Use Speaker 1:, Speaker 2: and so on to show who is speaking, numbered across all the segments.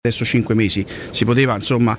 Speaker 1: adesso 5 mesi, si poteva insomma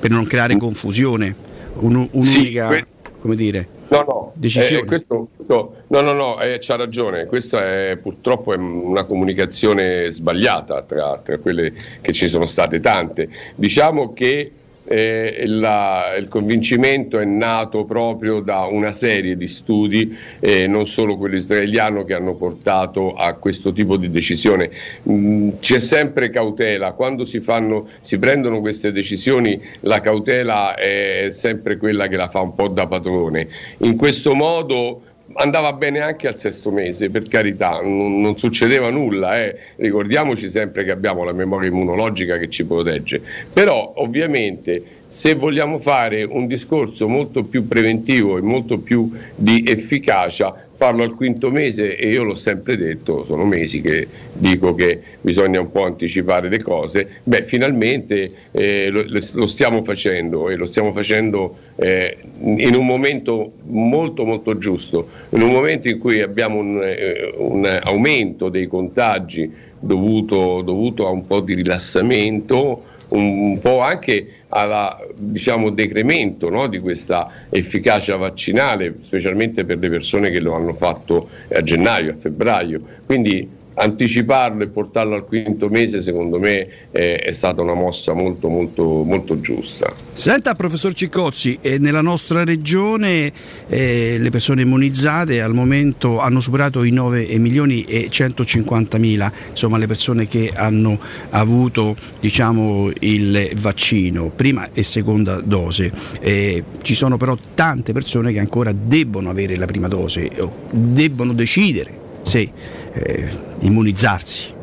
Speaker 1: per non creare confusione, un, un'unica, sì, come dire,
Speaker 2: No, no, decisione. Eh, questo, questo, no, no, no, eh, c'ha ragione. Questa è purtroppo è una comunicazione sbagliata tra, tra, quelle che ci sono state tante. Diciamo che eh, la, il convincimento è nato proprio da una serie di studi, eh, non solo quello israeliano, che hanno portato a questo tipo di decisione. Mm, c'è sempre cautela, quando si, fanno, si prendono queste decisioni la cautela è sempre quella che la fa un po' da padrone. In questo modo andava bene anche al sesto mese, per carità, non, non succedeva nulla, eh. ricordiamoci sempre che abbiamo la memoria immunologica che ci protegge, però ovviamente se vogliamo fare un discorso molto più preventivo e molto più di efficacia, farlo al quinto mese e io l'ho sempre detto, sono mesi che dico che bisogna un po' anticipare le cose, beh finalmente eh, lo, lo, stiamo facendo e lo stiamo facendo eh, in un momento molto molto giusto, in un momento in cui abbiamo un, eh, un aumento dei contagi dovuto, dovuto, a un po' di rilassamento, un, un po' anche al diciamo, decremento no, di questa efficacia vaccinale, specialmente per le persone che lo hanno fatto a gennaio, a febbraio. Quindi anticiparlo e portarlo al quinto mese secondo me eh, è stata una mossa molto molto molto giusta.
Speaker 1: Senta professor Ciccozzi, eh, nella nostra regione eh, le persone immunizzate al momento hanno superato i 9 milioni e 150 mila, insomma le persone che hanno avuto diciamo, il vaccino, prima e seconda dose. Eh, ci sono però tante persone che ancora debbono avere la prima dose, debbono decidere se eh, immunizzarsi.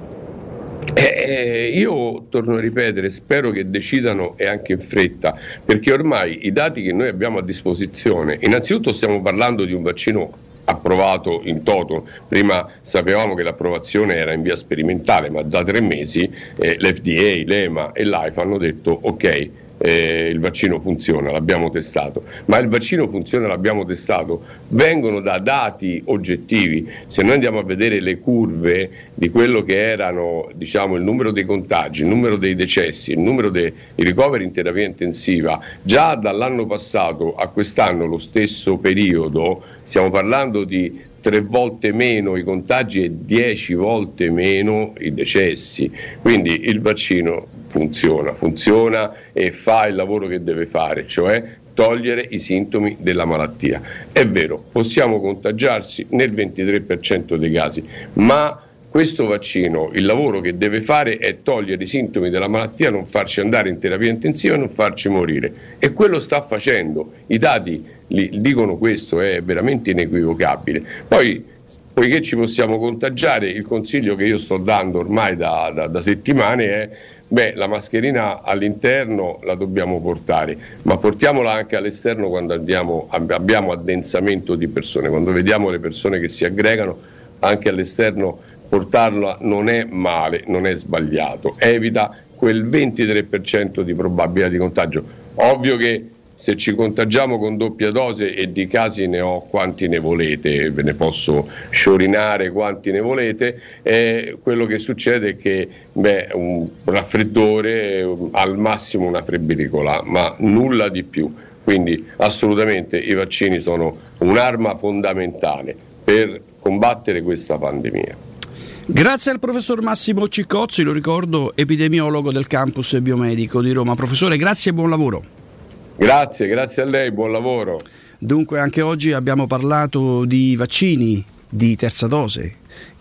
Speaker 2: Eh, eh, io torno a ripetere, spero che decidano e anche in fretta, perché ormai i dati che noi abbiamo a disposizione, innanzitutto stiamo parlando di un vaccino approvato in toto, prima sapevamo che l'approvazione era in via sperimentale, ma da tre mesi eh, l'FDA, l'EMA e l'AIFA hanno detto ok, eh, il vaccino funziona, l'abbiamo testato, ma il vaccino funziona, l'abbiamo testato, vengono da dati oggettivi. Se noi andiamo a vedere le curve di quello che erano diciamo, il numero dei contagi, il numero dei decessi, il numero dei ricoveri in terapia intensiva, già dall'anno passato a quest'anno, lo stesso periodo, stiamo parlando di tre volte meno i contagi e dieci volte meno i decessi. Quindi il vaccino funziona, funziona e fa il lavoro che deve fare, cioè togliere i sintomi della malattia. È vero, possiamo contagiarsi nel 23% dei casi, ma questo vaccino il lavoro che deve fare è togliere i sintomi della malattia, non farci andare in terapia intensiva non farci morire. E quello sta facendo. I dati li dicono questo, è veramente inequivocabile. Poi poiché ci possiamo contagiare, il consiglio che io sto dando ormai da, da, da settimane è Beh, la mascherina all'interno la dobbiamo portare, ma portiamola anche all'esterno quando andiamo, abbiamo addensamento di persone, quando vediamo le persone che si aggregano, anche all'esterno portarla non è male, non è sbagliato, evita quel 23% di probabilità di contagio. Ovvio che se ci contagiamo con doppia dose e di casi ne ho quanti ne volete, ve ne posso sciorinare quanti ne volete, eh, quello che succede è che beh, un raffreddore, al massimo una febbricola, ma nulla di più. Quindi assolutamente i vaccini sono un'arma fondamentale per combattere questa pandemia.
Speaker 1: Grazie al professor Massimo Ciccozzi, lo ricordo, epidemiologo del campus biomedico di Roma. Professore, grazie e buon lavoro.
Speaker 2: Grazie, grazie a lei, buon lavoro.
Speaker 1: Dunque anche oggi abbiamo parlato di vaccini di terza dose,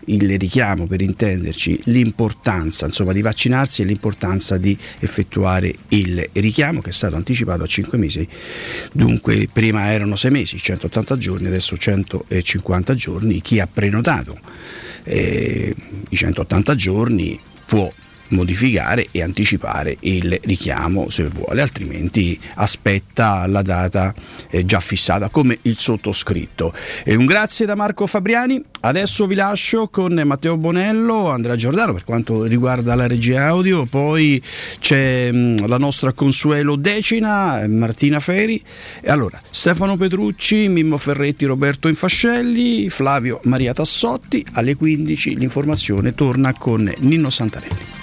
Speaker 1: il richiamo per intenderci, l'importanza insomma, di vaccinarsi e l'importanza di effettuare il richiamo che è stato anticipato a 5 mesi, dunque prima erano 6 mesi, 180 giorni, adesso 150 giorni, chi ha prenotato eh, i 180 giorni può modificare e anticipare il richiamo se vuole, altrimenti aspetta la data eh, già fissata come il sottoscritto. E un grazie da Marco Fabriani, adesso vi lascio con Matteo Bonello, Andrea Giordano per quanto riguarda la regia audio, poi c'è mh, mm, la nostra Consuelo Decina, Martina Feri, e allora Stefano Petrucci, Mimmo Ferretti, Roberto Infascelli, Flavio Maria Tassotti, alle 15 l'informazione torna con Nino Santarelli.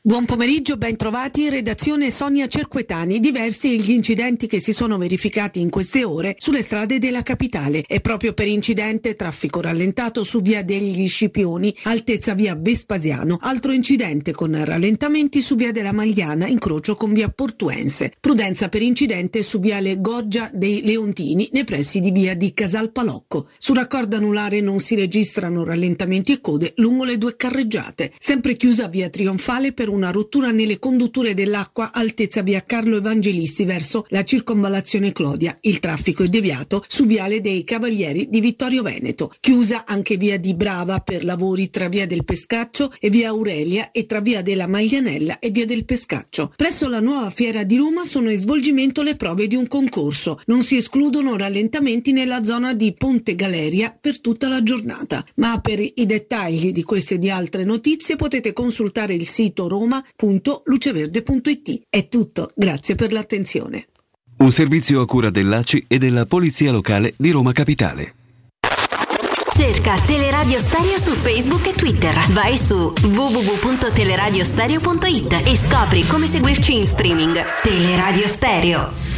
Speaker 3: Buon pomeriggio, ben trovati in redazione Sonia Cerquetani. Diversi gli incidenti che si sono verificati in queste ore sulle strade della capitale e proprio per incidente traffico rallentato su via degli Scipioni, altezza via Vespasiano. Altro incidente con rallentamenti su via della Magliana, incrocio con via Portuense. Prudenza per incidente su viale Goggia dei Leontini, nei pressi di via di Casalpalocco. Su raccordo anulare non si registrano rallentamenti e code lungo le due carreggiate. Sempre chiusa via Trionfale per un una rottura nelle condutture dell'acqua altezza via Carlo Evangelisti verso la circonvallazione Clodia. Il traffico è deviato su viale dei Cavalieri di Vittorio Veneto. Chiusa anche via di Brava per lavori tra via del Pescaccio e via Aurelia e tra via della Maglianella e via del Pescaccio. Presso la nuova fiera di Roma sono in svolgimento le prove di un concorso. Non si escludono rallentamenti nella zona di Ponte Galeria per tutta la giornata. Ma per i dettagli di queste e di altre notizie potete consultare il sito Roma roma.luceverde.it. È tutto, grazie per l'attenzione.
Speaker 4: Un servizio a cura dell'ACI e della Polizia Locale di Roma Capitale.
Speaker 5: Cerca Teleradio Stereo su Facebook e Twitter. Vai su www.teleradiostereo.it e scopri come seguirci in streaming. Teleradio Stereo.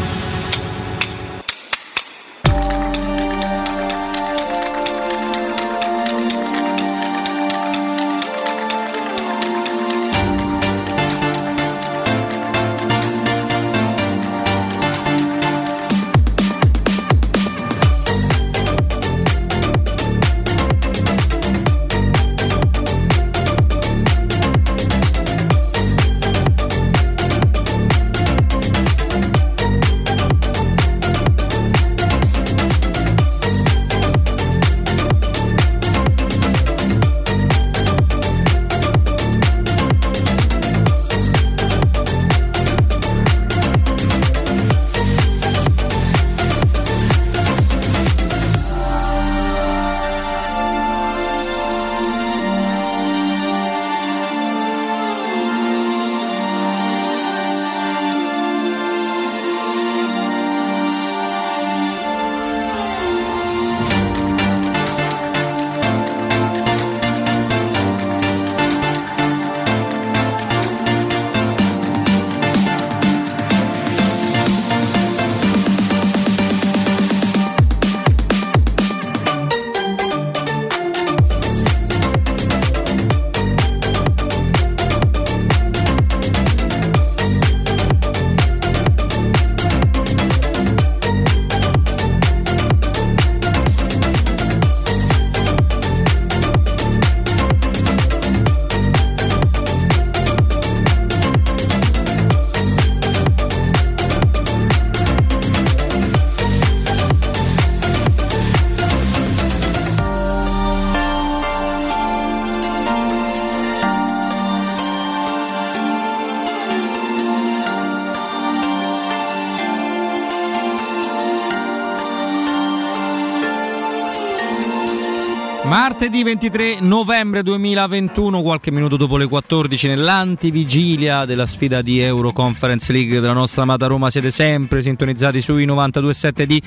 Speaker 6: Martedì 23 novembre 2021, qualche minuto dopo le 14, nell'antivigilia della sfida di Euro Conference League della nostra amata Roma, siete sempre sintonizzati sui 92.7 di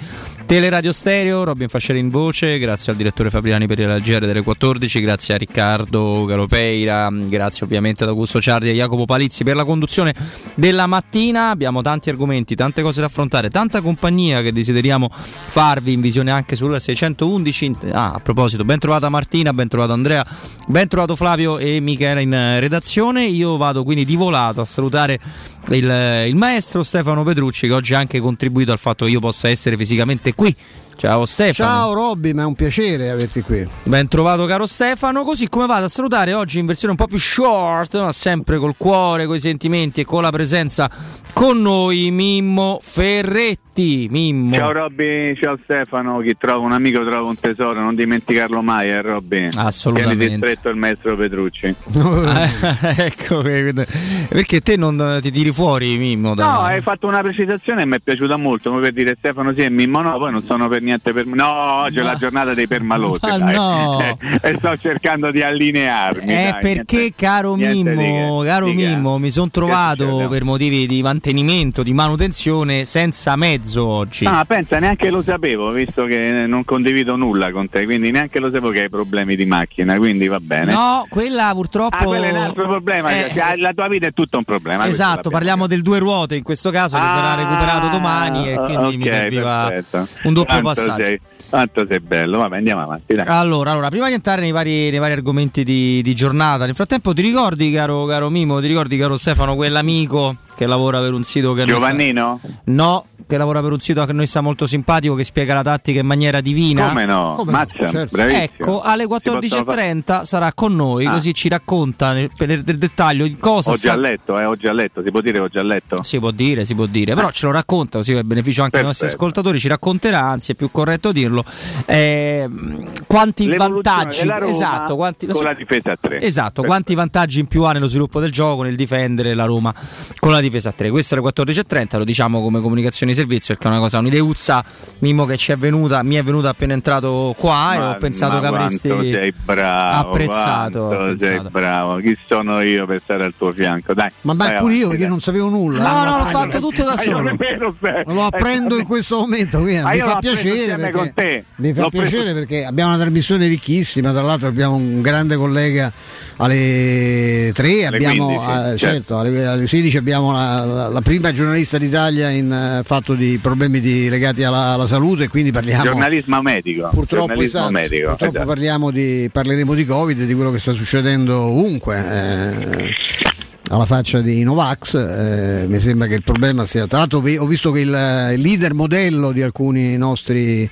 Speaker 6: Teleradio Stereo. Robin Fascere in voce, grazie al direttore Fabriani per il GR delle 14, grazie a Riccardo Galopeira, grazie ovviamente ad Augusto Ciardi e Jacopo Palizzi per la conduzione della mattina. Abbiamo tanti argomenti, tante cose da affrontare, tanta compagnia che desideriamo farvi in visione anche sul 611. Ah, a proposito, ben trovata Martina. Ben trovato Andrea, ben trovato Flavio e Michele in redazione. Io vado quindi di volato a salutare il, il maestro Stefano Petrucci che oggi ha anche contribuito al fatto che io possa essere fisicamente qui Ciao Stefano.
Speaker 7: Ciao Robby, ma è un piacere averti qui.
Speaker 6: Ben trovato caro Stefano, così come vado a salutare oggi in versione un po' più short, ma sempre col cuore, con i sentimenti e con la presenza con noi Mimmo Ferretti. Mimmo.
Speaker 8: Ciao Robby, ciao Stefano, chi trova un amico trova un tesoro, non dimenticarlo mai, eh Robby.
Speaker 6: Assolutamente.
Speaker 8: Tieni stretto il maestro Petrucci.
Speaker 6: ecco, perché te non ti tiri fuori Mimmo. Da...
Speaker 8: No, hai fatto una precisazione e mi è piaciuta molto, come per dire Stefano sì e Mimmo no, poi non sono per niente per No, oggi è la giornata dei permalotti.
Speaker 6: Ma
Speaker 8: dai.
Speaker 6: no.
Speaker 8: e sto cercando di allinearmi.
Speaker 6: Eh,
Speaker 8: dai,
Speaker 6: perché
Speaker 8: niente-
Speaker 6: caro
Speaker 8: niente di
Speaker 6: Mimmo,
Speaker 8: che-
Speaker 6: caro
Speaker 8: di
Speaker 6: Mimmo, mi sono trovato per motivi di mantenimento, di manutenzione senza mezzo oggi.
Speaker 8: Ah, pensa, neanche lo sapevo, visto che non condivido nulla con te, quindi neanche lo sapevo che hai problemi di macchina, quindi va bene.
Speaker 6: No, quella purtroppo.
Speaker 8: Ah, quello è un altro problema,
Speaker 6: Eh,
Speaker 8: cioè, la tua vita è tutto un problema.
Speaker 6: Esatto, parliamo del due ruote in questo caso che verrà recuperato domani e quindi mi
Speaker 8: Ah, ok,
Speaker 6: serviva
Speaker 8: perfetto.
Speaker 6: un doppio
Speaker 8: Tanto
Speaker 6: passaggio.
Speaker 8: Sei, tanto sei bello, vabbè andiamo avanti. Dai.
Speaker 6: Allora, allora, prima di entrare nei vari, nei vari argomenti di, di giornata, nel frattempo ti ricordi, caro, caro Mimo, ti ricordi, caro Stefano, quell'amico che lavora per un sito che a noi sta-
Speaker 8: Giovannino?
Speaker 6: No, che lavora per un sito che a noi sta molto simpatico, che spiega la tattica in maniera divina.
Speaker 8: Come no? Mazza, bravissimo.
Speaker 6: Ecco, alle
Speaker 8: Si possono
Speaker 6: 14.30 sarà con noi,
Speaker 8: Ah.
Speaker 6: così ci racconta nel, nel- nel dettaglio cosa
Speaker 8: Ho
Speaker 6: sta-
Speaker 8: già letto, eh, ho già letto, si può dire che ho già letto?
Speaker 6: Si può dire, si può dire, però ce lo racconta così per beneficio anche dei nostri
Speaker 8: Perfetto.
Speaker 6: ascoltatori, ci racconterà, anzi è più corretto dirlo, eh, quanti vantaggi,
Speaker 8: della Roma
Speaker 6: esatto, quanti,
Speaker 8: con la difesa a tre.
Speaker 6: Esatto, quanti vantaggi in più ha nello sviluppo del gioco nel difendere la Roma con la difesa a 3. Questo alle 14.30, lo diciamo come comunicazione di servizio perché è una cosa, un'ideuzza Mimmo che ci è venuta, mi è venuta appena entrato qua e
Speaker 8: Ma-
Speaker 6: ho pensato che avresti
Speaker 8: bravo,
Speaker 6: apprezzato. apprezzato.
Speaker 8: sei bravo. Chi sono io per stare al tuo fianco? Dai.
Speaker 9: Ma beh,
Speaker 8: vai
Speaker 9: pure io perché
Speaker 8: dai.
Speaker 9: non sapevo nulla.
Speaker 6: No,
Speaker 9: eh,
Speaker 6: no, l'ho
Speaker 9: lo
Speaker 6: fatto tutto da
Speaker 8: Ah,
Speaker 6: solo.
Speaker 9: Lo apprendo in questo momento, quindi
Speaker 8: Ah,
Speaker 9: mi fa
Speaker 8: l'ho
Speaker 9: piacere perché,
Speaker 8: con te.
Speaker 9: mi fa
Speaker 8: L'ho preso-
Speaker 9: piacere perché abbiamo una trasmissione ricchissima, tra l'altro abbiamo un grande collega alle 3, abbiamo
Speaker 8: 15,
Speaker 9: eh,
Speaker 8: certo.
Speaker 9: certo, alle, alle 16 abbiamo la, la- la prima giornalista d'Italia in eh, fatto di problemi di- legati alla, alla salute e quindi parliamo
Speaker 8: Giornalismo medico.
Speaker 9: Purtroppo,
Speaker 8: Giornalismo
Speaker 9: esatto,
Speaker 8: medico.
Speaker 9: purtroppo
Speaker 8: esatto.
Speaker 9: parliamo di, parleremo di Covid e di quello che sta succedendo ovunque. eh, alla faccia di Novax, eh, mi sembra che il problema sia. Tra l'altro, ho visto che il, il leader modello di alcuni nostri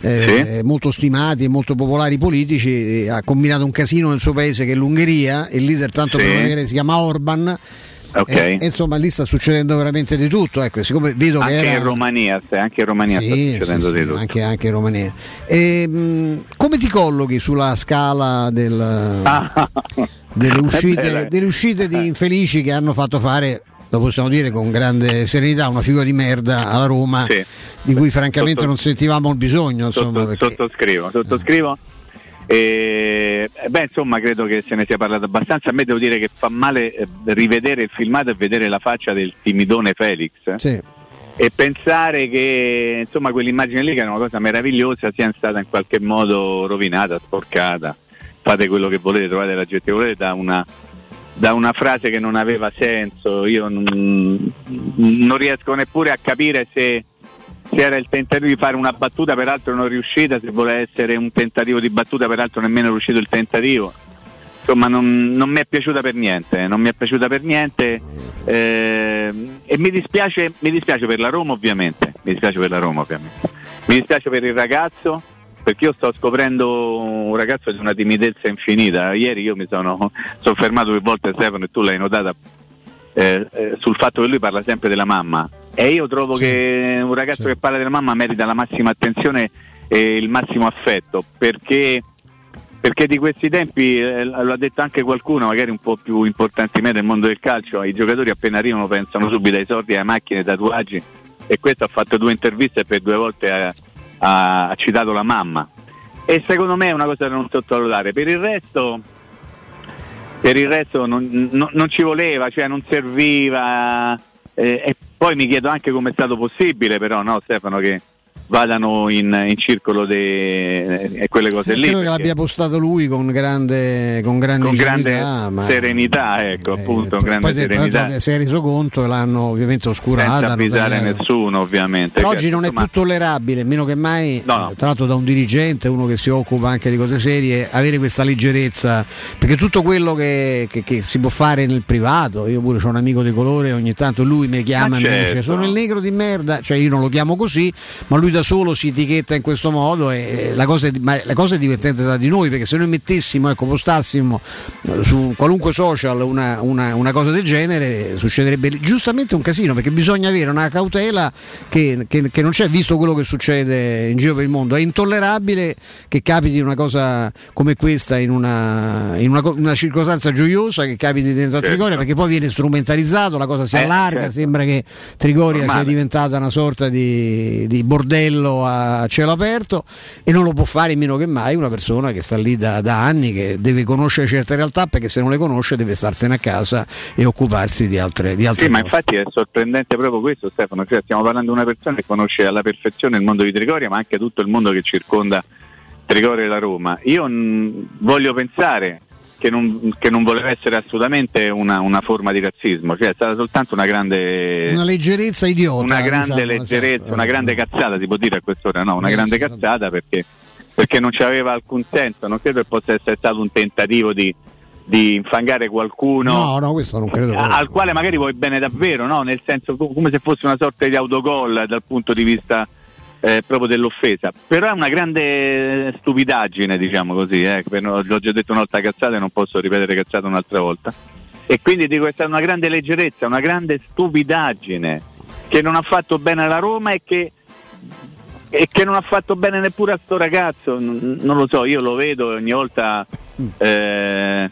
Speaker 9: eh, molto stimati e molto popolari politici eh, ha combinato un casino nel suo paese che è l'Ungheria. Il leader, tanto
Speaker 8: Sì.
Speaker 9: per si chiama Orban.
Speaker 8: Ok.
Speaker 9: E, e insomma, lì sta succedendo veramente di tutto. Ecco, siccome vedo
Speaker 8: Anche
Speaker 9: che era...
Speaker 8: in Romania, anche in Romania sta
Speaker 9: Sì,
Speaker 8: succedendo
Speaker 9: sì,
Speaker 8: di
Speaker 9: sì,
Speaker 8: tutto.
Speaker 9: Anche, anche in Romania. E, mh, come ti collochi sulla scala del, delle, uscite,
Speaker 8: Eh
Speaker 9: delle uscite di infelici che hanno fatto fare, lo possiamo dire con grande serenità, una figura di merda alla Roma,
Speaker 8: Sì.
Speaker 9: di cui francamente
Speaker 8: Sotto-
Speaker 9: non sentivamo il bisogno. Insomma,
Speaker 8: Sotto-
Speaker 9: perché-
Speaker 8: sottoscrivo, sottoscrivo. E, eh, beh, insomma, credo che se ne sia parlato abbastanza. A me devo dire che fa male eh, rivedere il filmato e vedere la faccia del timidone Felix.
Speaker 9: Sì.
Speaker 8: E pensare che insomma quell'immagine lì che era una cosa meravigliosa sia stata in qualche modo rovinata, sporcata. Fate quello che volete, trovate l'aggettivo che volete da una, da una frase che non aveva senso. Io non, non riesco neppure a capire se, se era il tentativo di fare una battuta, peraltro non riuscita, se voleva essere un tentativo di battuta, peraltro nemmeno è riuscito il tentativo. Insomma, non, non mi è piaciuta per niente, non mi è piaciuta per niente eh, e mi dispiace, mi dispiace per la Roma ovviamente, mi dispiace per la Roma ovviamente, mi dispiace per il ragazzo perché io sto scoprendo un ragazzo di una timidezza infinita. Ieri io mi sono soffermato più volte Stefano e tu l'hai notata eh, eh, sul fatto che lui parla sempre della mamma e io trovo che un ragazzo che parla della mamma merita la massima attenzione e il massimo affetto perché, perché di questi tempi, eh, lo ha detto anche qualcuno magari un po' più importante di me del mondo del calcio, i giocatori appena arrivano pensano subito ai soldi, alle macchine, ai tatuaggi e questo ha fatto due interviste e per due volte ha, ha- ha citato la mamma e secondo me è una cosa da non sottovalutare. Per il resto per il resto non, non- non ci voleva, cioè non serviva. Eh, e poi mi chiedo anche come è stato possibile, però, no, Stefano, che vadano in, in circolo de, e quelle cose lì.
Speaker 9: Credo che l'abbia postato lui con grande, con grande,
Speaker 8: con grande serenità, ecco, appunto, con grande serenità.
Speaker 9: te- si è reso conto e l'hanno ovviamente oscurata.
Speaker 8: senza avvisare nessuno, ovviamente.
Speaker 9: Però
Speaker 8: Certo,
Speaker 9: oggi non è più tollerabile, meno che mai,
Speaker 8: No, no.
Speaker 9: eh, tra l'altro da un dirigente, uno che si occupa anche di cose serie, avere questa leggerezza, perché tutto quello che, che- che si può fare nel privato, io pure ho un amico di colore, ogni tanto lui mi chiama
Speaker 8: Ma
Speaker 9: e mi dice
Speaker 8: certo.
Speaker 9: sono il negro di merda, cioè io non lo chiamo così, ma lui da solo si etichetta in questo modo e la cosa, è, la cosa è divertente da di noi perché se noi mettessimo, ecco, postassimo eh, su qualunque social una, una, una cosa del genere succederebbe giustamente un casino perché bisogna avere una cautela che, che, che non c'è visto quello che succede in giro per il mondo. È intollerabile che capiti una cosa come questa in una, in una, una circostanza gioiosa che capiti dentro a
Speaker 8: Certo.
Speaker 9: Trigoria perché poi viene strumentalizzato, la cosa si
Speaker 8: Eh,
Speaker 9: allarga,
Speaker 8: certo.
Speaker 9: sembra che Trigoria sia
Speaker 8: Normale.
Speaker 9: diventata una sorta di, di bordello a cielo aperto e non lo può fare meno che mai una persona che sta lì da, da anni, che deve conoscere certe realtà perché se non le conosce deve starsene a casa e occuparsi di altre, di altre
Speaker 8: Sì, ma
Speaker 9: cose.
Speaker 8: infatti è sorprendente proprio questo Stefano, cioè stiamo parlando di una persona che conosce alla perfezione il mondo di Trigoria, ma anche tutto il mondo che circonda Trigoria e la Roma. Io mh, voglio pensare che non, che non voleva essere assolutamente una, una forma di razzismo, cioè è stata soltanto una grande
Speaker 9: Una leggerezza idiota.
Speaker 8: una grande
Speaker 9: diciamo,
Speaker 8: leggerezza,
Speaker 9: esatto.
Speaker 8: una grande cazzata, si può dire a quest'ora, no? Una
Speaker 9: Eh,
Speaker 8: grande cazzata perché, perché non c'aveva alcun senso, non credo che possa essere stato un tentativo di, di infangare qualcuno
Speaker 9: No, no, questo non credo.
Speaker 8: a- al quale magari vuoi bene davvero, no? nel senso co- come se fosse una sorta di autogol dal punto di vista eh, proprio dell'offesa. Però è una grande stupidaggine, diciamo così, eh, l'ho già detto una volta cazzata e non posso ripetere cazzata un'altra volta. E quindi dico è stata una grande leggerezza, una grande stupidaggine che non ha fatto bene alla Roma e che, e che non ha fatto bene neppure a sto ragazzo. Non lo so, io lo vedo ogni volta eh,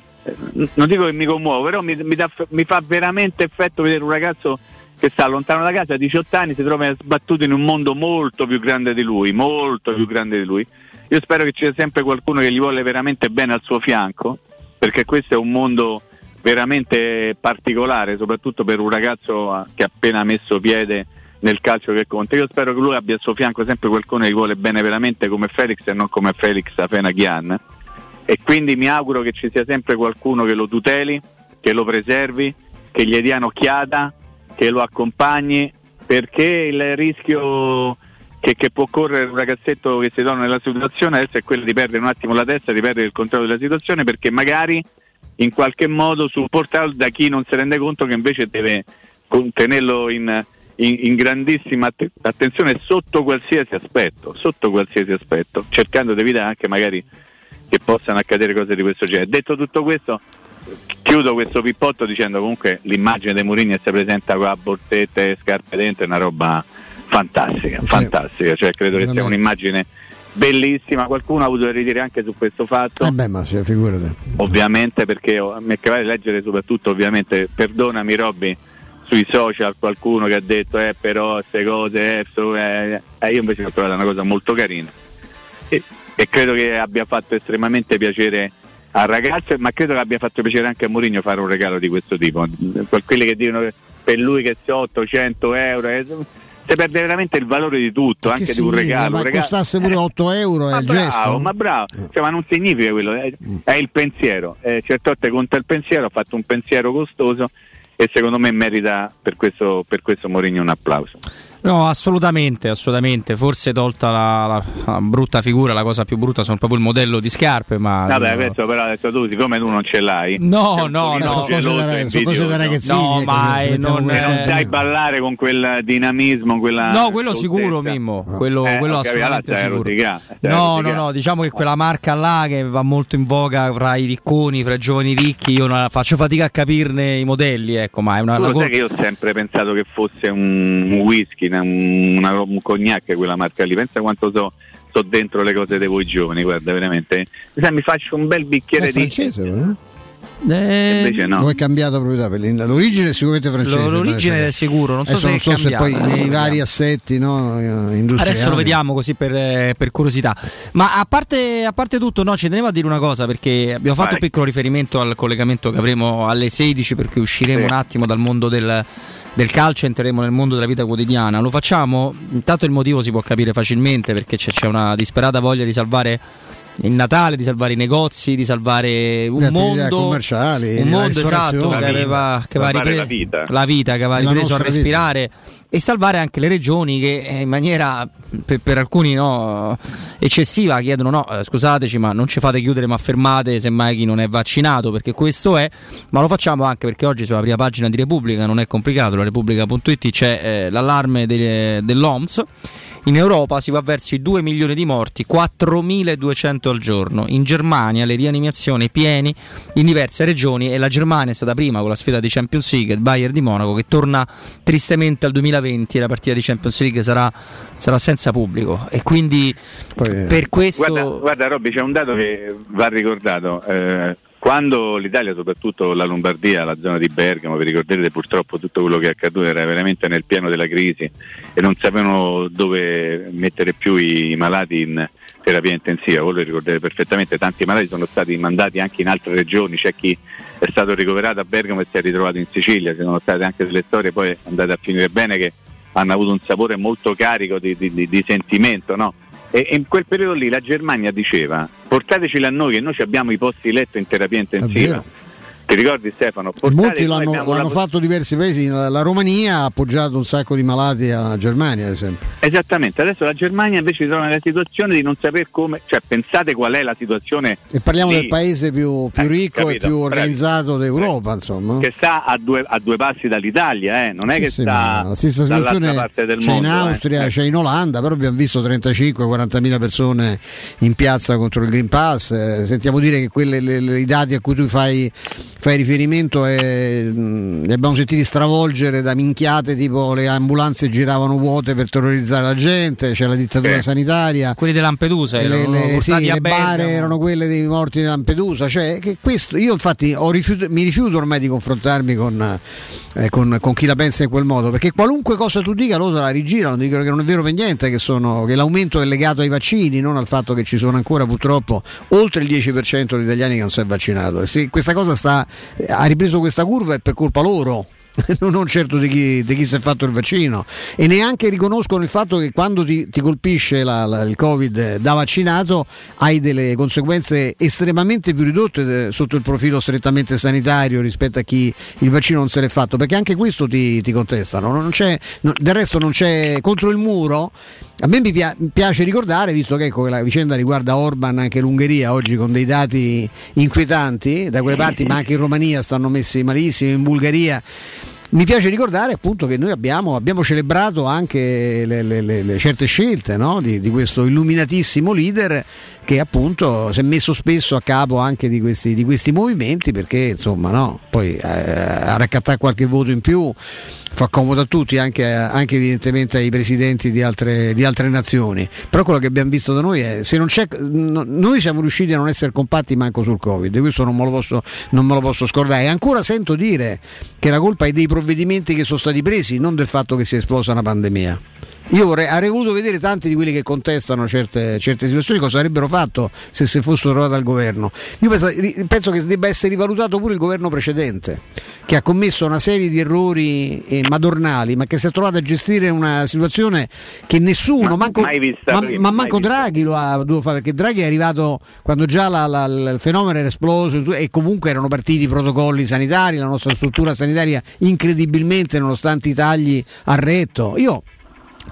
Speaker 8: non dico che mi commuovo, però mi, mi dà- mi fa veramente effetto vedere un ragazzo che sta lontano da casa a 18 anni, si trova sbattuto in un mondo molto più grande di lui, molto più grande di lui. Io spero che ci sia sempre qualcuno che gli vuole veramente bene al suo fianco, perché questo è un mondo veramente particolare, soprattutto per un ragazzo che ha appena messo piede nel calcio che conta. Io spero che lui abbia al suo fianco sempre qualcuno che gli vuole bene veramente come Felix e non come Felix Afenaghian e quindi mi auguro che ci sia sempre qualcuno che lo tuteli, che lo preservi, che gli dia un'occhiata, che lo accompagni, perché il rischio che, che può correre un ragazzetto che si trova nella situazione adesso è quello di perdere un attimo la testa, di perdere il controllo della situazione, perché magari in qualche modo supportato da chi non si rende conto che invece deve tenerlo in, in- in grandissima att- attenzione sotto qualsiasi aspetto, sotto qualsiasi aspetto, cercando di evitare anche magari che possano accadere cose di questo genere. Detto tutto questo, chiudo questo pippotto dicendo comunque l'immagine dei Mourinho si presenta con la borsetta e scarpe dentro è una roba fantastica, fantastica, cioè credo che sia un'immagine bellissima, qualcuno ha avuto da ridire anche su questo fatto?
Speaker 9: Eh beh, ma sì, figurati.
Speaker 8: ovviamente perché ho- mi è che vale leggere soprattutto ovviamente perdonami Robby sui social qualcuno che ha detto eh però queste cose eh, so- eh, eh, io invece ho trovato una cosa molto carina. E, e credo che abbia fatto estremamente piacere al ragazzo ma credo che abbia fatto piacere anche a Mourinho fare un regalo di questo tipo quelli che dicono che per lui che sia 800 euro eh, si perde veramente il valore di tutto
Speaker 9: Che
Speaker 8: anche
Speaker 9: sì,
Speaker 8: di un regalo
Speaker 9: ma
Speaker 8: un regalo-
Speaker 9: costasse pure 8 euro è
Speaker 8: ma
Speaker 9: il
Speaker 8: bravo,
Speaker 9: gesto.
Speaker 8: ma bravo, cioè, ma non significa quello, è, è il pensiero. Eh, certe volte conta il pensiero, ha fatto un pensiero costoso e secondo me merita per questo, per questo Mourinho un applauso.
Speaker 6: No, assolutamente, assolutamente. Forse tolta la, la- la brutta figura, la cosa più brutta sono proprio il modello di scarpe, ma
Speaker 8: Vabbè,
Speaker 6: no,
Speaker 8: adesso però adesso tu, siccome tu non ce l'hai,
Speaker 6: No, no, no.
Speaker 9: sono cose da, sono cose da ragazzini.
Speaker 6: No,
Speaker 9: ecco, ci mettiamo
Speaker 6: non-
Speaker 8: E non sai ballare con quel dinamismo, quella
Speaker 6: No, quello
Speaker 8: stoltezza.
Speaker 6: sicuro, Mimmo. Quello,
Speaker 8: Eh,
Speaker 6: quello
Speaker 8: allora
Speaker 6: assolutamente sicuro.
Speaker 8: rosicare, stai a
Speaker 6: No, no, no, diciamo che quella marca là che va molto in voga fra i ricconi, fra i giovani ricchi, io non faccio fatica a capirne i modelli, ecco, ma è una,
Speaker 8: Tu
Speaker 6: una
Speaker 8: lo
Speaker 6: co-
Speaker 8: sai che io ho sempre pensato che fosse un whisky, una- una- un cognac quella marca lì, pensa quanto so, so dentro le cose di voi giovani, guarda veramente. Mi sa, mi faccio un bel bicchiere
Speaker 9: È
Speaker 8: di...
Speaker 9: francese, no?
Speaker 6: Eh,
Speaker 8: Invece no.
Speaker 9: O è cambiata proprietà per l'origine è sicuramente francese.
Speaker 6: Lo- l'origine è sicuro, non so
Speaker 9: Adesso
Speaker 6: se
Speaker 9: non
Speaker 6: è
Speaker 9: so se poi nei vari assetti no, eh, industriali.
Speaker 6: Adesso lo vediamo così per, eh, per curiosità. Ma a parte, a parte tutto, no, ci tenevo a dire una cosa perché abbiamo fatto
Speaker 8: Vai.
Speaker 6: un piccolo riferimento al collegamento che avremo alle 16 perché usciremo
Speaker 8: Sì.
Speaker 6: un attimo dal mondo del, del calcio entreremo nel mondo della vita quotidiana. Lo facciamo, intanto il motivo si può capire facilmente perché c'è, una disperata voglia di salvare il Natale, di salvare i negozi, di salvare un mondo
Speaker 9: commerciali,
Speaker 6: un mondo esatto che aveva, che aveva
Speaker 8: Salvare
Speaker 6: ripre-
Speaker 8: la vita.
Speaker 6: la vita che aveva ripreso a respirare e salvare anche le regioni che eh, in maniera per, per alcuni no, eccessiva chiedono no eh, scusateci ma non ci fate chiudere ma fermate semmai chi non è vaccinato perché questo è ma lo facciamo anche perché oggi sulla prima pagina di Repubblica non è complicato la Repubblica.it c'è eh, l'allarme de- dell'OMS In Europa si va verso i 2 milioni di morti, 4.200 al giorno. In Germania le rianimazioni pieni in diverse regioni e la Germania è stata prima con la sfida di Champions League, il Bayern di Monaco che torna tristemente al 2020 e la partita di Champions League sarà, sarà senza pubblico e quindi Poi, per questo...
Speaker 8: Guarda, guarda Robby c'è un dato che va ricordato. Eh, quando l'Italia, soprattutto la Lombardia, la zona di Bergamo, vi ricorderete purtroppo tutto quello che è accaduto era veramente nel piano della crisi e non sapevano dove mettere più i malati in terapia intensiva, voi lo ricordate perfettamente, tanti malati sono stati mandati anche in altre regioni, c'è chi è stato ricoverato a Bergamo e si è ritrovato in Sicilia, ci sono state anche delle storie poi andate a finire bene che hanno avuto un sapore molto carico di, di, di, sentimento, no? E in quel periodo lì la Germania diceva portateceli a noi che noi abbiamo i posti letto in terapia intensiva ti ricordi Stefano?
Speaker 9: Molti l'hanno, l'hanno fatto diversi paesi, la, Romania ha appoggiato un sacco di malati alla Germania ad esempio.
Speaker 8: Esattamente, adesso la Germania invece si trova nella situazione di non sapere come, cioè pensate qual è la situazione.
Speaker 9: E parliamo di... del paese più, più eh, ricco capito, e più organizzato bravi. d'Europa, eh, insomma.
Speaker 8: Che sta a due, a due passi dall'Italia, eh? non è sì, che sì, sta la stessa situazione parte del
Speaker 9: c'è
Speaker 8: mondo.
Speaker 9: in
Speaker 8: eh.
Speaker 9: Austria, c'è in Olanda, però abbiamo visto 35-40 mila persone in piazza contro il Green Pass. Eh, sentiamo dire che quelle, le, le, i dati a cui tu fai fai riferimento e li abbiamo sentiti stravolgere da minchiate tipo le ambulanze giravano vuote per terrorizzare la gente, c'è la dittatura eh. sanitaria.
Speaker 6: Quelli di Lampedusa,
Speaker 9: le, le, sì, le bare erano quelle dei morti di Lampedusa. Cioè, questo, io infatti rifiuto, mi rifiuto ormai di confrontarmi con, eh, con, con, chi la pensa in quel modo, perché qualunque cosa tu dica loro la rigirano, dicono che non è vero per niente, che, sono, che l'aumento è legato ai vaccini, non al fatto che ci sono ancora purtroppo oltre il 10% degli italiani che non si è vaccinato. E se questa cosa sta ha ripreso questa curva è per colpa loro. Non certo di chi, di chi, si è fatto il vaccino. E neanche riconoscono il fatto che quando ti, ti colpisce la, la, il covid da vaccinato hai delle conseguenze estremamente più ridotte sotto il profilo strettamente sanitario rispetto a chi il vaccino non se l'è fatto. Perché anche questo ti, ti contestano. Non non, del resto non c'è contro il muro a me mi piace ricordare, visto che ecco, la vicenda riguarda Orban anche l'Ungheria oggi con dei dati inquietanti, da quelle parti, ma anche in Romania stanno messi malissimo, in Bulgaria mi piace ricordare appunto che noi abbiamo, abbiamo celebrato anche le, le, le, le certe scelte no? di, di, questo illuminatissimo leader che appunto si è messo spesso a capo anche di questi, di questi movimenti perché insomma no? poi eh, a raccattare qualche voto in più fa comodo a tutti, anche, anche evidentemente ai presidenti di altre, di altre, nazioni. Però quello che abbiamo visto da noi è se non c'è. Noi siamo riusciti a non essere compatti manco sul Covid, questo non me lo posso, me lo posso scordare. E ancora sento dire che la colpa è dei provvedimenti che sono stati presi, non del fatto che sia esplosa una pandemia. Io vorrei, avrei voluto vedere tanti di quelli che contestano certe, certe situazioni cosa avrebbero fatto se si fossero trovati al governo. Io penso, penso, che debba essere rivalutato pure il governo precedente, che ha commesso una serie di errori eh, madornali, ma che si è trovato a gestire una situazione che nessuno, ma, manco, ma, prima, ma manco Draghi lo ha dovuto fare, perché Draghi è arrivato quando già la, la, il fenomeno era esploso e comunque erano partiti i protocolli sanitari, la nostra struttura sanitaria incredibilmente, nonostante i tagli, ha retto. Io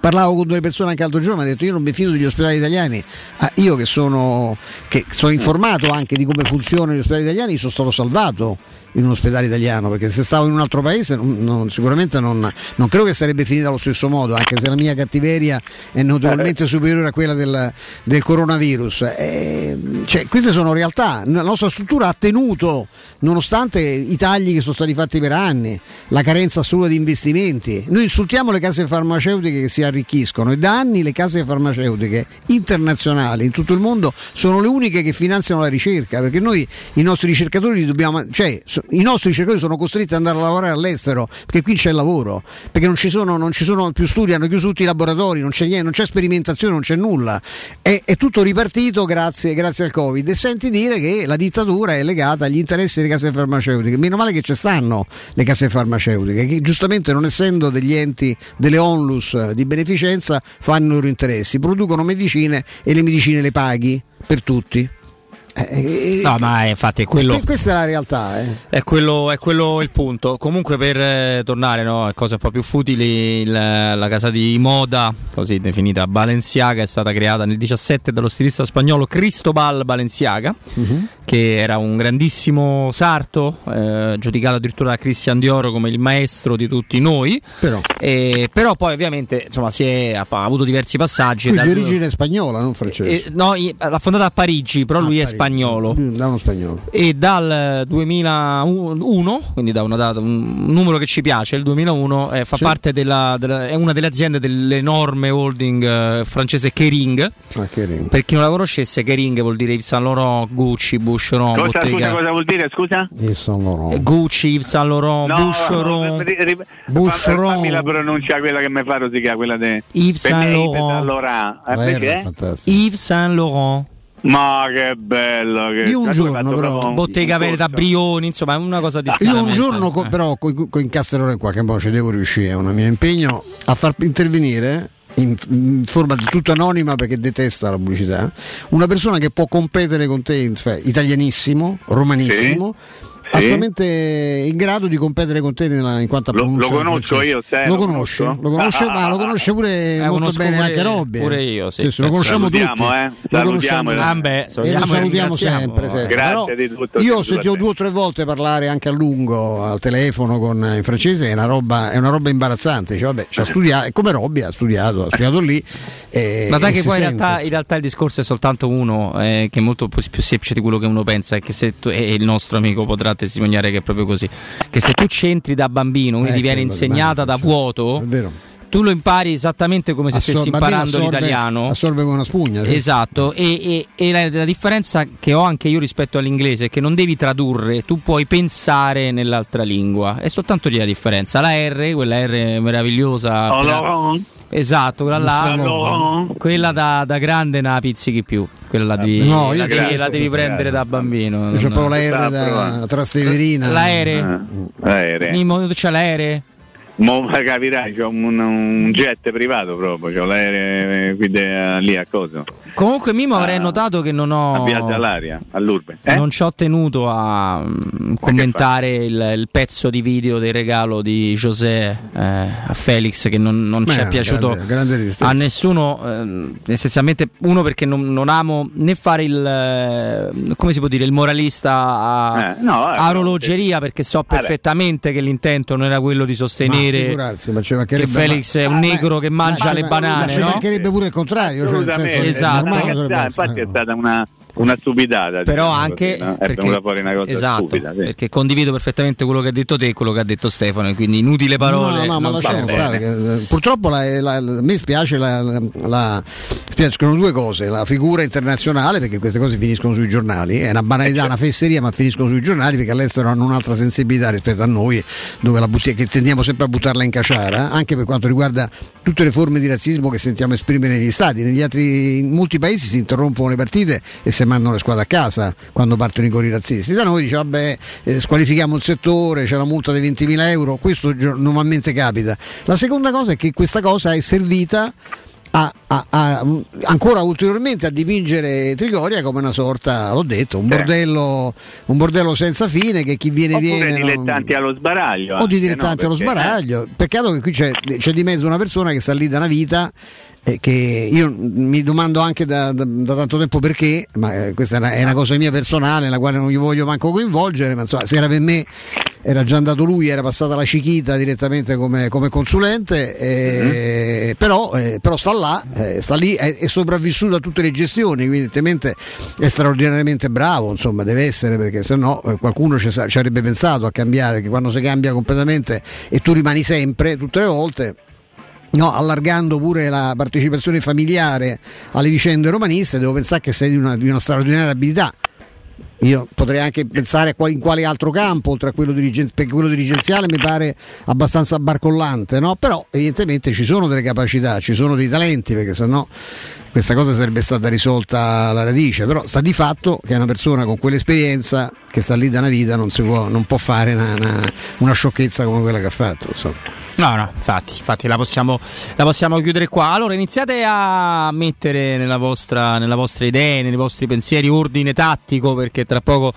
Speaker 9: parlavo con due persone anche l'altro giorno mi ha detto io non mi fido degli ospedali italiani. Ah, io che sono, che sono informato anche di come funzionano gli ospedali italiani sono stato salvato in un ospedale italiano, perché se stavo in un altro paese non, non, sicuramente non, non, credo che sarebbe finita allo stesso modo, anche se la mia cattiveria è notevolmente superiore a quella del, del coronavirus. E, cioè, queste sono realtà, la nostra struttura ha tenuto, nonostante i tagli che sono stati fatti per anni, la carenza assoluta di investimenti. Noi insultiamo le case farmaceutiche che si arricchiscono e da anni le case farmaceutiche internazionali in tutto il mondo sono le uniche che finanziano la ricerca, perché noi i nostri ricercatori dobbiamo... Cioè, i nostri ricercatori sono costretti ad andare a lavorare all'estero perché qui c'è lavoro, perché non ci sono, non ci sono più studi, hanno chiuso tutti i laboratori, non c'è, niente, non c'è sperimentazione, non c'è nulla. È, è tutto ripartito grazie, grazie, al Covid e senti dire che la dittatura è legata agli interessi delle case farmaceutiche. Meno male che ci stanno le case farmaceutiche, che giustamente non essendo degli enti delle onlus di beneficenza fanno i loro interessi, producono medicine e le medicine le paghi per tutti Eh,
Speaker 6: No, ma eh, infatti è quello.
Speaker 9: que- questa è la realtà. eh.
Speaker 6: È quello, è quello il punto. Comunque per eh, tornare no, a cose un po' più futili, il- la casa di moda, così definita Balenciaga, è stata creata nel 17 dallo stilista spagnolo Cristobal Balenciaga, che era un grandissimo sarto, eh, giudicato addirittura da Christian Dioro come il maestro di tutti noi.
Speaker 9: Però,
Speaker 6: E- però poi ovviamente insomma, si è, ha, ha avuto diversi passaggi.
Speaker 9: quindi
Speaker 6: dal-
Speaker 9: di origine spagnola, non francese.
Speaker 6: eh, no, l'ha fondata a Parigi, però
Speaker 9: Ah,
Speaker 6: lui è
Speaker 9: Parigi.
Speaker 6: Spagnolo.
Speaker 9: Mm, Da uno spagnolo.
Speaker 6: E dal 2001, quindi da una data, un numero che ci piace, il 2001, eh, fa
Speaker 9: Sì.
Speaker 6: parte della, della- è una delle aziende dell'enorme holding eh, francese Kering.
Speaker 9: Ah, che ring.
Speaker 6: Per chi non la conoscesse, Kering vuol dire Yves Saint Laurent, Gucci, Boucheron,
Speaker 8: Cosa, scusa,
Speaker 6: Bottega.
Speaker 8: cosa vuol dire? Scusa?
Speaker 9: Io sono
Speaker 6: Eh, Gucci, Yves Saint Laurent,
Speaker 8: No,
Speaker 6: Boucheron.
Speaker 8: ri-
Speaker 9: Boucheron.
Speaker 8: Fammi la pronuncia quella che mi fa rosicare, quella di
Speaker 6: Yves Saint Laurent.
Speaker 8: Laurent. Eh, perché?
Speaker 6: Yves Saint Laurent,
Speaker 8: Ma che bello! Che...
Speaker 9: Io un giorno, però,
Speaker 8: un-
Speaker 6: Bottega
Speaker 8: corso.
Speaker 6: Brioni, insomma, è una cosa di
Speaker 9: Io un giorno, co-
Speaker 6: eh.
Speaker 9: però, con, con Castelloro in qualche modo ci devo riuscire, è un mio impegno, a far intervenire in, in forma di tutto anonima perché detesta la pubblicità, una persona che può competere con te, cioè, italianissimo, romanissimo.
Speaker 8: Sì.
Speaker 9: Assolutamente in grado di competere con te nella- in quanto a
Speaker 8: Lo- lo conosco
Speaker 9: francese.
Speaker 8: io, sai,
Speaker 9: lo
Speaker 8: lo
Speaker 9: conosce,
Speaker 8: conosco?
Speaker 9: lo conosce, ma lo conosce pure
Speaker 6: Eh,
Speaker 9: molto bene
Speaker 6: pure-
Speaker 9: anche Robby. eh.
Speaker 6: pure io, sì,
Speaker 9: lo
Speaker 6: penso.
Speaker 9: conosciamo tutti.
Speaker 8: Salutiamo, eh.
Speaker 9: Lo
Speaker 8: Salutiamo,
Speaker 9: conosciamo
Speaker 8: eh.
Speaker 6: Ah, beh,
Speaker 9: e lo
Speaker 6: salutiamo e
Speaker 9: salutiamo sempre. sempre.
Speaker 8: Grazie
Speaker 9: Però
Speaker 8: di tutto,
Speaker 9: Io ho sentito due o tre volte parlare anche a lungo al telefono con, in francese, è una roba, è una roba imbarazzante. Cioè, vabbè, ci ha studiato, come Robby ha studiato, ha studiato lì. e-
Speaker 6: Ma dai
Speaker 9: e
Speaker 6: che poi in realtà, in realtà il discorso è soltanto uno, eh, che è molto più semplice di quello che uno pensa, che se tu, e il nostro amico potrà testimoniare che è proprio così, che se tu c'entri da bambino, quindi
Speaker 9: Eh,
Speaker 6: ti viene insegnata da
Speaker 9: certo.
Speaker 6: vuoto,
Speaker 9: È vero.
Speaker 6: Tu lo impari esattamente come se
Speaker 9: Assor-
Speaker 6: stessi imparando
Speaker 9: assorbe-
Speaker 6: l'italiano.
Speaker 9: Assorbe con una spugna. sì.
Speaker 6: Esatto, e, e- e la, la differenza che ho anche io rispetto all'inglese è che non devi tradurre, tu puoi pensare nell'altra lingua, è soltanto lì la differenza. La R, quella R meravigliosa,
Speaker 8: Oh,
Speaker 6: esatto, quella là, quella da, da grande non la pizzichi più, quella la devi,
Speaker 9: No, io
Speaker 6: la devi- la devi prendere da bambino.
Speaker 9: C'è proprio la R da
Speaker 8: provando.
Speaker 9: Trasteverina.
Speaker 6: L'aereo,
Speaker 8: Eh, aereo.
Speaker 6: Mimmo, tu c'hai l'aereo?
Speaker 8: Mo capirai, c'ho un, un jet privato proprio, c'ho l'aereo eh, qui de- lì a cosa?
Speaker 6: Comunque Mimo avrei
Speaker 8: Ah,
Speaker 6: notato che non ho...
Speaker 8: All'aria, all'Urbe. Eh?
Speaker 6: Non ci ho tenuto a mm, commentare il, il pezzo di video del regalo di José eh, a Felix che non, non ci è piaciuto
Speaker 9: grande- grande
Speaker 6: a nessuno, ehm, essenzialmente uno perché non, non amo né fare il, eh, come si può dire, il moralista a,
Speaker 8: Eh, no, eh,
Speaker 6: a orologeria perché so perfettamente che l'intento non era quello di
Speaker 9: Ma
Speaker 6: sostenere
Speaker 9: mancherebbe-
Speaker 6: che Felix è un
Speaker 9: ma-
Speaker 6: negro che
Speaker 9: ma
Speaker 6: mangia le banane,
Speaker 9: Ma ci
Speaker 6: no?
Speaker 9: mancherebbe pure il contrario. Cioè,
Speaker 8: Assolutamente,
Speaker 6: Esatto.
Speaker 8: Infatti è stata una, una stupidata.
Speaker 6: però
Speaker 8: diciamo
Speaker 6: anche
Speaker 8: così, no? è
Speaker 6: perché,
Speaker 8: venuta fuori una cosa
Speaker 6: esatto,
Speaker 8: stupida. sì.
Speaker 6: perché condivido perfettamente quello che ha detto te e quello che ha detto Stefano e quindi inutili parole
Speaker 9: No, no, ma lasciamo stare, eh, purtroppo la- la- la- a me spiace la, la, la- spiacciono due cose, la figura internazionale perché queste cose finiscono sui giornali, è una banalità, una fesseria ma finiscono sui giornali perché all'estero hanno un'altra sensibilità rispetto a noi dove la butti- che tendiamo sempre a buttarla in caciara, anche per quanto riguarda tutte le forme di razzismo che sentiamo esprimere negli stati, negli altri, in molti paesi si interrompono le partite e si mandano le squadre a casa quando partono i cori razzisti, da noi dice vabbè eh, squalifichiamo il settore, c'è la multa di 20.000 euro, questo normalmente capita. La seconda cosa è che questa cosa è servita a, a- a- ancora ulteriormente a dipingere Trigoria come una sorta, l'ho detto, un bordello, un bordello senza fine che chi viene
Speaker 8: Oppure
Speaker 9: viene. non-
Speaker 8: dilettanti allo sbaraglio.
Speaker 9: o di dilettanti
Speaker 8: no?
Speaker 9: allo
Speaker 8: Perché-
Speaker 9: sbaraglio. Peccato che qui c'è, c'è di mezzo una persona che sta lì da una vita. Eh, che io mi domando anche da, da- da tanto tempo perché, ma eh, questa è una, è una cosa mia personale, la quale non gli voglio manco coinvolgere, ma insomma, se era per me era già andato lui, era passata la Cichita direttamente come, come consulente, eh, però, eh, però sta là, eh, sta lì, è, è sopravvissuto a tutte le gestioni, quindi evidentemente è straordinariamente bravo, insomma deve essere perché se no eh, qualcuno ci, ci avrebbe pensato a cambiare, perché quando si cambia completamente e tu rimani sempre, tutte le volte, No, allargando pure la partecipazione familiare alle vicende romaniste, devo pensare che sei di una, di una straordinaria abilità. Io potrei anche pensare in quale altro campo, oltre a quello, dirigen- perché quello dirigenziale mi pare abbastanza barcollante, no? però evidentemente ci sono delle capacità, ci sono dei talenti, perché sennò questa cosa sarebbe stata risolta alla radice, però sta di fatto che una persona con quell'esperienza che sta lì da una vita non, può, non può fare una, una- una sciocchezza come quella che ha fatto. insomma.
Speaker 6: No, no, infatti, infatti la, possiamo, la possiamo chiudere qua. Allora iniziate a mettere nella vostra, nella vostra idea, nei vostri pensieri ordine tattico perché tra poco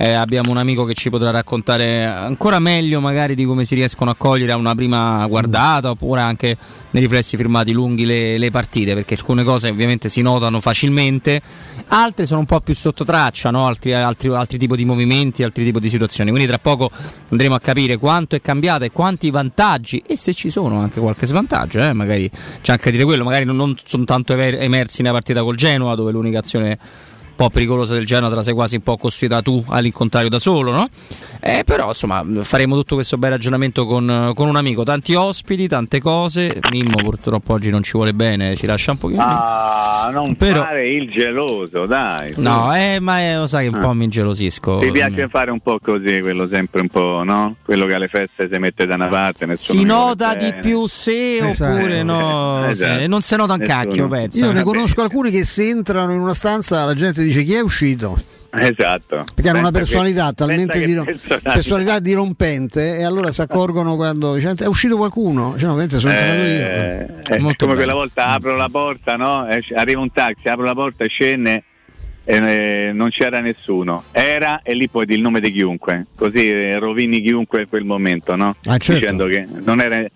Speaker 6: eh, abbiamo un amico che ci potrà raccontare ancora meglio magari di come si riescono a cogliere a una prima guardata oppure anche nei riflessi firmati lunghi le, le partite perché alcune cose ovviamente si notano facilmente, altre sono un po' più sotto traccia, no? altri, altri, altri tipi di movimenti, altri tipi di situazioni. Quindi tra poco andremo a capire quanto è cambiata e quanti vantaggi e se ci sono anche qualche svantaggio, eh? magari c'è anche a dire quello, magari non, non sono tanto emersi nella partita col Genoa dove l'unica azione po' pericolosa del Genoa te la sei quasi un po' costruita tu all'incontrario da solo, no? Eh, però insomma faremo tutto questo bel ragionamento con, con, un amico, tanti ospiti, tante cose. Mimmo purtroppo oggi non ci vuole bene, ci lascia un pochino.
Speaker 8: Ah, non però... fare il geloso, dai.
Speaker 6: No, eh, ma è, lo sai che un ah. po' mi ingelosisco.
Speaker 8: Ti piace fare un po' così, quello sempre un po', no? Quello che alle feste si mette da una parte.
Speaker 6: Si nota di più se esatto. oppure no. Esatto. Se, non si nota un nessuno. cacchio, penso.
Speaker 9: Io ne conosco alcuni che se entrano in una stanza la gente dice chi è uscito.
Speaker 8: Esatto.
Speaker 9: Perché hanno una personalità che, talmente di, personalità. personalità dirompente e allora si accorgono quando dice, è uscito qualcuno. Cioè, ovviamente sono entrato
Speaker 8: io. Eh, è come bello. quella volta apro la porta, no? arriva un taxi, apro la porta e scende e eh, non c'era nessuno. Era e lì poi il nome di chiunque, così eh, rovini chiunque in quel momento, no?
Speaker 9: Ah, certo.
Speaker 8: Dicendo che non era eh,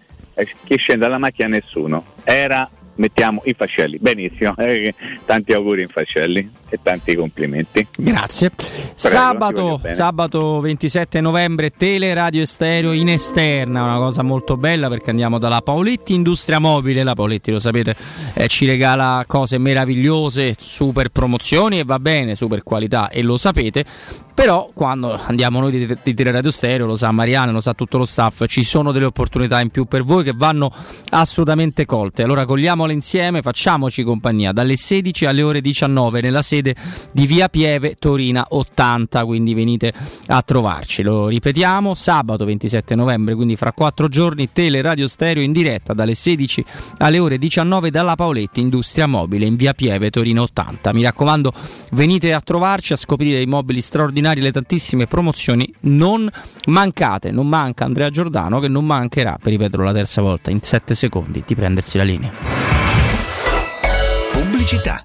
Speaker 8: chi scende dalla macchina nessuno. Era mettiamo i fascelli. Benissimo, eh, tanti auguri in fascelli e tanti complimenti.
Speaker 6: Grazie. Prego, sabato, sabato 27 novembre Tele Radio Stereo in esterna, una cosa molto bella perché andiamo dalla Paoletti Industria Mobile, la Paoletti lo sapete eh, ci regala cose meravigliose, super promozioni e va bene, super qualità e lo sapete, però quando andiamo noi di, di Tele Radio Stereo, lo sa Mariana, lo sa tutto lo staff, ci sono delle opportunità in più per voi che vanno assolutamente colte. Allora cogliamole insieme, facciamoci compagnia dalle 16 alle ore 19 nella sede sede di Via Pieve Torina 80, quindi venite a trovarci. Lo ripetiamo, sabato 27 novembre, quindi fra quattro giorni, Tele Radio Stereo in diretta dalle 16 alle ore 19 dalla Paoletti Industria Mobile in Via Pieve Torino 80. Mi raccomando, venite a trovarci a scoprire i mobili straordinari, le tantissime promozioni. Non mancate, non manca Andrea Giordano che non mancherà, per ripeterlo la terza volta, in 7 secondi di prendersi la linea.
Speaker 10: Pubblicità.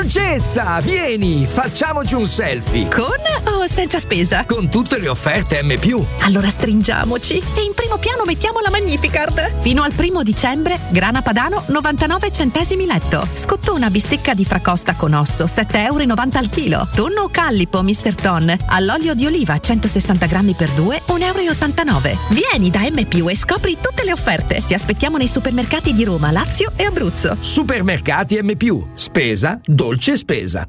Speaker 11: Dolcezza, vieni, facciamoci un selfie.
Speaker 12: Con o senza spesa?
Speaker 11: Con tutte le offerte M.
Speaker 12: Allora stringiamoci e in primo piano mettiamo la Magnificard. Fino al primo dicembre, grana padano 99 centesimi letto. Scottona bistecca di fracosta con osso 7,90 euro al chilo. Tonno callipo Mr. Ton all'olio di oliva 160 grammi per 2 1,89 euro. Vieni da M e scopri tutte le offerte. Ti aspettiamo nei supermercati di Roma, Lazio e Abruzzo.
Speaker 11: Supermercati M. Spesa, dolce spesa.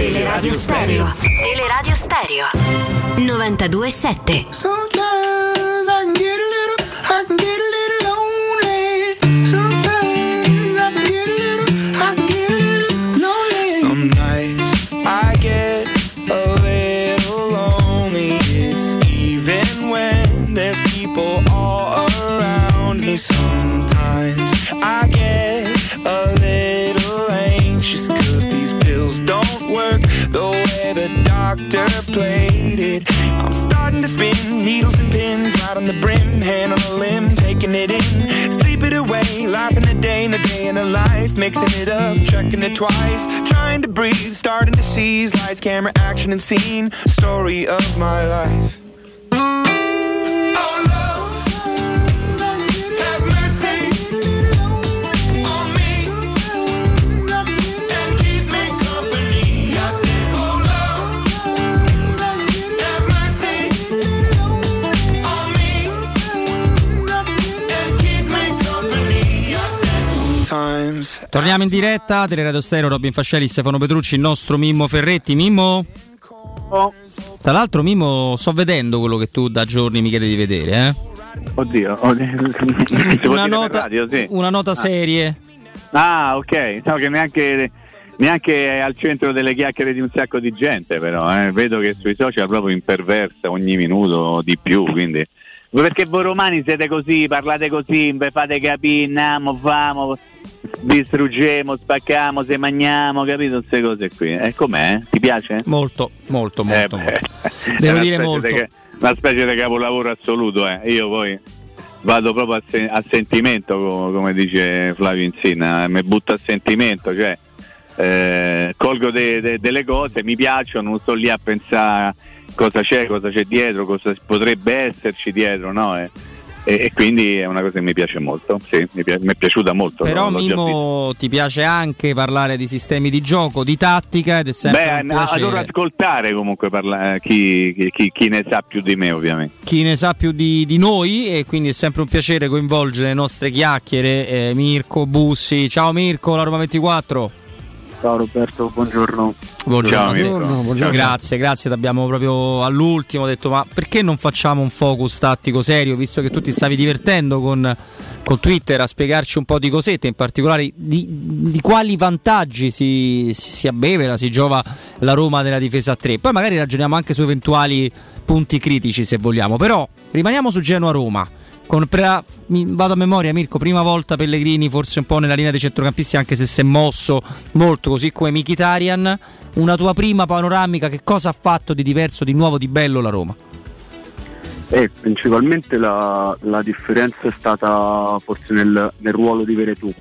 Speaker 5: Teleradio Stereo. Teleradio Stereo. 92.7.
Speaker 13: Sometimes hand on a limb, taking it in, sleep it away, laughing a day in a day in a life, mixing it up, checking it twice, trying to breathe, starting to seize lights, camera, action, and scene. Story of my life.
Speaker 6: Torniamo in diretta, Teleradio Stereo, Robin Fascelli, Stefano Petrucci, il nostro Mimmo Ferretti. Mimmo? Tra l'altro Mimmo, sto vedendo quello che tu da giorni mi chiedi di vedere, eh?
Speaker 8: Oddio, oddio.
Speaker 6: Una nota,
Speaker 8: radio, sì.
Speaker 6: una nota
Speaker 8: Ah.
Speaker 6: serie.
Speaker 8: Ah, ok. So che neanche, neanche è al centro delle chiacchiere di un sacco di gente, però. eh. Vedo che sui social proprio imperversa ogni minuto di più, quindi. Perché voi romani siete così, parlate così, fate capire, andiamo, famo, distruggiamo, spacchiamo, se mangiamo, capito? Queste cose qui. E com'è? Ti piace?
Speaker 6: Molto, molto, molto.
Speaker 8: Eh, beh,
Speaker 6: Devo dire molto.
Speaker 8: di una specie di capolavoro assoluto, eh. Io poi vado proprio a, sen- a sentimento, co- come dice Flavio Insina, mi butto a sentimento, cioè eh, colgo de- de- delle cose, mi piacciono, non sto lì a pensare cosa c'è, cosa c'è dietro, cosa potrebbe esserci dietro, no? E, e- e quindi è una cosa che mi piace molto, sì, mi, pi- mi è piaciuta molto.
Speaker 6: Però
Speaker 8: vista.
Speaker 6: Mimmo ti piace anche parlare di sistemi di gioco, di tattica ed è sempre
Speaker 8: Beh,
Speaker 6: un piacere.
Speaker 8: adoro ascoltare comunque parla- eh, chi, chi- chi- chi ne sa più di me ovviamente.
Speaker 6: chi ne sa più di, di noi e quindi è sempre un piacere coinvolgere le nostre chiacchiere. eh, Mirko Bussi, ciao Mirko, la Roma 24.
Speaker 14: Ciao Roberto, buongiorno.
Speaker 6: Buongiorno,
Speaker 14: Ciao, Mirko.
Speaker 6: Grazie, grazie. Ti abbiamo proprio all'ultimo detto: ma perché non facciamo un focus tattico serio? Visto che tu ti stavi divertendo con, con Twitter a spiegarci un po' di cosette, in particolare di, di quali vantaggi si, si abbevera, si giova la Roma nella difesa a 3. Poi magari ragioniamo anche su eventuali punti critici se vogliamo. Però rimaniamo su Genoa-Roma. Con pre- mi vado a memoria, Mirko, prima volta Pellegrini forse un po' nella linea dei centrocampisti, anche se si è mosso molto, così come Mkhitaryan. Una tua prima panoramica, che cosa ha fatto di diverso, di nuovo, di bello la Roma?
Speaker 14: Eh, principalmente la, la differenza è stata forse nel, nel ruolo di Veretù,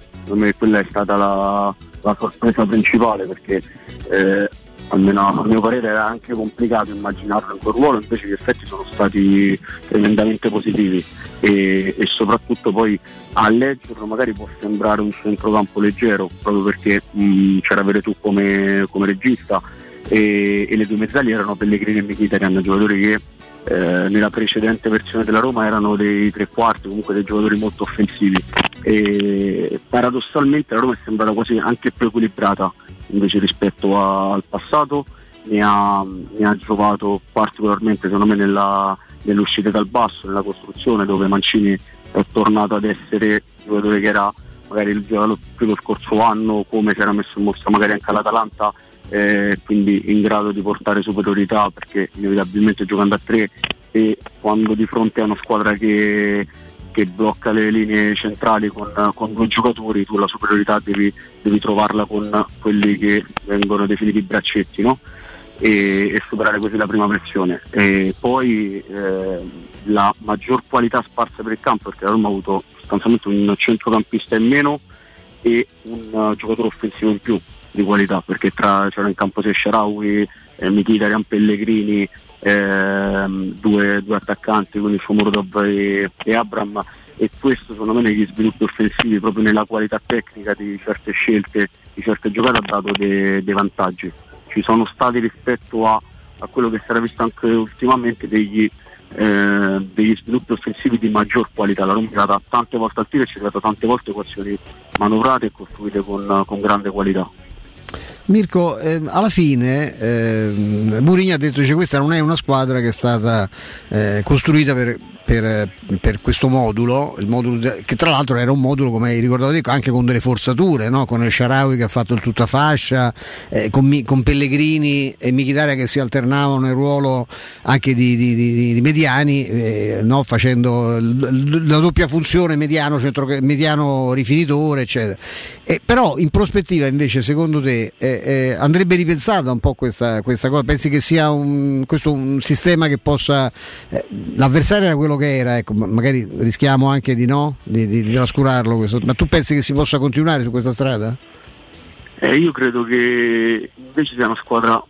Speaker 14: quella è stata la, la sorpresa principale perché eh, almeno a mio parere era anche complicato immaginarlo in quel ruolo, invece gli effetti sono stati tremendamente positivi e, e soprattutto poi a leggerlo magari può sembrare un centrocampo leggero proprio perché mh, c'era Veretù come, come regista e, e le due mezzali erano Pellegrini e Mkhitaryan, giocatori che eh, nella precedente versione della Roma erano dei tre quarti, comunque dei giocatori molto offensivi. E paradossalmente la Roma è sembrata quasi anche più equilibrata invece rispetto a- al passato, ne ha, ne ha giocato particolarmente secondo me nella, nell'uscita dal basso, nella costruzione dove Mancini è tornato ad essere il giocatore che era magari il giocatore più lo scorso anno, come si era messo in mostra magari anche all'Atalanta, eh, quindi in grado di portare superiorità perché inevitabilmente giocando a tre e quando di fronte a una squadra che, che blocca le linee centrali con, con due giocatori tu la superiorità devi, devi trovarla con quelli che vengono definiti braccetti no? e, e superare così la prima pressione e poi eh, la maggior qualità sparsa per il campo perché la Roma ha avuto sostanzialmente un centrocampista in meno e un uh, giocatore offensivo in più di qualità perché tra, c'era in campo sia Sharawi, eh, Mkhitaryan, Pellegrini, ehm, due, due attaccanti, quindi Shomurodov e, e Abram e questo secondo me negli sviluppi offensivi, proprio nella qualità tecnica di certe scelte, di certe giocate ha dato dei, dei vantaggi. Ci sono stati rispetto a, a quello che si era visto anche ultimamente degli, eh, degli sviluppi offensivi di maggior qualità. La Roma è stata tante volte al tiro e ci è stata tante volte equazioni manovrate e costruite con, con grande qualità.
Speaker 9: Mirko, ehm, alla fine ehm, Mourinho ha detto che questa non è una squadra che è stata eh, costruita per, per- per questo modulo, modulo che tra l'altro era un modulo, come hai ricordato anche con delle forzature, no? con il Sharawi che ha fatto il tutta fascia, eh, con, con Pellegrini e Michitaria che si alternavano nel ruolo anche di, di- di- di mediani, eh, no? facendo l- la doppia funzione mediano, centro- mediano rifinitore, eccetera. Eh, però in prospettiva invece secondo te eh, eh, andrebbe ripensata un po' questa, questa cosa? Pensi che sia un, questo un sistema che possa... eh, l'avversario era quello che era, ecco, ma- magari rischiamo anche di no, di, di- di trascurarlo questo. Ma tu pensi che si possa continuare su questa strada?
Speaker 14: Eh, io credo che invece sia una squadra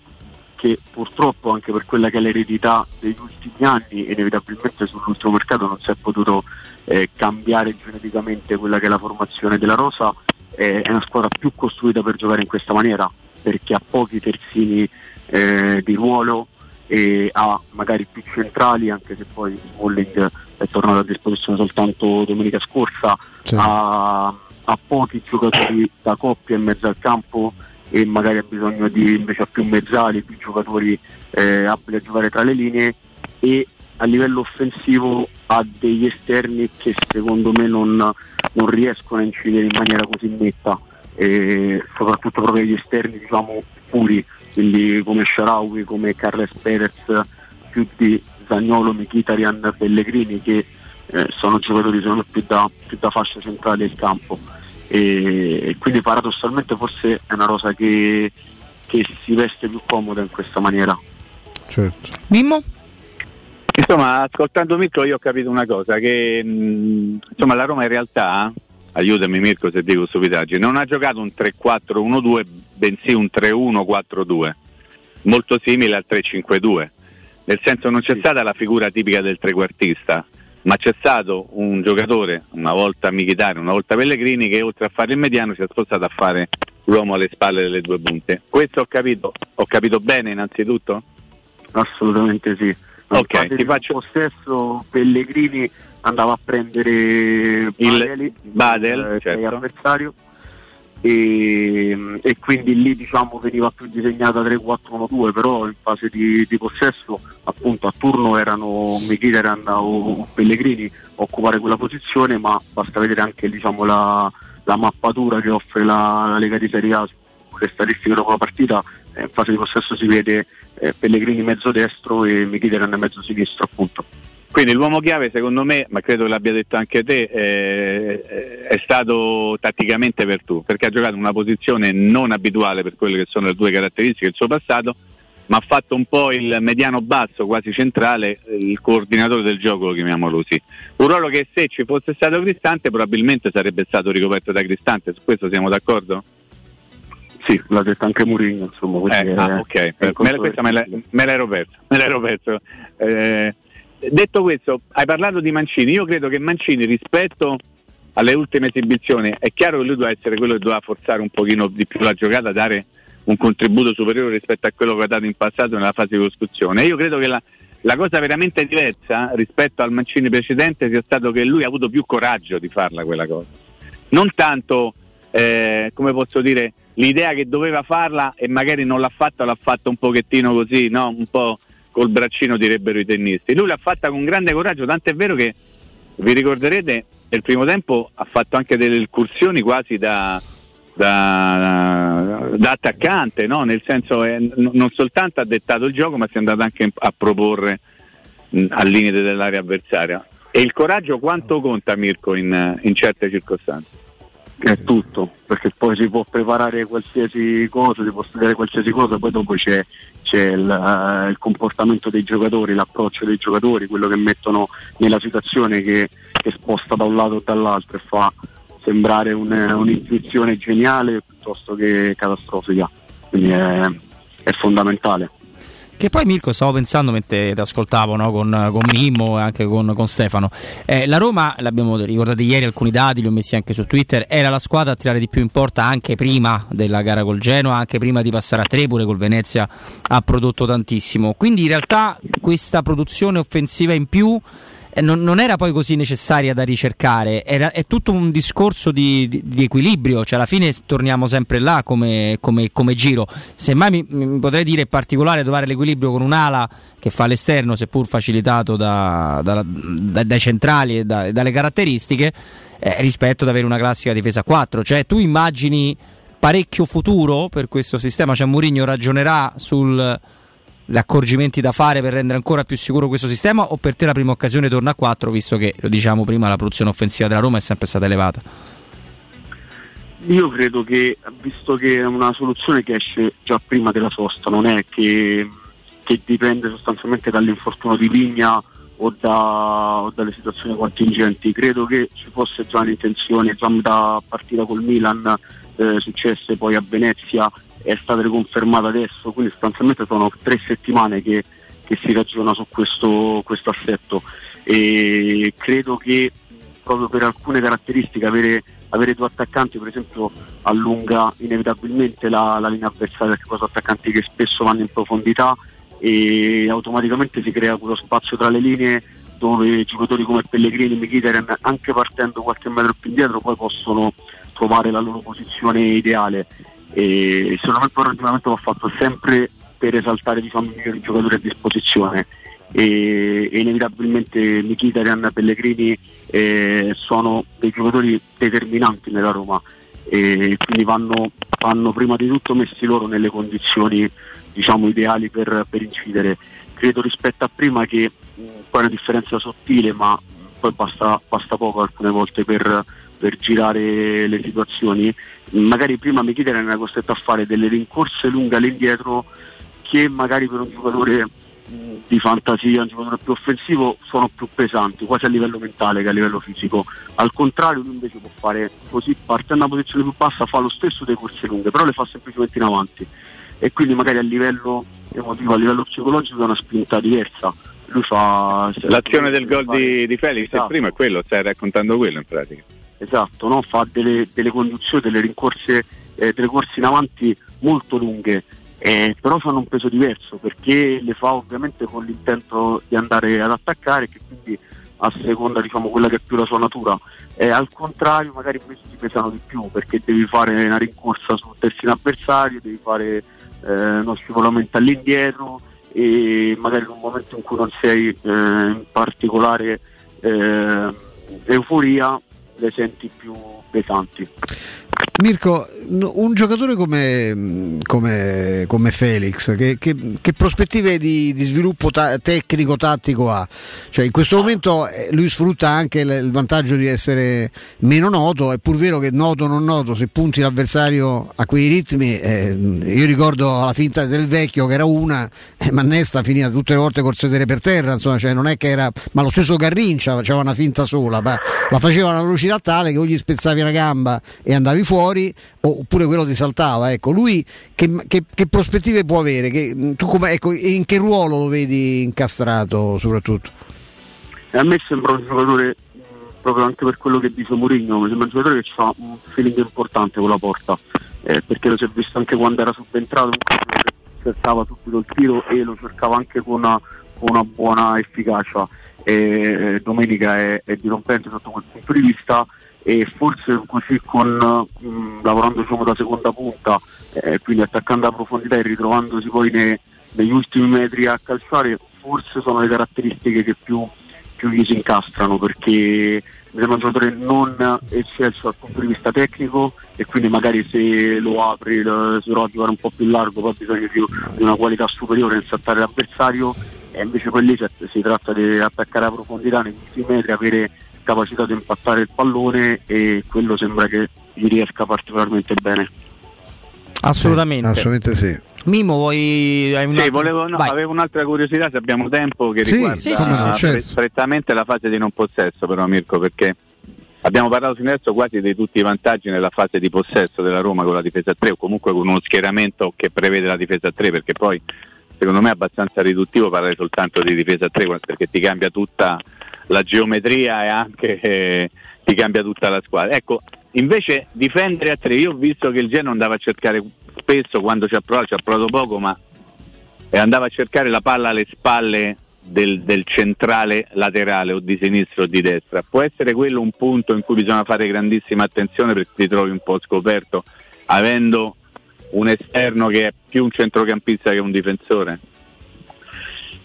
Speaker 14: che purtroppo anche per quella che è l'eredità degli ultimi anni, inevitabilmente sull'ultimo mercato non si è potuto eh, cambiare geneticamente quella che è la formazione della Rosa, eh, è una squadra più costruita per giocare in questa maniera, perché ha pochi terzini eh, di ruolo e ha magari più centrali, anche se poi Smalling è tornato a disposizione soltanto domenica scorsa, ha, ha pochi giocatori da coppia in mezzo al campo e magari ha bisogno di invece ha più mezzali, più giocatori eh, abili a giocare tra le linee e a livello offensivo ha degli esterni che secondo me non, non riescono a incidere in maniera così netta e soprattutto proprio gli esterni diciamo puri, quindi come Sharawi, come Carles Perez, più di Zagnolo, Mkhitaryan, Pellegrini che eh, sono giocatori me più da, più da fascia centrale del campo e, e quindi paradossalmente forse è una rosa che, che si veste più comoda in questa maniera.
Speaker 9: Certo.
Speaker 6: Mimmo?
Speaker 14: Insomma, ascoltando Mirko io ho capito una cosa, che mh, insomma la Roma in realtà, aiutami Mirko se dico stupidaggine, non ha giocato un 3-4-1-2, bensì un 3-1-4-2, molto simile al 3-5-2, nel senso non c'è stata la figura tipica del trequartista, ma c'è stato un giocatore, una volta Michitari, una volta Pellegrini, che oltre a fare il mediano si è spostato a fare l'uomo alle spalle delle due punte. Questo ho capito, ho capito bene innanzitutto? Assolutamente sì. Ok, ti faccio possesso Pellegrini andava a prendere Il
Speaker 6: Eh,
Speaker 14: eh, Badel, che è
Speaker 6: certo.
Speaker 14: avversario e, e quindi lì diciamo veniva più disegnata 3-4-1-2 però in fase di, di possesso appunto a turno erano Mkhitaryan o, Pellegrini a occupare quella posizione ma basta vedere anche diciamo, la, la mappatura che offre la, la Lega di Serie A. Sulle statistiche dopo la partita eh, in fase di possesso si vede eh, Pellegrini mezzo destro e Mkhitaryan mezzo sinistro appunto
Speaker 8: Quindi l'uomo chiave secondo me, ma credo che l'abbia detto anche te, eh, è stato tatticamente per tu, perché ha giocato in una posizione non abituale per quelle che sono le due caratteristiche del suo passato, ma ha fatto un po' il mediano basso, quasi centrale, il coordinatore del gioco, lo chiamiamolo così. Un ruolo che se ci fosse stato Cristante probabilmente sarebbe stato ricoperto da Cristante, su questo siamo d'accordo?
Speaker 14: Sì, l'ha detto anche Mourinho, insomma.
Speaker 8: Eh,
Speaker 14: è-
Speaker 8: ah, ok,
Speaker 14: è
Speaker 8: me, questa me, la- me l'ero perso. Me l'ero perso. Eh, detto questo, hai parlato di Mancini. Io credo che Mancini rispetto alle ultime esibizioni, è chiaro che lui doveva essere quello che doveva forzare un pochino di più la giocata, dare un contributo superiore rispetto a quello che ha dato in passato nella fase di costruzione. Io credo che la, la cosa veramente diversa rispetto al Mancini precedente sia stato che lui ha avuto più coraggio di farla quella cosa. Non tanto, eh, come posso dire, l'idea che doveva farla e magari non l'ha fatta, l'ha fatta un pochettino così, no? un po' col braccino direbbero i tennisti. Lui l'ha fatta con grande coraggio, tant'è vero che vi ricorderete nel primo tempo ha fatto anche delle incursioni quasi da, da, da attaccante, no? nel senso eh, n- non soltanto ha dettato il gioco ma si è andato anche a proporre mh, al limite dell'area avversaria. E il coraggio quanto conta Mirko in, in certe circostanze?
Speaker 14: È tutto, perché poi si può preparare qualsiasi cosa, si può studiare qualsiasi cosa, poi dopo c'è, c'è il, eh, il comportamento dei giocatori, l'approccio dei giocatori, quello che mettono nella situazione che, che sposta da un lato o dall'altro e fa sembrare un- un'intuizione geniale piuttosto che catastrofica. Quindi è, è fondamentale.
Speaker 6: Che poi Mirko stavo pensando mentre ti ascoltavo no, con, con Mimmo e anche con, con Stefano. Eh, la Roma, l'abbiamo ricordato ieri alcuni dati, li ho messi anche su Twitter, era la squadra a tirare di più in porta anche prima della gara col Genoa, anche prima di passare a tre, col Venezia ha prodotto tantissimo. Quindi in realtà questa produzione offensiva in più non, non era poi così necessaria da ricercare, era, è tutto un discorso di, di- di equilibrio, cioè alla fine torniamo sempre là come, come- come giro. Semmai mi, mi potrei dire particolare trovare l'equilibrio con un'ala che fa l'esterno, seppur facilitato da- da- da- dai centrali e da- dalle caratteristiche, eh, rispetto ad avere una classica difesa a 4. Cioè tu immagini parecchio futuro per questo sistema, cioè Mourinho ragionerà sul gli accorgimenti da fare per rendere ancora più sicuro questo sistema o per te la prima occasione torna a 4 visto che lo diciamo prima la produzione offensiva della Roma è sempre stata elevata?
Speaker 14: Io credo che, visto che è una soluzione che esce già prima della sosta, non è che, che dipende sostanzialmente dall'infortunio di Vigna o, da- o dalle situazioni contingenti, credo che ci fosse già un'intenzione, già da partita col Milan, eh, successe poi a Venezia, è stata riconfermata adesso, quindi sostanzialmente sono tre settimane che, che si ragiona su questo, assetto. E credo che proprio per alcune caratteristiche avere, avere due attaccanti per esempio allunga inevitabilmente la, la linea avversaria perché sono attaccanti che spesso vanno in profondità e automaticamente si crea quello spazio tra le linee dove giocatori come Pellegrini e Mkhitaryan anche partendo qualche metro più indietro poi possono trovare la loro posizione ideale e secondo me poi il ragionamento va fatto sempre per esaltare diciamo, i migliori giocatori a disposizione e, e inevitabilmente Mkhitaryan Pellegrini eh, sono dei giocatori determinanti nella Roma e quindi vanno, vanno prima di tutto messi loro nelle condizioni diciamo, ideali per, per incidere. Credo rispetto a prima che mh, poi è una differenza sottile ma poi basta, basta poco alcune volte per, per girare le situazioni. Magari prima Mkhitaryan era costretto a fare delle rincorse lunghe all'indietro che magari per un giocatore mh, di fantasia, un giocatore più offensivo, sono più pesanti, quasi a livello mentale che a livello fisico. Al contrario, lui invece può fare così, partendo da una posizione più bassa, fa lo stesso delle corse lunghe, però le fa semplicemente in avanti. E quindi magari a livello emotivo, a livello psicologico dà una spinta diversa. Lui fa.
Speaker 8: L'azione del gol di, di Felix
Speaker 14: Esatto.
Speaker 8: il primo è quello, stai raccontando quello in pratica.
Speaker 14: Esatto, no? fa delle, delle conduzioni, delle rincorse, eh, delle corse in avanti molto lunghe, eh, però hanno un peso diverso perché le fa ovviamente con l'intento di andare ad attaccare che quindi a seconda diciamo quella che è più la sua natura. E al contrario magari questi ti pesano di più perché devi fare una rincorsa sul terzino avversario, devi fare eh, uno scivolamento all'indietro e magari in un momento in cui non sei eh, in particolare eh, euforia le senti più pesanti.
Speaker 7: Mirko, un giocatore come, come- come Felix, che, che- che prospettive di, di sviluppo ta- tecnico-tattico ha? Cioè, in questo momento eh, lui sfrutta anche il, il vantaggio di essere meno noto, è pur vero che noto o non noto, se punti l'avversario a quei ritmi, eh, io ricordo la finta del vecchio che era una, eh, Mannesta finiva tutte le volte col sedere per terra, insomma, cioè non è che era, ma lo stesso Garrincia faceva una finta sola, ma la faceva a una velocità tale che o gli spezzavi una gamba e andavi fuori oppure quello ti saltava. Ecco, lui che, che- che prospettive può avere? Che- tu come, ecco, in che ruolo lo vedi incastrato soprattutto?
Speaker 14: A me sembra un giocatore, proprio anche per quello che dice Mourinho, mi sembra un giocatore che ha un feeling importante con la porta, eh, perché lo si è visto anche quando era subentrato, cercava subito il tiro e lo cercava anche con una, con una buona efficacia. E, eh, domenica è, è dirompente sotto quel punto di vista e forse così con mh, lavorando diciamo, da seconda punta, eh, quindi attaccando a profondità e ritrovandosi poi ne- negli ultimi metri a calciare, forse sono le caratteristiche che più, più gli si incastrano perché mi sembra un giocatore non eccelso dal punto di vista tecnico e quindi magari se lo apri, se lo a giocare un po' più largo, poi ha bisogno di, una qualità superiore nel saltare l'avversario. E invece poi lì si tratta di attaccare a profondità negli ultimi metri, avere capacità di impattare il pallone e quello sembra che gli riesca particolarmente bene.
Speaker 6: Assolutamente.
Speaker 7: assolutamente sì.
Speaker 6: Mimo, vuoi. Hai un
Speaker 8: Sì,
Speaker 6: altro-
Speaker 8: volevo- no, avevo un'altra curiosità se abbiamo tempo che
Speaker 6: Sì,
Speaker 8: riguarda
Speaker 6: sì, sì, certo.
Speaker 8: prettamente la fase di non possesso però Mirko perché abbiamo parlato fino adesso quasi di tutti i vantaggi nella fase di possesso della Roma con la difesa a 3 o comunque con uno schieramento che prevede la difesa a 3 perché poi secondo me è abbastanza riduttivo parlare soltanto di difesa a 3 perché ti cambia tutta la geometria e anche eh, ti cambia tutta la squadra. Ecco, invece difendere a 3 io ho visto che il Genoa andava a cercare spesso quando ci ha provato, ci ha provato poco ma e andava a cercare la palla alle spalle del, del centrale laterale o di sinistra o di destra. Può essere quello un punto in cui bisogna fare grandissima attenzione perché ti trovi un po' scoperto avendo un esterno che è più un centrocampista che un difensore.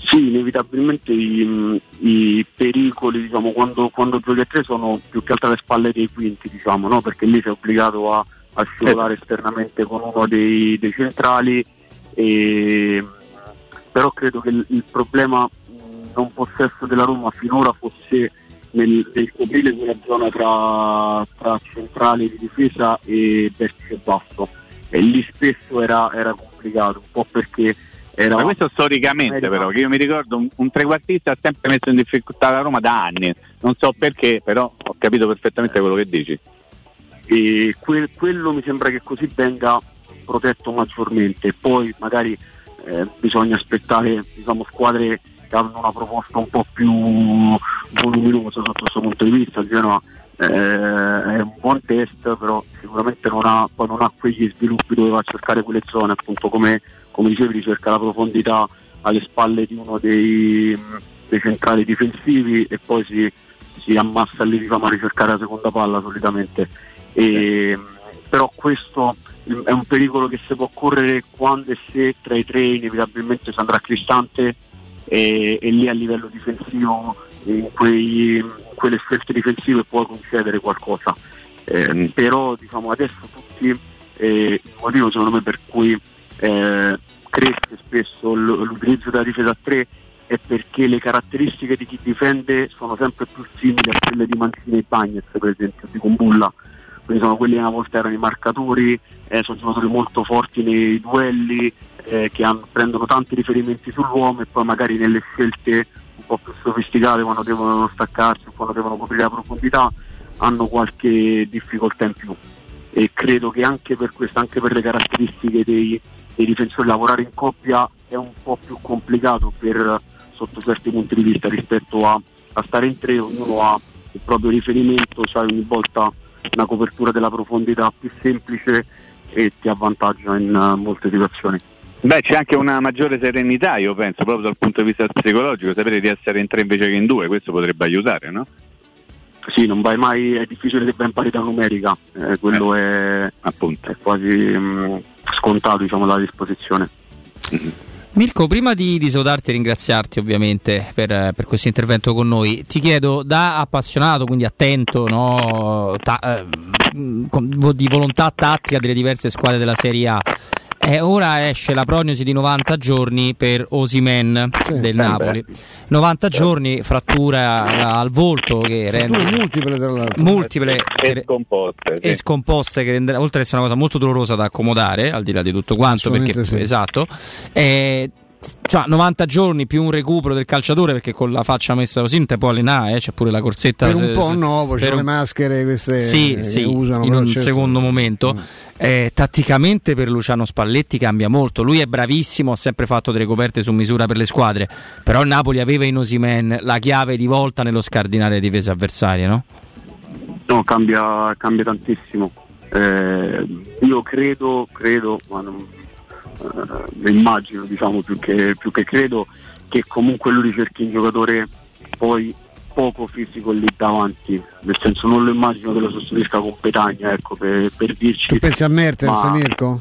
Speaker 14: Sì, inevitabilmente i, i pericoli diciamo, quando, quando giochi a tre sono più che altro alle spalle dei quinti, diciamo, no? perché lì sei obbligato a, a scivolare esternamente con uno dei, dei centrali, e, però credo che il, il problema non possesso della Roma finora fosse nel, nel coprire quella zona tra, tra centrale di difesa e vertice basso e lì spesso era, era complicato, un po' perché era
Speaker 8: Ma questo storicamente però, che io mi ricordo un, un trequartista ha sempre messo in difficoltà la Roma da anni, non so perché, però ho capito perfettamente quello che dici.
Speaker 14: e que- quello mi sembra che così venga protetto maggiormente. Poi magari eh, bisogna aspettare diciamo, squadre che hanno una proposta un po' più voluminosa sotto questo punto di vista. Il Genoa eh, è un buon test però sicuramente non ha, non ha quegli sviluppi dove va a cercare quelle zone appunto come, come dicevi ricerca la profondità alle spalle di uno dei, dei centrali difensivi e poi si, si ammassa lì diciamo, a ricercare la seconda palla solitamente. E, però questo è un pericolo che si può correre quando e se tra i tre inevitabilmente si andrà Cristante e, e lì a livello difensivo in, quei- in quelle scelte difensive può concedere qualcosa. Eh, però diciamo adesso tutti eh, il motivo secondo me per cui eh, cresce spesso l'utilizzo della difesa a 3 è perché le caratteristiche di chi difende sono sempre più simili a quelle di Mancini e Bagnez per esempio di Kumbulla quindi sono quelli che una volta erano i marcatori, eh, sono giocatori molto forti nei duelli, eh, che hanno- prendono tanti riferimenti sull'uomo e poi magari nelle scelte un po' più sofisticate quando devono staccarsi, quando devono coprire la profondità, hanno qualche difficoltà in più. E credo che anche per questo, anche per le caratteristiche dei, dei difensori, lavorare in coppia è un po' più complicato per, sotto certi punti di vista rispetto a, a stare in tre, ognuno ha il proprio riferimento, c'hai ogni volta una copertura della profondità più semplice e ti avvantaggia in eh, molte situazioni.
Speaker 8: Beh, c'è anche una maggiore serenità, io penso, proprio dal punto di vista psicologico, sapere di essere in tre invece che in due, questo potrebbe aiutare, no?
Speaker 14: Sì, non vai mai, è difficile che vai in parità numerica, eh, quello è, è quasi mh, scontato diciamo dalla disposizione.
Speaker 6: Mirko, prima di, di salutarti e ringraziarti ovviamente per, per questo intervento con noi, ti chiedo da appassionato, quindi attento, no, ta- eh, di volontà tattica delle diverse squadre della Serie A, eh, ora esce la prognosi di 90 giorni per Osimen del Napoli. 90 giorni, frattura al volto che rende
Speaker 7: Fratture multiple tra l'altro.
Speaker 6: multiple
Speaker 8: e scomposte.
Speaker 6: e scomposte che renderà, oltre ad essere una cosa molto dolorosa da accomodare, al di là di tutto quanto, perché
Speaker 7: sì.
Speaker 6: esatto. eh, cioè, 90 giorni più un recupero del calciatore perché con la faccia messa così non te può allenare, eh, c'è pure la corsetta.
Speaker 7: Per
Speaker 6: se-
Speaker 7: un po'
Speaker 6: se-
Speaker 7: no, poi
Speaker 6: per
Speaker 7: c'è
Speaker 6: un-
Speaker 7: le maschere queste
Speaker 6: sì,
Speaker 7: che
Speaker 6: sì,
Speaker 7: usano
Speaker 6: in un
Speaker 7: certo.
Speaker 6: secondo momento. Eh, tatticamente per Luciano Spalletti cambia molto. Lui è bravissimo, ha sempre fatto delle coperte su misura per le squadre. Però il Napoli aveva in Osimen la chiave di volta nello scardinare le difese avversarie, no?
Speaker 14: No, cambia, cambia tantissimo. Eh, io credo, credo, ma non, eh, immagino diciamo più che, più che credo, che comunque lui ricerchi un giocatore poi poco fisico lì davanti, nel senso non lo immagino che lo sostituisca con Petagna, ecco, per, per dirci.
Speaker 7: Tu pensi a Mertens,
Speaker 14: Ma-
Speaker 7: Mirko?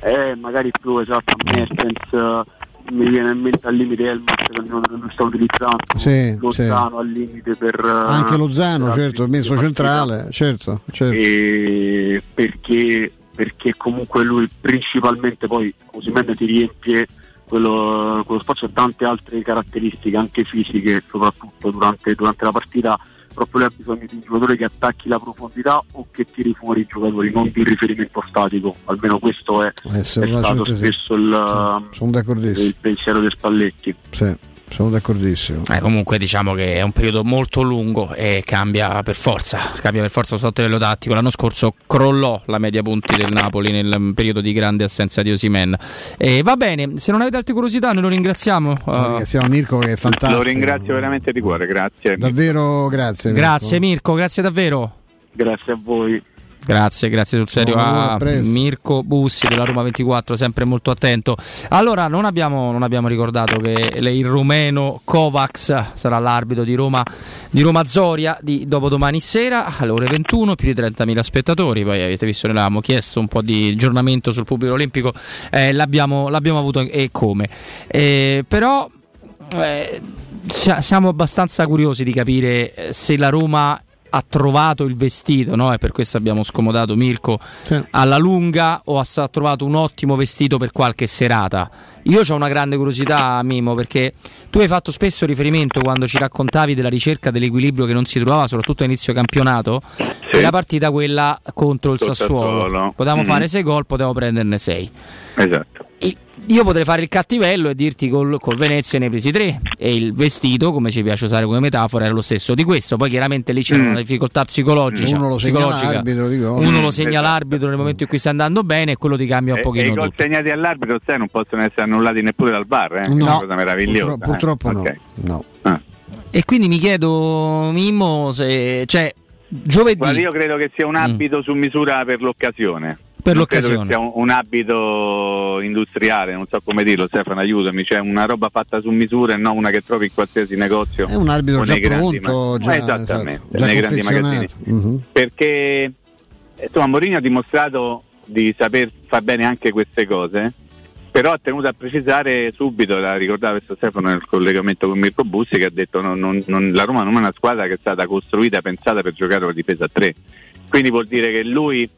Speaker 14: Eh, magari più esatto a Mertens, eh, mi viene in mente al limite Elmas che non, non sta utilizzando,
Speaker 7: Sì,
Speaker 14: Lozano al limite per... eh,
Speaker 7: Anche Lozano,
Speaker 14: per
Speaker 7: certo, messo centrale, certo, certo.
Speaker 14: E perché, perché comunque lui principalmente poi Osimhen ti riempie quello, quello spazio e tante altre caratteristiche anche fisiche soprattutto durante, durante la partita proprio lui ha bisogno di un giocatore che attacchi la profondità o che tiri fuori i giocatori non di riferimento statico almeno questo è,
Speaker 7: Eh,
Speaker 14: è stato
Speaker 7: sì.
Speaker 14: spesso il,
Speaker 7: d'accordissimo.
Speaker 14: il pensiero dei Spalletti
Speaker 7: Sì, sono d'accordissimo.
Speaker 6: Eh, comunque diciamo che è un periodo molto lungo e cambia per forza, cambia per forza sotto livello tattico. L'anno scorso crollò la media punti del Napoli nel periodo di grande assenza di Osimen. E va bene, se non avete altre curiosità noi lo ringraziamo. Uh,
Speaker 7: Ringraziamo Mirko che è fantastico.
Speaker 8: Lo ringrazio veramente di cuore, grazie.
Speaker 7: Davvero grazie. Mirko.
Speaker 6: grazie Mirko, grazie davvero.
Speaker 14: grazie a voi
Speaker 6: Grazie, grazie sul serio a. Mirko Bussi della Roma 24, sempre molto attento. Allora, non abbiamo, non abbiamo ricordato che le- il rumeno Kovacs sarà l'arbitro di Roma, di Roma Zoria di dopodomani sera alle ore 21, più di 30.000 spettatori. Poi avete visto, ne avevamo chiesto un po' di aggiornamento sul pubblico olimpico, eh, l'abbiamo, l'abbiamo avuto e come. Eh, però eh, sia- siamo abbastanza curiosi di capire eh, se la Roma ha trovato il vestito, no? E per questo abbiamo scomodato Mirko alla lunga o ha trovato un ottimo vestito per qualche serata. Io ho una grande curiosità, Mimo, perché tu hai fatto spesso riferimento quando ci raccontavi della ricerca dell'equilibrio che non si trovava, soprattutto a inizio campionato, e la partita quella contro il Sassuolo.
Speaker 8: Sassuolo.
Speaker 6: Potevamo
Speaker 8: Mhm.
Speaker 6: fare 6 gol, potevamo prenderne 6.
Speaker 8: Esatto.
Speaker 6: Io potrei fare il cattivello e dirti col, col Venezia ne hai presi tre e il vestito, come ci piace usare come metafora, era lo stesso di questo. Poi chiaramente lì c'era
Speaker 8: Mm.
Speaker 6: una difficoltà psicologica.
Speaker 7: Uno lo segna l'arbitro, dico.
Speaker 6: Uno lo
Speaker 8: Mm,
Speaker 6: segna
Speaker 8: esatto.
Speaker 6: l'arbitro nel momento in cui sta andando bene e quello ti cambia un
Speaker 8: E, e
Speaker 6: pochino
Speaker 8: i gol
Speaker 6: tutto.
Speaker 8: segnati all'arbitro sai, non possono essere annullati neppure dal bar, eh?
Speaker 7: No,
Speaker 8: è una cosa meravigliosa.
Speaker 7: purtroppo-
Speaker 8: eh.
Speaker 7: purtroppo
Speaker 8: Ok.
Speaker 7: no.
Speaker 8: Ah.
Speaker 6: E quindi mi chiedo, Mimmo, se cioè giovedì
Speaker 8: Guarda, io credo che sia un abito su misura per l'occasione.
Speaker 6: Per
Speaker 8: Non credo
Speaker 6: l'occasione.
Speaker 8: che sia un, un abito industriale, non so come dirlo, Stefano, aiutami, cioè una roba fatta su misura e non una che trovi in qualsiasi negozio.
Speaker 7: È un arbitro già
Speaker 8: nei grandi
Speaker 7: pronto,
Speaker 8: ma-
Speaker 7: già,
Speaker 8: esattamente,
Speaker 7: esatto, già
Speaker 8: nei grandi magazzini.
Speaker 7: Mhm.
Speaker 8: Perché insomma Mourinho ha dimostrato di saper far bene anche queste cose, però ha tenuto a precisare subito, l'ha ricordato questo Stefano nel collegamento con Mirko Bussi, che ha detto non- la Roma non è una squadra che è stata costruita, pensata per giocare con la difesa a tre. Quindi vuol dire che lui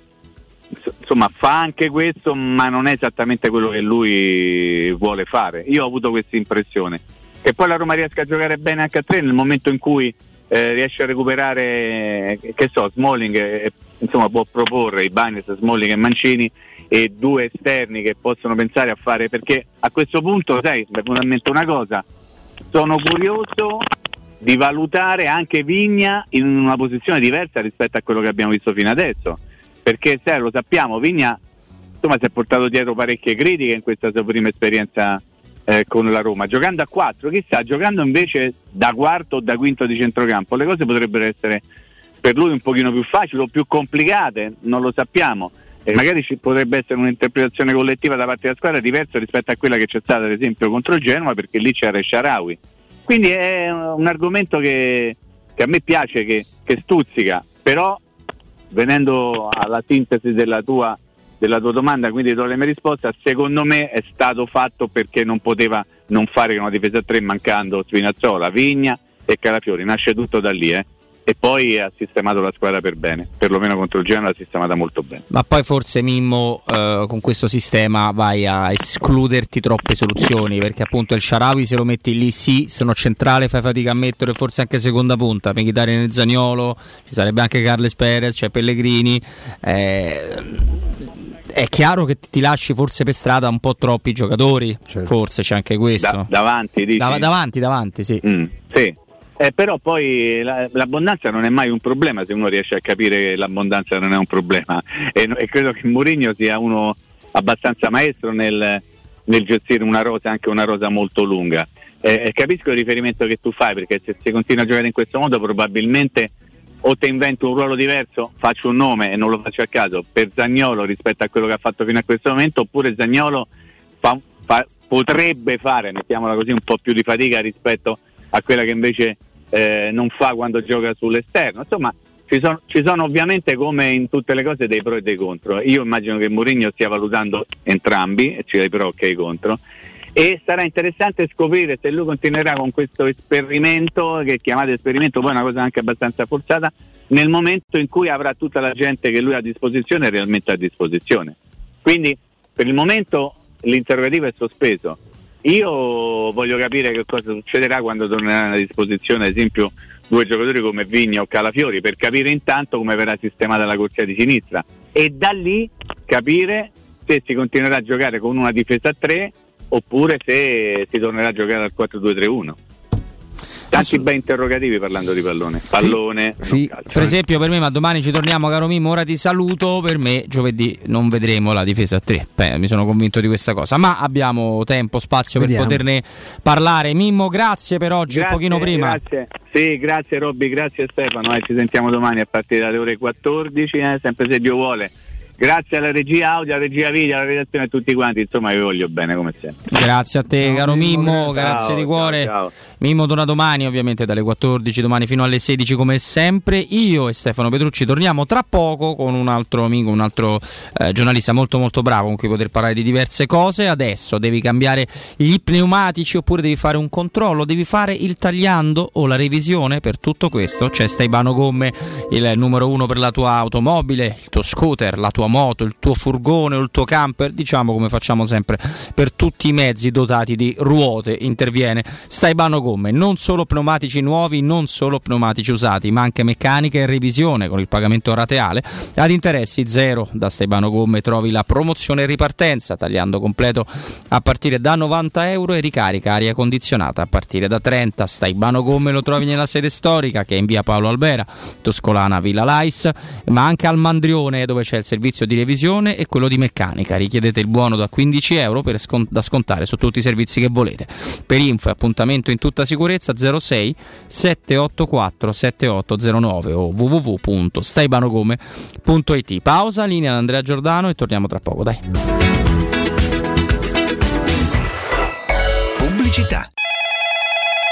Speaker 8: insomma fa anche questo, ma non è esattamente quello che lui vuole fare. Io ho avuto questa impressione. Che poi la Roma riesca a giocare bene anche a tre nel momento in cui eh, riesce a recuperare, che- che so, Smalling, eh, insomma può proporre i Bagnets, Smalling e Mancini e due esterni che possono pensare a fare, perché a questo punto, sai, mi è mente una cosa, sono curioso di valutare anche Vigna in una posizione diversa rispetto a quello che abbiamo visto fino adesso, perché se lo sappiamo, Vigna insomma si è portato dietro parecchie critiche in questa sua prima esperienza eh, con la Roma, giocando a 4, chissà, giocando invece da quarto o da quinto di centrocampo, le cose potrebbero essere per lui un pochino più facili o più complicate, non lo sappiamo. e magari ci potrebbe essere un'interpretazione collettiva da parte della squadra diversa rispetto a quella che c'è stata ad esempio contro il Genoa perché lì c'era Sharawi. Quindi è un argomento che, che a me piace, che, che stuzzica, però venendo alla sintesi della tua, della tua domanda, quindi do le mie risposte, secondo me è stato fatto perché non poteva non fare una difesa a 3 mancando Spinazzola, Vigna e Calafiori, nasce tutto da lì. Eh e poi ha sistemato la squadra per bene, perlomeno contro il Genoa l'ha sistemata molto bene.
Speaker 6: Ma poi forse Mimmo eh, con questo sistema vai a escluderti troppe soluzioni, perché appunto il Sharawi se lo metti lì sì, sono centrale, fai fatica a mettere forse anche seconda punta, Mkhitaryan nel Zagnolo, ci sarebbe anche Carles Perez, c'è cioè Pellegrini. Eh, è chiaro che ti lasci forse per strada un po' troppi giocatori, certo. forse c'è anche questo. Da,
Speaker 8: davanti, dici?
Speaker 6: Da, davanti, davanti, sì.
Speaker 8: Mm, sì. Eh, però poi la, l'abbondanza non è mai un problema se uno riesce a capire che l'abbondanza non è un problema e, e credo che Mourinho sia uno abbastanza maestro nel, nel, gestire una rosa, anche una rosa molto lunga. Eh, capisco il riferimento che tu fai perché se si continua a giocare in questo modo probabilmente o ti invento un ruolo diverso, faccio un nome e non lo faccio a caso per Zagnolo rispetto a quello che ha fatto fino a questo momento oppure Zagnolo fa, fa, potrebbe fare, mettiamola così, un po' più di fatica rispetto a quella che invece eh, non fa quando gioca sull'esterno. Insomma, ci sono, ci sono, ovviamente come in tutte le cose dei pro e dei contro. Io immagino che Mourinho stia valutando entrambi, e ci dai pro che i contro. E sarà interessante scoprire se lui continuerà con questo esperimento, che chiamate esperimento, poi è una cosa anche abbastanza forzata, nel momento in cui avrà tutta la gente che lui ha a disposizione realmente a disposizione. Quindi per il momento l'interrogativo è sospeso. Io voglio capire che cosa succederà quando torneranno a disposizione, ad esempio, due giocatori come Vigna o Calafiori, per capire intanto come verrà sistemata la corsia di sinistra e da lì capire se si continuerà a giocare con una difesa a 3 oppure se si tornerà a giocare al 4-2-3-1. Tanti bei interrogativi parlando di pallone. Pallone.
Speaker 6: Sì, sì. Per esempio, per me, ma domani ci torniamo, caro Mimmo. Ora ti saluto. Per me, giovedì non vedremo la difesa a 3. Beh, mi sono convinto di questa cosa. Ma abbiamo tempo, spazio Vediamo. per poterne parlare. Mimmo, grazie per oggi, grazie, un pochino prima.
Speaker 8: Grazie. Sì, grazie Robby, grazie Stefano. Eh, ci sentiamo domani a partire dalle ore 14, eh, sempre se Dio vuole grazie alla regia audio, alla regia video, alla redazione a tutti quanti, insomma vi voglio bene come sempre.
Speaker 6: Grazie a te ciao, caro Mimmo, grazie
Speaker 8: ciao,
Speaker 6: di cuore.
Speaker 8: Ciao,
Speaker 6: Mimmo torna domani ovviamente dalle 14 domani fino alle 16 come sempre. Io e Stefano Petrucci torniamo tra poco con un altro amico, un altro eh, giornalista molto molto bravo con cui poter parlare di diverse cose. Adesso devi cambiare gli pneumatici oppure devi fare un controllo, devi fare il tagliando o la revisione. Per tutto questo c'è Staibano Gomme, il numero uno per la tua automobile, il tuo scooter, la tua tua moto, il tuo furgone o il tuo camper, diciamo come facciamo sempre per tutti i mezzi dotati di ruote, interviene Staibano Gomme, non solo pneumatici nuovi, non solo pneumatici usati, ma anche meccanica e revisione con il pagamento rateale ad interessi zero. Da Staibano Gomme trovi la promozione ripartenza, tagliando completo a partire da 90 euro e ricarica aria condizionata a partire da 30. Staibano Gomme lo trovi nella sede storica che è in via Paolo Albera, Toscolana Villa Lais, ma anche al Mandrione dove c'è il servizio servizio di revisione e quello di meccanica. Richiedete il buono da 15 euro scont- da scontare su tutti i servizi che volete. Per info e appuntamento in tutta sicurezza 06 784 7809 o www.staibanogome.it. Pausa, linea ad Andrea Giordano e torniamo tra poco, dai.
Speaker 15: Pubblicità.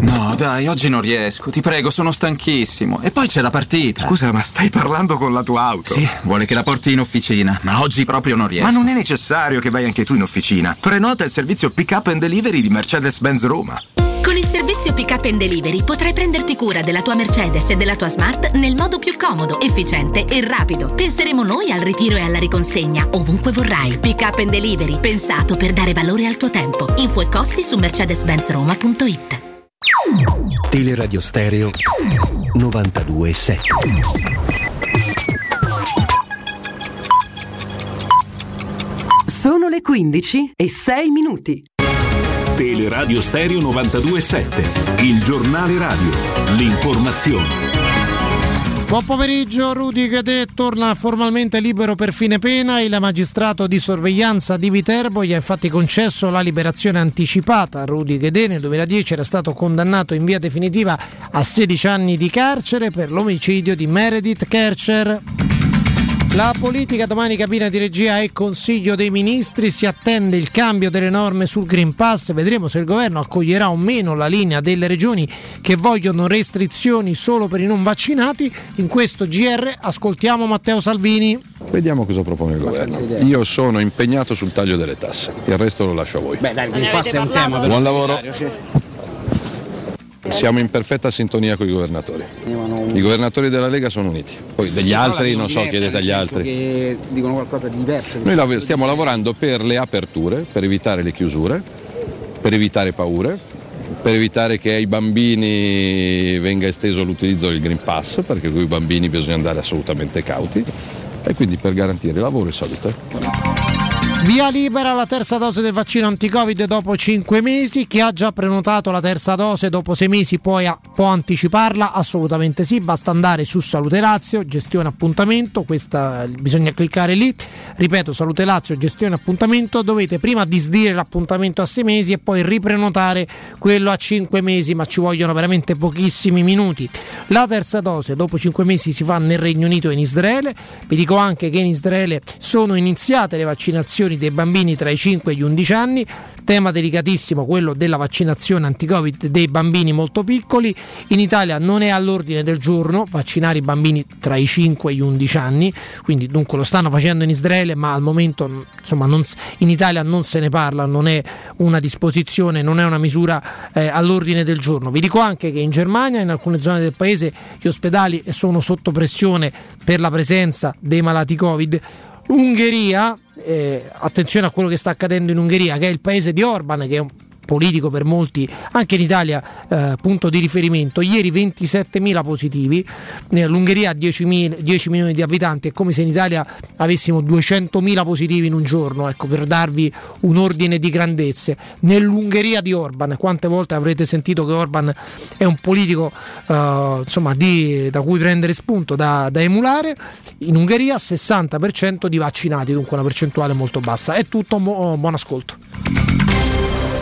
Speaker 16: No, dai, oggi non riesco. Ti prego, sono stanchissimo. E poi c'è la partita.
Speaker 17: Scusa, ma stai parlando con la tua auto?
Speaker 16: Sì, vuole che la porti in officina, ma oggi proprio non riesco.
Speaker 17: Ma non è necessario che vai anche tu in officina. Prenota il servizio Pick Up and Delivery di Mercedes-Benz Roma.
Speaker 18: Con il servizio Pick Up and Delivery potrai prenderti cura della tua Mercedes e della tua Smart nel modo più comodo, efficiente e rapido. Penseremo noi al ritiro e alla riconsegna ovunque vorrai. Pick Up and Delivery, pensato per dare valore al tuo tempo. Info e costi su mercedes-benzroma.it.
Speaker 19: Teleradio Stereo 927.
Speaker 20: Sono le 15 e 6 minuti.
Speaker 10: Teleradio Stereo 927, il giornale radio, l'informazione.
Speaker 21: Buon pomeriggio, Rudy Cadet torna formalmente libero per fine pena. Il magistrato di sorveglianza di Viterbo gli ha infatti concesso la liberazione anticipata. Rudy Cadet nel 2010 era stato condannato in via definitiva a 16 anni di carcere per l'omicidio di Meredith Kercher. La politica domani cabina di regia e Consiglio dei Ministri si attende il cambio delle norme sul Green Pass, vedremo se il governo accoglierà o meno la linea delle regioni che vogliono restrizioni solo per i non vaccinati. In questo GR ascoltiamo Matteo Salvini.
Speaker 22: Vediamo cosa propone il governo. Io sono impegnato sul taglio delle tasse, il resto lo lascio a voi.
Speaker 21: Beh, dai, il Green Pass è un tema
Speaker 22: Buon lavoro. Siamo in perfetta sintonia con i governatori. I governatori della Lega sono uniti, poi degli altri non so, chiedete agli altri.
Speaker 23: Dicono qualcosa di diverso.
Speaker 22: Noi stiamo lavorando per le aperture, per evitare le chiusure, per evitare paure, per evitare che ai bambini venga esteso l'utilizzo del Green Pass, perché con i bambini bisogna andare assolutamente cauti, e quindi per garantire lavoro e salute.
Speaker 21: Via libera la terza dose del vaccino anti-Covid dopo 5 mesi. Chi ha già prenotato la terza dose dopo 6 mesi può, può anticiparla? Assolutamente sì, basta andare su Salute Lazio, gestione appuntamento, questa, bisogna cliccare lì. Ripeto, Salute Lazio, gestione appuntamento, dovete prima disdire l'appuntamento a 6 mesi e poi riprenotare quello a 5 mesi, ma ci vogliono veramente pochissimi minuti. La terza dose dopo 5 mesi si fa nel Regno Unito e in Israele. Vi dico anche che in Israele sono iniziate le vaccinazioni dei bambini tra i 5 e gli 11 anni, tema delicatissimo quello della vaccinazione anti-Covid dei bambini molto piccoli. In Italia non è all'ordine del giorno vaccinare i bambini tra i 5 e gli 11 anni, quindi dunque lo stanno facendo in Israele, ma al momento insomma, non, in Italia non se ne parla, non è una disposizione, non è una misura eh, all'ordine del giorno. Vi dico anche che in Germania, in alcune zone del paese, gli ospedali sono sotto pressione per la presenza dei malati Covid. Ungheria, eh, attenzione a quello che sta accadendo in Ungheria, che è il paese di Orban, che è un politico per molti, anche in Italia eh, punto di riferimento. Ieri 27.000 positivi, l'Ungheria ha 10, 10, milioni di abitanti, è come se in Italia avessimo 200.000 positivi in un giorno, ecco, per darvi un ordine di grandezze. Nell'Ungheria di Orban, quante volte avrete sentito che Orban è un politico eh, insomma, di, da cui prendere spunto, da, da emulare, in Ungheria 60% di vaccinati, dunque una percentuale molto bassa. È tutto, buon ascolto.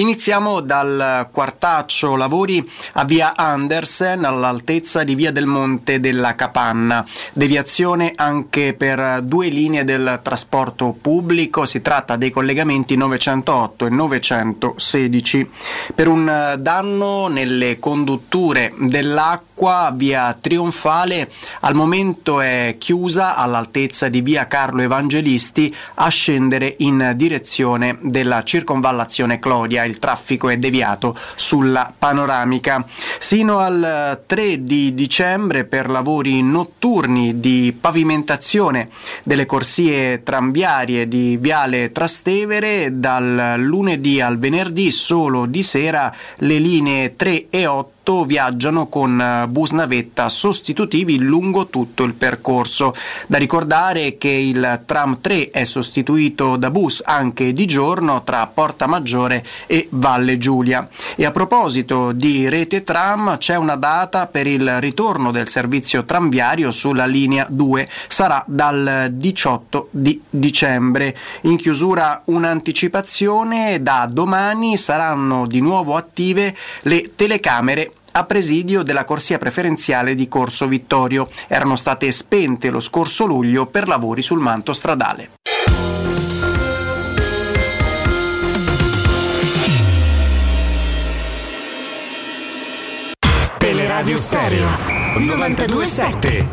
Speaker 24: Iniziamo dal quartaccio lavori a via Andersen all'altezza di via del Monte della Capanna. Deviazione anche per due linee del trasporto pubblico, si tratta dei collegamenti 908 e 916. Per un danno nelle condutture dell'acqua via Trionfale al momento è chiusa all'altezza di via Carlo Evangelisti a scendere in direzione della circonvallazione Clodia il traffico è deviato sulla panoramica. Sino al 3 di dicembre per lavori notturni di pavimentazione delle corsie tranviarie di Viale Trastevere dal lunedì al venerdì solo di sera le linee 3 e 8 viaggiano con bus navetta sostitutivi lungo tutto il percorso. Da ricordare che il tram 3 è sostituito da bus anche di giorno tra Porta Maggiore e Valle Giulia. E a proposito di rete tram c'è una data per il ritorno del servizio tranviario sulla linea 2, sarà dal 18 di dicembre. In chiusura un'anticipazione, da domani saranno di nuovo attive le telecamere a presidio della corsia preferenziale di Corso Vittorio. Erano state spente lo scorso luglio per lavori sul manto stradale.
Speaker 25: Teleradio Stereo 927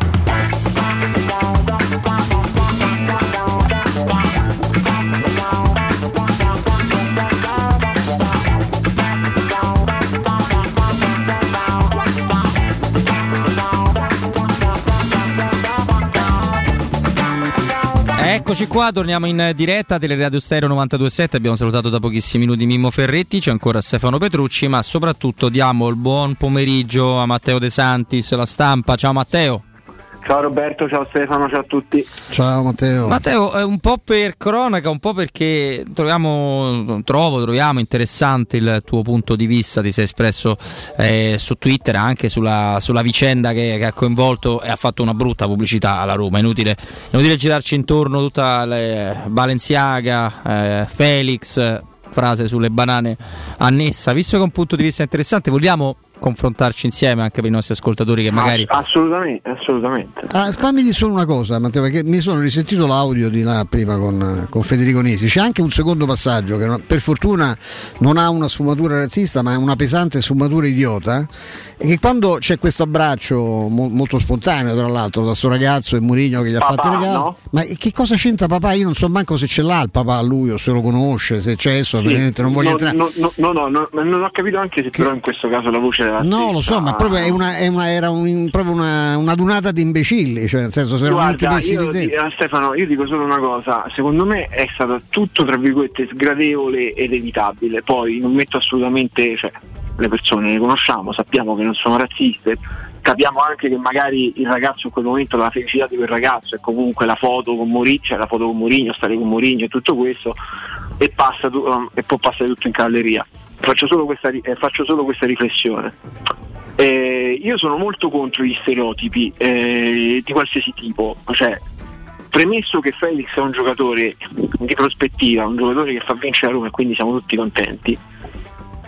Speaker 6: Eccoci qua, torniamo in diretta Teleradio Stereo 927. Abbiamo salutato da pochissimi minuti Mimmo Ferretti, c'è ancora Stefano Petrucci, ma soprattutto diamo il buon pomeriggio a Matteo De Santis, la stampa. Ciao Matteo.
Speaker 26: Ciao Roberto, ciao Stefano, ciao a tutti.
Speaker 21: Ciao Matteo.
Speaker 6: Matteo, un po' per cronaca, un po' perché troviamo, trovo, troviamo interessante il tuo punto di vista, ti sei espresso eh, su Twitter anche sulla, sulla vicenda che, che, ha coinvolto e ha fatto una brutta pubblicità alla Roma, inutile, inutile girarci intorno tutta le, Balenciaga, eh, Felix, frase sulle banane annessa, visto che è un punto di vista interessante, vogliamo confrontarci insieme anche per i nostri ascoltatori che magari...
Speaker 26: Assolutamente, assolutamente.
Speaker 9: Ah, fammi di solo una cosa, Matteo, perché mi sono risentito l'audio di là prima con, con Federico Nesi. C'è anche un secondo passaggio che per fortuna non ha una sfumatura razzista, ma è una pesante sfumatura idiota. E che quando c'è questo abbraccio mo- molto spontaneo, tra l'altro, da sto ragazzo e Murigno che gli ha
Speaker 26: Papà,
Speaker 9: fatto il regalo.
Speaker 26: no?
Speaker 9: Ma che cosa c'entra papà? Io non so manco se ce l'ha il papà lui o se lo conosce, se c'è esso,
Speaker 26: Sì,
Speaker 9: ovviamente non voglio
Speaker 26: no,
Speaker 9: entrare.
Speaker 26: no, no, no, no, non ho capito anche se però in questo caso la voce
Speaker 9: No, lo so, ma proprio è una, è una- era un- proprio una, una dunata di imbecilli, cioè nel senso se erano tutti messi
Speaker 26: eh, Stefano, io dico solo una cosa, secondo me è stato tutto tra virgolette sgradevole ed evitabile, poi non metto assolutamente, cioè, le persone le conosciamo, sappiamo che non sono razziste, capiamo anche che magari il ragazzo in quel momento, la felicità di quel ragazzo è comunque la foto con Mourinho, cioè la foto con Mourinho, stare con Mourinho e tutto questo, e, passa um, e può passare tutto in galleria. Faccio solo questa, eh, faccio solo questa riflessione. Eh, io sono molto contro gli stereotipi eh, di qualsiasi tipo, cioè premesso che Felix è un giocatore di prospettiva, un giocatore che fa vincere a Roma e quindi siamo tutti contenti,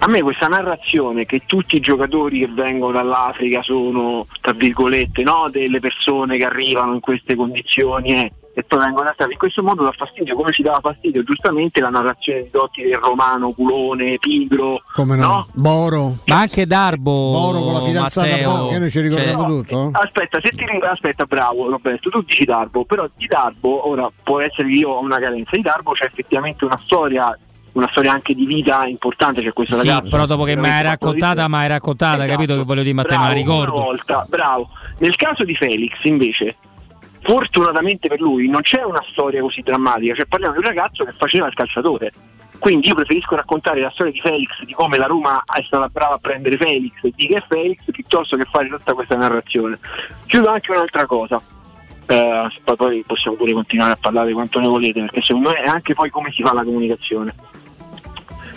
Speaker 26: a me questa narrazione che tutti i giocatori che vengono dall'Africa sono, tra virgolette, no, delle persone che arrivano in queste condizioni eh, e poi vengono lasciati in questo modo dà fastidio, come ci dava fastidio giustamente la narrazione di Dotti del romano, culone, pigro,
Speaker 9: Come no? Boro.
Speaker 6: Ma anche Darbo.
Speaker 9: Boro con la fidanzata che noi ci ricordiamo
Speaker 6: cioè,
Speaker 9: tutto?
Speaker 26: Aspetta, se ti aspetta, bravo Roberto, tu dici Darbo, però di Darbo, ora può essere che io ho una carenza, di Darbo c'è effettivamente una storia, una storia anche di vita importante, c'è questo
Speaker 6: Sì,
Speaker 26: ragazzo.
Speaker 6: però dopo che mi hai raccontata, mi hai raccontata,
Speaker 26: Esatto.
Speaker 6: capito che voglio dire, Matteo, me la ricordo.
Speaker 26: Una volta, bravo. Nel caso di Felix, invece, fortunatamente per lui non c'è una storia così drammatica, cioè parliamo di un ragazzo che faceva il calciatore. Quindi io preferisco raccontare la storia di Felix, di come la Roma è stata brava a prendere Felix e di che è Felix, piuttosto che fare tutta questa narrazione. Chiudo anche un'altra cosa. Eh, poi, possiamo pure continuare a parlare quanto ne volete, perché secondo me è anche poi come si fa la comunicazione.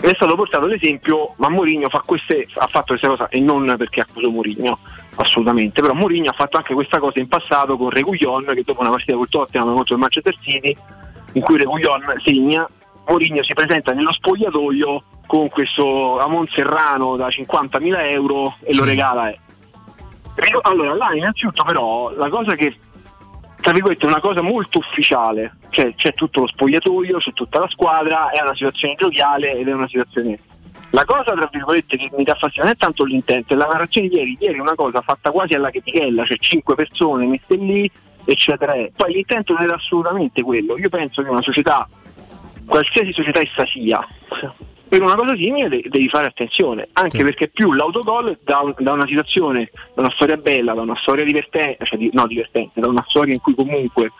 Speaker 26: Mi è stato portato l'esempio, ma Mourinho fa ha fatto questa cosa e non perché accuso Mourinho, assolutamente, però Mourinho ha fatto anche questa cosa in passato con Reguillon che dopo una partita col Tottenham contro il Manchester City, in cui Reguillon segna, Mourinho si presenta nello spogliatoio con questo Amon Serrano da 50.000 euro e lo regala. eh. Allora, là innanzitutto però la cosa che tra virgolette è una cosa molto ufficiale, cioè c'è tutto lo spogliatoio, c'è tutta la squadra, è una situazione gioviale ed è una situazione. La cosa tra virgolette che mi dà fastidio non è tanto l'intento, è la narrazione di ieri, ieri è una cosa fatta quasi alla chetichella, cioè cinque persone messe lì, eccetera. Poi l'intento non era assolutamente quello. Io penso che una società, qualsiasi società essa sia, per una cosa simile de- devi fare attenzione, anche perché più l'autogol da, da una situazione, da una storia bella, da una storia divertente, cioè di- no divertente, da una storia in cui comunque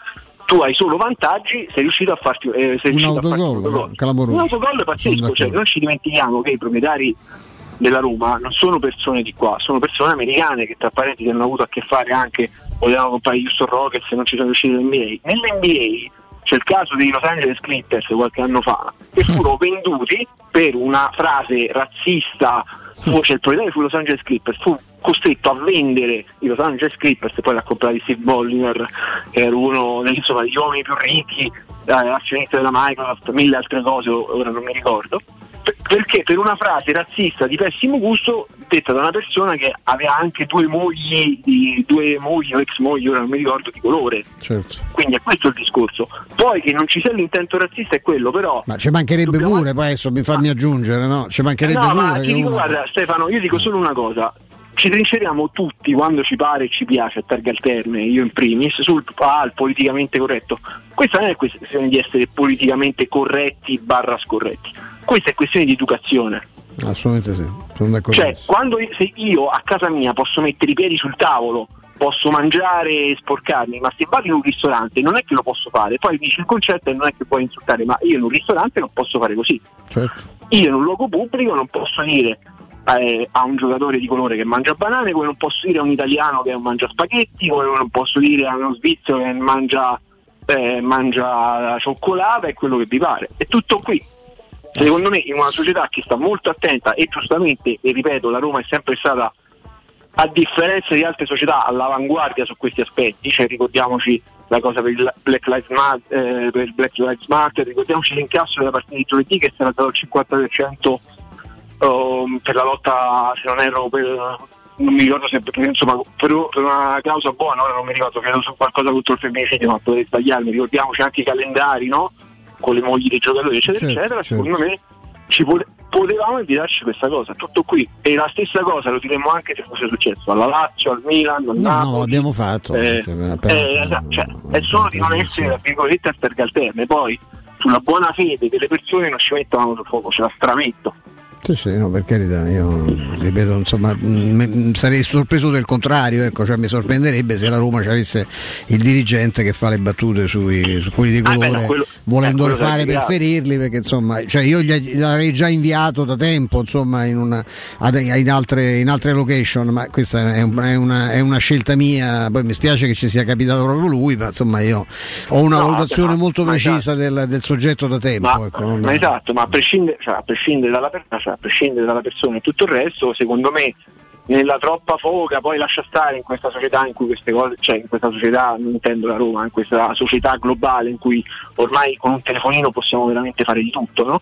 Speaker 26: tu hai solo vantaggi, sei riuscito a farti, eh, sei
Speaker 9: Un autogol,
Speaker 26: un autogol. Un autogol pazzesco, cioè, non ci dimentichiamo che i proprietari della Roma non sono persone di qua, sono persone americane che tra parentesi hanno avuto a che fare anche, volevano comprare Houston Rockets e non ci sono riusciti nell'NBA. Nell'NBA c'è il caso dei Los Angeles Clippers qualche anno fa, che furono venduti per una frase razzista, fu, cioè il proprietario fu Los Angeles Clippers, fu costretto a vendere i Los Angeles Clippers e poi l'ha comprati Steve Bollinger, che era uno degli, insomma, degli uomini più ricchi, eh, azionista della Microsoft, mille altre cose, ora non mi ricordo. Per- Perché per una frase razzista di pessimo gusto detta da una persona che aveva anche due mogli, due mogli o ex mogli, ora non mi ricordo, di colore.
Speaker 9: Certo.
Speaker 26: Quindi è questo il discorso. Poi che non ci sia l'intento razzista è quello, però.
Speaker 9: Ma ci mancherebbe pure, poi adesso mi fammi aggiungere, no? Ci mancherebbe
Speaker 26: No,
Speaker 9: pure
Speaker 26: ma ti dico,
Speaker 9: uno-
Speaker 26: guarda, Stefano, io dico solo una cosa. Ci trinceriamo tutti quando ci pare e ci piace a targhe alterne, io in primis, sul ah, politicamente corretto. Questa non è questione di essere politicamente corretti barra scorretti, questa è questione di educazione.
Speaker 9: Assolutamente sì, sono d'accordo.
Speaker 26: Cioè, quando se io a casa mia posso mettere i piedi sul tavolo, posso mangiare e sporcarmi, ma se vado in un ristorante non è che lo posso fare. Poi dice il concetto e non è che puoi insultare, ma io in un ristorante non posso fare così.
Speaker 9: Certo.
Speaker 26: Io in un luogo pubblico non posso dire eh, a un giocatore di colore che mangia banane, come non posso dire a un italiano che mangia spaghetti, come non posso dire a uno svizzero che mangia, eh, mangia cioccolata e quello che vi pare. È tutto qui. Secondo me in una società che sta molto attenta e giustamente, e ripeto, la Roma è sempre stata a differenza di altre società all'avanguardia su questi aspetti, cioè ricordiamoci la cosa per il Black Lives Matter, eh, Black Lives Matter ricordiamoci l'incasso della partita di giovedì che sarà dato il 50% oh, per la lotta, se non erro, per, non mi ricordo se per, insomma, per, per una causa buona, ora non mi ricordo, credo su qualcosa contro il femminicidio, ma potrei sbagliarmi, ricordiamoci anche i calendari, no? Con le mogli dei giocatori, eccetera,
Speaker 9: Certo,
Speaker 26: eccetera,
Speaker 9: certo.
Speaker 26: secondo me ci pote- potevamo evitarci questa cosa, tutto qui. E la stessa cosa lo diremmo anche se fosse successo alla Lazio, al Milan, al
Speaker 9: No,
Speaker 26: Napoli.
Speaker 9: no, l'abbiamo fatto.
Speaker 26: Eh,
Speaker 9: perché
Speaker 26: eh, esatto, cioè, è solo di non essere tra virgolette a targhe alterne, poi sulla buona fede delle persone non ci mettono sul fuoco, ce la strametto.
Speaker 9: Sì, sì, no, per carità, io ripeto, insomma, mh, sarei sorpreso del contrario, ecco, cioè mi sorprenderebbe se la Roma ci avesse il dirigente che fa le battute sui, su quelli di
Speaker 26: Ah, beh,
Speaker 9: colore,
Speaker 26: no, quello-
Speaker 9: volendole fare per ferirli, perché insomma, cioè io gli- l'avrei già inviato da tempo, insomma, in, una, in, altre, in altre location, ma questa è, un- è una, è una scelta mia, poi mi spiace che ci sia capitato proprio lui, ma insomma io ho una
Speaker 26: No,
Speaker 9: valutazione
Speaker 26: ma-
Speaker 9: molto
Speaker 26: ma
Speaker 9: precisa del, del soggetto da tempo.
Speaker 26: Ma,
Speaker 9: ecco, non-
Speaker 26: esatto, ma a prescindere, cioè, a prescindere dalla, per- cioè, a prescindere dalla persona e tutto il resto, secondo me nella troppa foga poi lascia stare in questa società in cui queste cose, cioè in questa società, non intendo la Roma, in questa società globale in cui ormai con un telefonino possiamo veramente fare di tutto, no?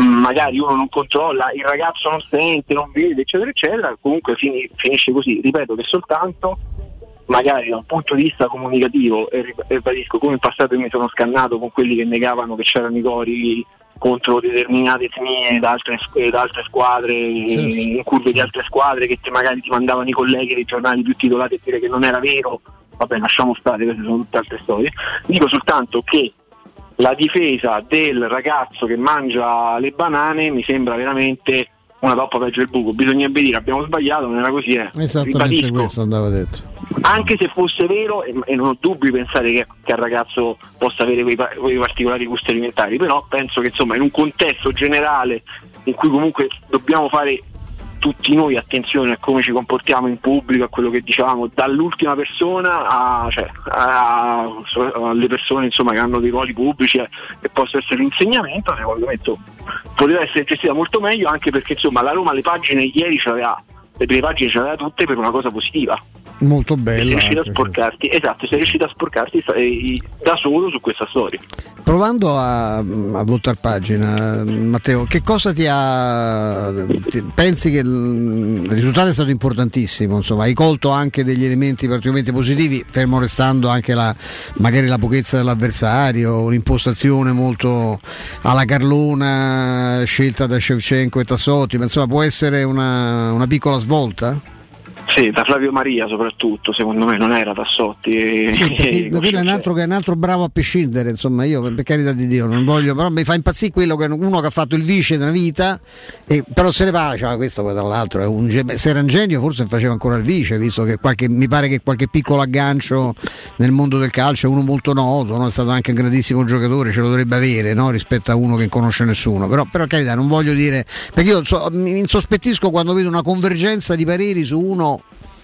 Speaker 26: Mm, Magari uno non controlla, il ragazzo non sente, non vede, eccetera, eccetera, comunque fini- finisce così. Ripeto che soltanto magari da un punto di vista comunicativo, e rib- ribadisco come in passato io mi sono scannato con quelli che negavano che c'erano i cori contro determinate etnie da altre, da altre squadre, in curve di altre squadre che ti- magari ti mandavano i colleghi dei giornali più titolati a dire che non era vero, vabbè lasciamo stare, queste sono tutte altre storie. Dico soltanto che la difesa del ragazzo che mangia le banane mi sembra veramente una toppa peggio del buco. Bisognerebbe dire abbiamo sbagliato, non era così. Eh.
Speaker 9: Esattamente questo andava detto.
Speaker 26: Anche se fosse vero, e, non ho dubbi pensare che, che al ragazzo possa avere quei, quei particolari gusti alimentari, però penso che insomma in un contesto generale in cui comunque dobbiamo fare tutti noi attenzione a come ci comportiamo in pubblico, a quello che diciamo, dall'ultima persona a, cioè, a- alle persone insomma, che hanno dei ruoli pubblici eh, che possa essere l'insegnamento, secondo me poteva essere gestita molto meglio anche perché insomma la Roma le pagine ieri ce l'aveva, le prime pagine ce l'aveva tutte per una cosa positiva.
Speaker 9: Molto
Speaker 26: sei
Speaker 9: bella.
Speaker 26: riuscito a sporcarti, esatto, sei riuscito a sporcarti eh, da solo su questa storia.
Speaker 9: Provando a, a voltare pagina, Matteo, che cosa ti ha. ti- pensi che il, il risultato è stato importantissimo? Insomma, hai colto anche degli elementi particolarmente positivi, fermo restando anche la, magari la pochezza dell'avversario, un'impostazione molto alla Carlona scelta da Shevchenko e Tassotti, ma insomma può essere una, una piccola svolta?
Speaker 26: Sì, da Flavio Maria soprattutto, secondo me non era Tassotti.
Speaker 9: Sì,
Speaker 26: e-
Speaker 9: quello è un, altro, che è un altro bravo a prescindere, insomma, io per carità di Dio non voglio, però mi fa impazzire quello che uno che ha fatto il vice nella vita, e, però se ne va, cioè, questo poi tra l'altro è un se era un genio forse faceva ancora il vice, visto che qualche, mi pare che qualche piccolo aggancio nel mondo del calcio è uno molto noto, no? è stato anche un grandissimo giocatore, ce lo dovrebbe avere no? rispetto a uno che conosce nessuno, però per carità non voglio dire, perché io so- mi insospettisco quando vedo una convergenza di pareri su uno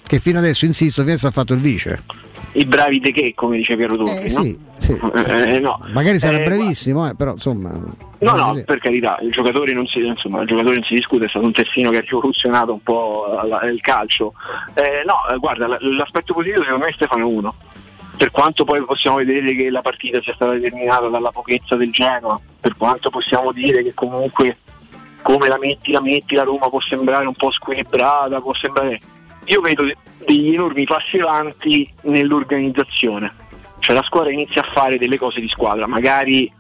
Speaker 9: che fino adesso, insisto, adesso ha fatto il vice.
Speaker 26: I bravi de che, come dice Piero Turchi,
Speaker 9: Eh, sì, sì.
Speaker 26: no? Eh, no.
Speaker 9: Magari sarà
Speaker 26: Eh,
Speaker 9: bravissimo, eh, però insomma.
Speaker 26: No, no, per carità, il giocatore non si, insomma, il giocatore non si discute, è stato un terzino che ha rivoluzionato un po' il calcio. Eh, no, eh, guarda, l'aspetto positivo secondo me è Stefano 1. Per quanto poi possiamo vedere che la partita sia stata determinata dalla pochezza del Genoa, per quanto possiamo dire che comunque come la metti, la metti, la Roma può sembrare un po' squilibrata, può sembrare. Io vedo de- degli enormi passi avanti nell'organizzazione. Cioè la squadra inizia a fare delle cose di squadra, magari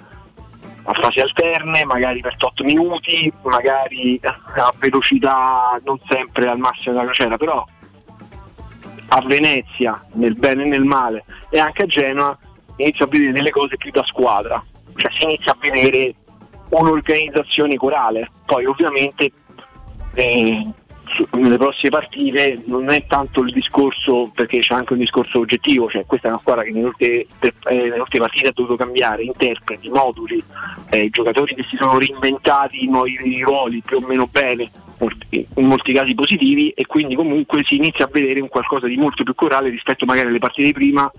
Speaker 26: a fasi alterne, magari per 8 minuti, magari a velocità non sempre al massimo della crociera, però a Venezia, nel bene e nel male, e anche a Genoa inizia a vedere delle cose più da squadra, cioè si inizia a vedere un'organizzazione corale. Poi ovviamente eh, nelle prossime partite non è tanto il discorso, perché c'è anche un discorso oggettivo, cioè questa è una squadra che nelle ultime, eh, nelle ultime partite ha dovuto cambiare interpreti, moduli, eh, giocatori che si sono reinventati nuovi ruoli più o meno bene, in molti casi positivi, e quindi comunque si inizia a vedere un qualcosa di molto più corale rispetto magari alle partite di prima,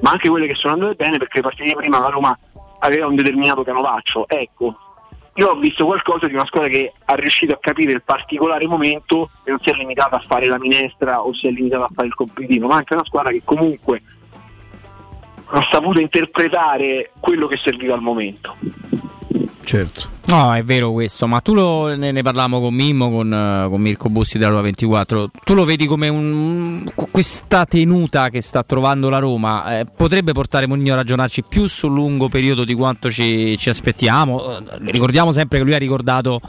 Speaker 26: ma anche quelle che sono andate bene perché le partite di prima la Roma aveva un determinato canovaccio. Ecco, io ho visto qualcosa di una squadra che ha riuscito a capire il particolare momento e non si è limitata a fare la minestra o si è limitata a fare il compitino, ma anche una squadra che comunque ha saputo interpretare quello che serviva al momento.
Speaker 9: Certo.
Speaker 6: No, è vero questo, ma tu lo, ne, ne parlavamo con Mimmo, con, uh, con Mirko Bussi della Roma 24, tu lo vedi come un, questa tenuta che sta trovando la Roma eh, potrebbe portare Mourinho a ragionarci più sul lungo periodo di quanto ci, ci aspettiamo. Uh, ricordiamo sempre che lui ha ricordato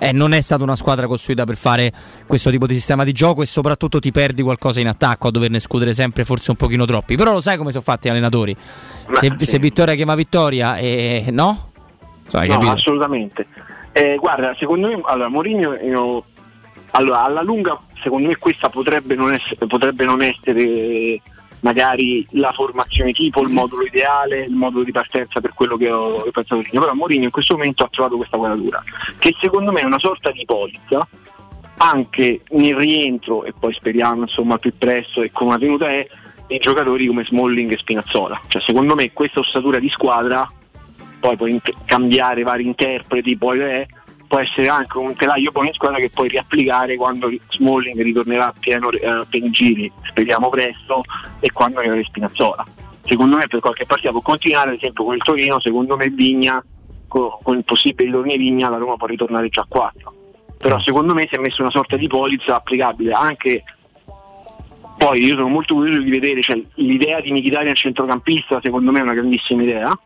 Speaker 6: eh, non è stata una squadra costruita per fare questo tipo di sistema di gioco e soprattutto ti perdi qualcosa in attacco a doverne scudere sempre forse un pochino troppi. Però lo sai come sono fatti gli allenatori. Se, se vittoria chiama vittoria, eh, no?
Speaker 26: Sai, no, capito? assolutamente. Eh, guarda, secondo me, allora, Mourinho, io, allora, alla lunga, secondo me questa potrebbe non essere, potrebbe non essere magari la formazione tipo, il modulo ideale, il modulo di partenza per quello che ho, pensato prima, però Mourinho in questo momento ha trovato questa quadratura, che secondo me è una sorta di polizza, anche nel rientro, e poi speriamo insomma più presto e come la tenuta è, di giocatori come Smalling e Spinazzola. Cioè, secondo me questa ossatura di squadra poi puoi cambiare vari interpreti, poi è, può essere anche un telaio poi in squadra che puoi riapplicare quando Smalling ritornerà pieno eh, per i giri, speriamo presto, e quando arriva Spinazzola. Secondo me per qualche partita può continuare, ad esempio con il Torino, secondo me Vigna, con, con il possibile di Vigna, la Roma può ritornare già a 4. Però secondo me si è messo una sorta di polizza applicabile anche poi io sono molto curioso di vedere cioè, l'idea di Mkhitaryan centrocampista secondo me è una grandissima idea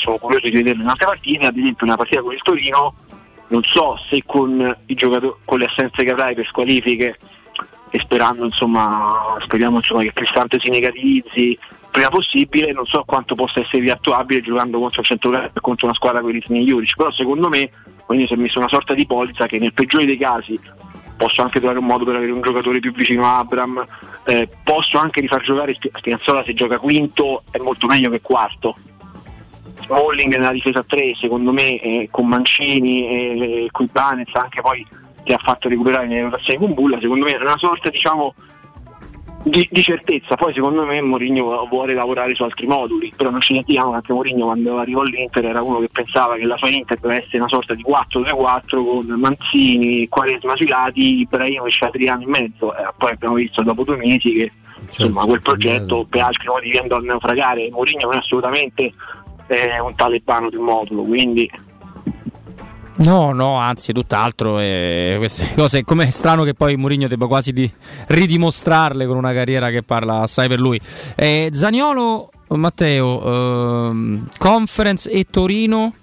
Speaker 26: sono curioso di vederlo in altre partite, ad esempio una partita con il Torino, non so se con, con le assenze che avrai per squalifiche e sperando insomma, speriamo insomma, che Cristante si negativizzi prima possibile, non so quanto possa essere riattuabile giocando contro il centrocampo contro una squadra con i ritmi Juric, però secondo me quindi si è messo una sorta di polizza che nel peggiore dei casi posso anche trovare un modo per avere un giocatore più vicino a Abram, eh, posso anche rifar giocare Spinazzola se gioca quinto è molto meglio che quarto, Smalling nella difesa 3 secondo me eh, con Mancini e, e con Banez anche poi che ha fatto recuperare nelle rotazioni con Bulla secondo me è una sorta diciamo di, di, certezza, poi secondo me Mourinho vuole lavorare su altri moduli, però non ci sentiamo anche Mourinho quando arrivò all'Inter era uno che pensava che la sua Inter doveva essere una sorta di 4-3-4 con Manzini, Quaresma sui lati, Ibrahimovic e Adriano in mezzo, eh, poi abbiamo visto dopo due mesi che certo, insomma, quel progetto per altri motivi andò a naufragare, Mourinho non è assolutamente è un talebano di modulo, quindi
Speaker 6: No, no, anzi, tutt'altro. E queste cose, come è strano che poi Mourinho debba quasi di ridimostrarle con una carriera che parla assai per lui. Eh, Zaniolo, Matteo, ehm, conference e Torino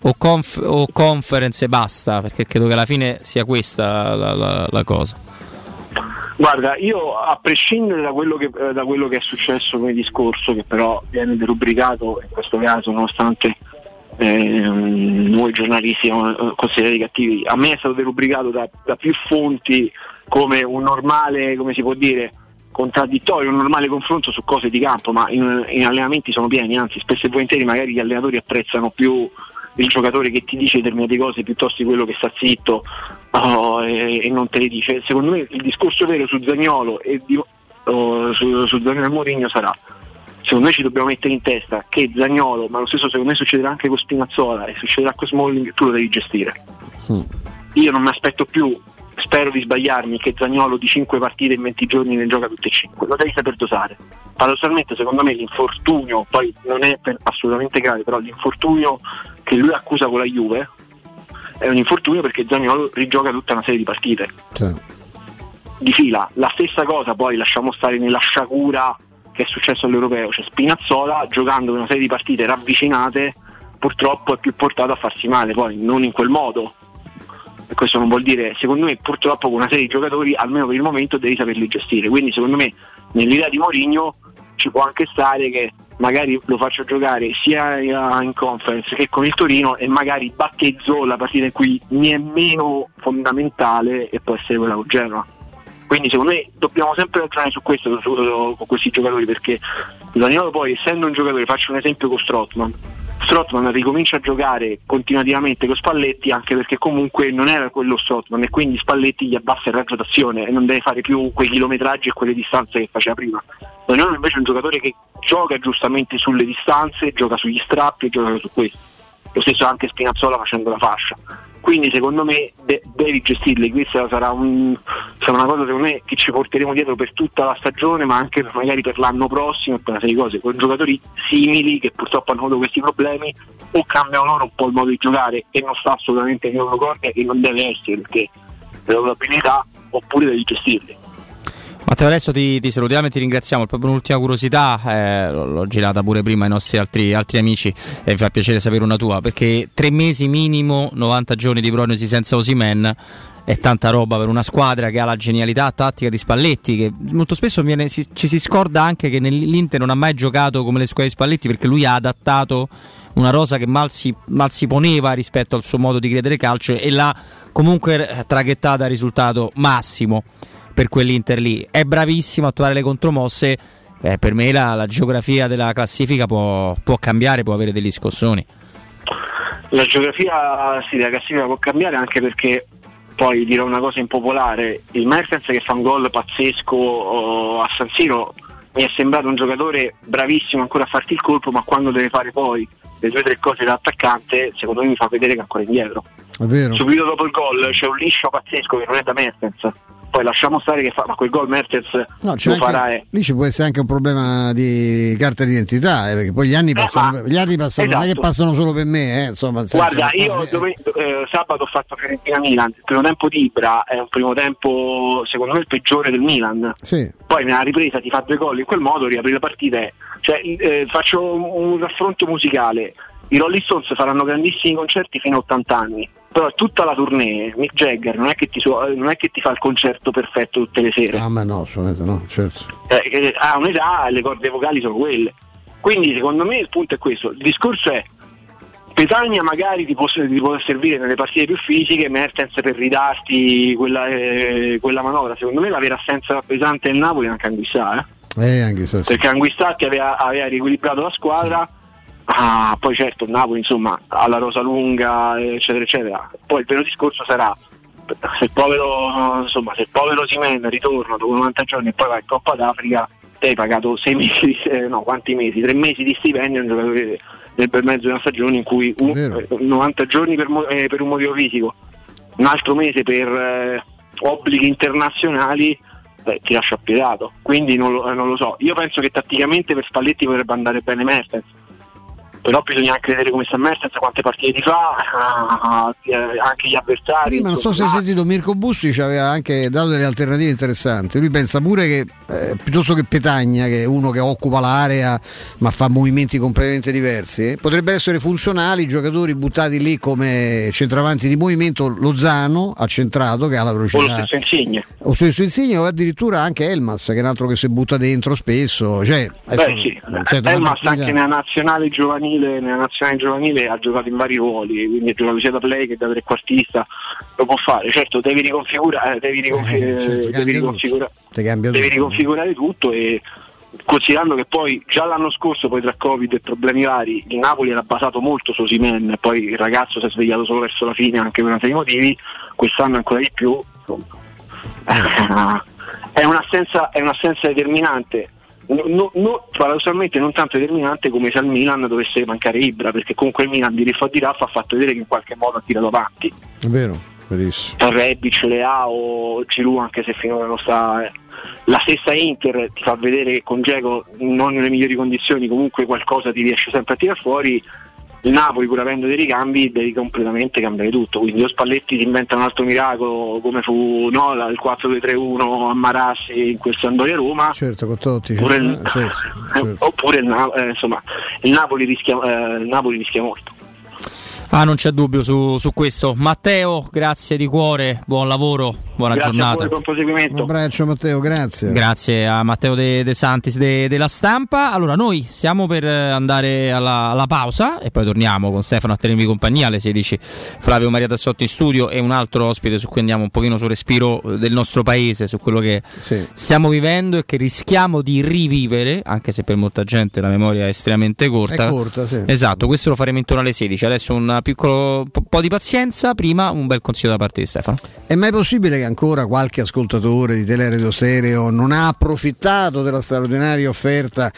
Speaker 6: o, conf- o, conference e basta? Perché credo che alla fine sia questa la, la, la cosa.
Speaker 26: Guarda, io a prescindere da quello, che, eh, da quello che, è successo come discorso, che però viene derubricato in questo caso, nonostante eh, noi giornalisti siamo eh, considerati cattivi, a me è stato derubricato da, da più fonti come un normale, come si può dire, contraddittorio, un normale confronto su cose di campo, ma in, in, allenamenti sono pieni, anzi spesso e volentieri magari gli allenatori apprezzano più il giocatore che ti dice determinate cose piuttosto di quello che sta zitto oh, e, e, non te le dice. Secondo me il discorso vero su Zagnolo e di, oh, su, su Zagnolo e Mourinho sarà secondo me ci dobbiamo mettere in testa che Zagnolo, ma lo stesso secondo me succederà anche con Spinazzola e succederà con Smalling, tu lo devi gestire. Mm. Io non mi aspetto più, spero di sbagliarmi, che Zagnolo di 5 partite in 20 giorni ne gioca tutte e 5, lo devi saper dosare. Paradossalmente secondo me l'infortunio, poi non è assolutamente grave, però l'infortunio che lui accusa con la Juve è un infortunio perché Zagnolo rigioca tutta una serie di partite. Cioè. Di fila. La stessa cosa poi lasciamo stare nella sciagura che è successo all'Europeo, cioè Spinazzola giocando una serie di partite ravvicinate purtroppo è più portato a farsi male, poi non in quel modo. E questo non vuol dire, secondo me purtroppo con una serie di giocatori almeno per il momento devi saperli gestire. Quindi secondo me nell'idea di Mourinho ci può anche stare che magari lo faccio giocare sia in conference che con il Torino e magari battezzo la partita in cui mi è meno fondamentale e può essere quella con Genoa. Quindi secondo me dobbiamo sempre ragionare su questo su, su, con questi giocatori perché Daniolo poi essendo un giocatore, faccio un esempio con Strotman, Strotman ricomincia a giocare continuativamente con Spalletti anche perché comunque non era quello Strotman e quindi Spalletti gli abbassa il raggio d'azione e non deve fare più quei chilometraggi e quelle distanze che faceva prima. Daniolo invece è un giocatore che gioca giustamente sulle distanze, gioca sugli strappi e gioca su questo. Lo stesso anche Spinazzola facendo la fascia. Quindi secondo me de- devi gestirli, questa sarà, un, sarà, una cosa secondo me che ci porteremo dietro per tutta la stagione ma anche magari per l'anno prossimo per una serie di cose, con giocatori simili che purtroppo hanno avuto questi problemi o cambiano loro un po' il modo di giocare e non sta assolutamente in loro corte e non deve essere perché le loro abilità oppure devi gestirli.
Speaker 6: Matteo adesso ti, ti, salutiamo e ti ringraziamo. Proprio un'ultima curiosità, eh, l'ho girata pure prima ai nostri altri, altri amici e mi fa piacere sapere una tua, perché tre mesi minimo, 90 giorni di prognosi senza Osimen è tanta roba per una squadra che ha la genialità tattica di Spalletti, che molto spesso viene, si, ci si scorda anche che nell'Inter non ha mai giocato come le squadre di Spalletti perché lui ha adattato una rosa che mal si, mal si poneva rispetto al suo modo di credere calcio e l'ha comunque traghettata a risultato massimo per quell'Inter lì. È bravissimo a trovare le contromosse. Eh, per me la, la, geografia della classifica può, può, cambiare, può avere degli scossoni.
Speaker 26: La geografia sì, della classifica può cambiare anche perché poi dirò una cosa impopolare, il Mertens che fa un gol pazzesco oh, a San Siro mi è sembrato un giocatore bravissimo ancora a farti il colpo, ma quando deve fare poi le due o tre cose da attaccante, secondo me mi fa vedere che è ancora indietro. Subito dopo il gol c'è un liscio pazzesco che non è da Mertens poi lasciamo stare che fa, ma quel gol Mertens no, lo farà. È...
Speaker 9: Lì ci può essere anche un problema di carta d'identità, eh, perché poi gli anni passano, eh, gli anni passano esatto. non è che esatto. passano solo per me. Eh, insomma,
Speaker 26: Guarda, io dove, eh, sabato ho fatto Fiorentina Milan, il primo tempo di Ibra è un primo tempo secondo me il peggiore del Milan.
Speaker 9: Sì.
Speaker 26: Poi nella ripresa ti fa due gol in quel modo, riapri la partita. Cioè, eh, faccio un, un raffronto musicale. I Rolling Stones faranno grandissimi concerti fino a 80 anni però tutta la tournée Mick Jagger non è, che ti, non è che ti fa il concerto perfetto tutte le sere.
Speaker 9: Ah ma no assolutamente no certo.
Speaker 26: Eh, ha un'età e le corde vocali sono quelle. Quindi secondo me il punto è questo. Il discorso è Petagna magari ti può, ti può servire nelle partite più fisiche Mertens per ridarti quella, eh, quella manovra. Secondo me la vera assenza pesante del Napoli è anche Anguissà
Speaker 9: eh? eh Anguissà sì.
Speaker 26: perché Anguissà che aveva, aveva riequilibrato la squadra sì Ah, poi certo Napoli insomma ha la rosa lunga eccetera eccetera. Poi il vero discorso sarà se il povero insomma se il povero Simen ritorna dopo 90 giorni e poi va in Coppa d'Africa te hai pagato 6 mesi eh, no quanti mesi? 3 mesi di stipendio a un giocatore del bel mezzo di una stagione in cui un, eh, 90 giorni per, eh, per, un motivo fisico. Un altro mese per eh, obblighi internazionali beh, ti lascia appiedato quindi non lo, eh, non lo so. Io penso che tatticamente per Spalletti potrebbe andare bene Mertens però bisogna anche vedere come sta Mertens, quante partite ti fa, anche gli avversari.
Speaker 9: Prima non so se hai sentito Mirko Bussi ci aveva anche dato delle alternative interessanti. Lui pensa pure che eh, piuttosto che Petagna, che è uno che occupa l'area ma fa movimenti completamente diversi, eh, potrebbero essere funzionali giocatori buttati lì come centravanti di movimento, Lozano accentrato che ha la velocità. O lo
Speaker 26: stesso Insigne.
Speaker 9: O stesso Insigne o addirittura anche Elmas che è un altro che si butta dentro spesso. Cioè,
Speaker 26: Beh, sì. Elmas anche nella nazionale giovanile giovanile, nella nazionale giovanile ha giocato in vari ruoli, quindi ha giocato sia da play che da trequartista, lo può fare, certo devi riconfigurare, devi, riconfi- eh, certo, devi, riconfigura- devi riconfigurare tutto e considerando che poi già l'anno scorso poi tra Covid e problemi vari il Napoli era basato molto su Simen poi il ragazzo si è svegliato solo verso la fine anche per una serie di motivi quest'anno ancora di più è, un'assenza, è un'assenza determinante no, no, paradossalmente non tanto determinante come se al Milan dovesse mancare Ibra, perché comunque il Milan di Riffo di Raffa ha fatto vedere che in qualche modo ha tirato avanti.
Speaker 9: È vero, verissimo.
Speaker 26: Rebic, Leao, Giroud, anche se finora non sta. Eh. La stessa Inter ti fa vedere che con Geco non nelle migliori condizioni, comunque qualcosa ti riesce sempre a tirare fuori il Napoli pur avendo dei ricambi devi completamente cambiare tutto. Quindi lo Spalletti si inventa un altro miracolo come fu no, il 4-2-3-1 a Marassi in quel Sandoria Roma.
Speaker 9: Certo con Totti
Speaker 26: oppure, il, certo, certo. oppure il, eh, insomma, il, Napoli rischia, eh, il Napoli rischia molto
Speaker 6: Ah, non c'è dubbio su, su, questo. Matteo, grazie di cuore, buon lavoro, buona
Speaker 26: grazie
Speaker 6: giornata.
Speaker 26: Un
Speaker 9: abbraccio Matteo, grazie.
Speaker 6: Grazie a Matteo De, De Santis de, della stampa. Allora, noi siamo per andare alla, alla, pausa e poi torniamo con Stefano a tenervi compagnia alle 16. Flavio Maria Tassotti in studio e un altro ospite su cui andiamo un pochino sul respiro del nostro paese, su quello che sì. stiamo vivendo e che rischiamo di rivivere, anche se per molta gente la memoria è estremamente corta.
Speaker 9: È corta, sì.
Speaker 6: Esatto, questo lo faremo intorno alle 16. Adesso un piccolo po', di pazienza, prima un bel consiglio da parte di Stefano.
Speaker 9: È mai possibile che ancora qualche ascoltatore di Teleradio Stereo non ha approfittato della straordinaria offerta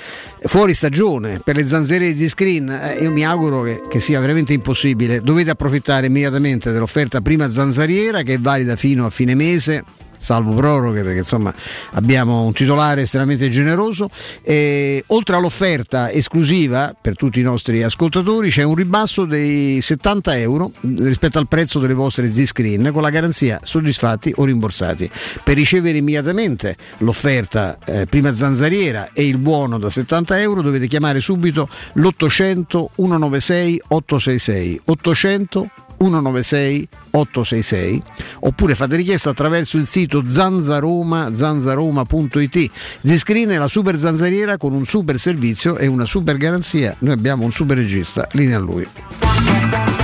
Speaker 9: fuori stagione per le zanzere di screen, eh, io mi auguro che, che sia veramente impossibile. Dovete approfittare immediatamente dell'offerta prima zanzariera che è valida fino a fine mese salvo proroghe perché insomma abbiamo un titolare estremamente generoso. E, oltre all'offerta esclusiva per tutti i nostri ascoltatori c'è un ribasso dei 70 euro rispetto al prezzo delle vostre Z-Screen con la garanzia soddisfatti o rimborsati. Per ricevere immediatamente l'offerta eh, prima zanzariera e il buono da 70 euro dovete chiamare subito l'800 196 866 800 196 866 oppure fate richiesta attraverso il sito zanzaroma zanzaroma.it Ziscreen è la super zanzariera con un super servizio e una super garanzia. Noi abbiamo un super regista linea a lui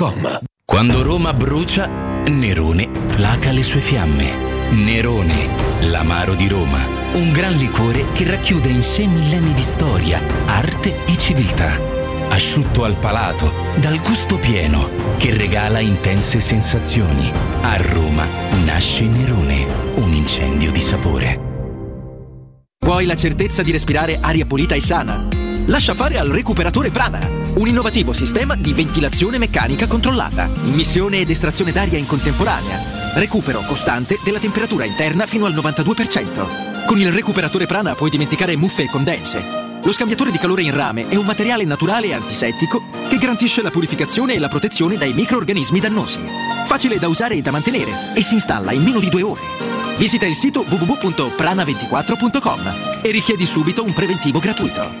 Speaker 27: Quando Roma brucia, Nerone placa le sue fiamme. Nerone, l'amaro di Roma. Un gran liquore che racchiude in sé millenni di storia, arte e civiltà. Asciutto al palato, dal gusto pieno, che regala intense sensazioni. A Roma nasce Nerone, un incendio di sapore.
Speaker 28: Vuoi la certezza di respirare aria pulita e sana? Lascia fare al recuperatore Prana, un innovativo sistema di ventilazione meccanica controllata, immissione ed estrazione d'aria in contemporanea, recupero costante della temperatura interna fino al 92%. Con il recuperatore Prana puoi dimenticare muffe e condense. Lo scambiatore di calore in rame è un materiale naturale e antisettico che garantisce la purificazione e la protezione dai microorganismi dannosi. Facile da usare e da mantenere e si installa in meno di due ore. Visita il sito www.prana24.com e richiedi subito un preventivo gratuito.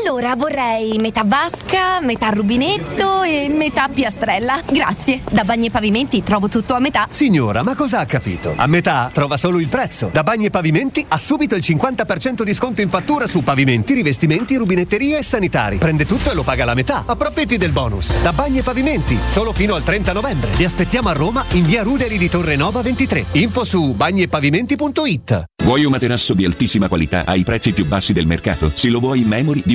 Speaker 29: Allora vorrei metà vasca, metà rubinetto e metà piastrella. Grazie. Da Bagni e Pavimenti trovo tutto a metà.
Speaker 17: Signora, ma cosa ha capito? A metà trova solo il prezzo. Da Bagni e Pavimenti ha subito il 50% di sconto in fattura su pavimenti, rivestimenti, rubinetterie e sanitari. Prende tutto e lo paga la metà. Approfitti del bonus. Da Bagni e Pavimenti, solo fino al 30 novembre. Vi aspettiamo a Roma in via Ruderi di Torre Nova 23. Info su bagniepavimenti.it.
Speaker 30: Vuoi un materasso di altissima qualità ai prezzi più bassi del mercato? Se lo vuoi in memory di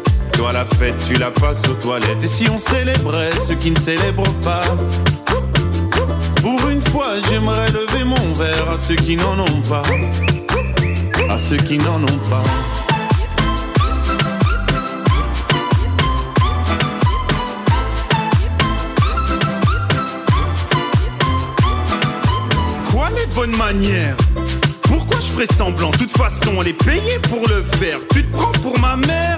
Speaker 31: Toi la fête, tu la passes aux toilettes. Et si on célébrait ceux qui ne célèbrent pas? Pour une fois, j'aimerais lever mon verre à ceux qui n'en ont pas. À ceux qui n'en ont pas. Quoi les bonnes manières? Pourquoi je ferais semblant? De toute façon, elle est payée pour le faire. Tu te prends pour ma mère?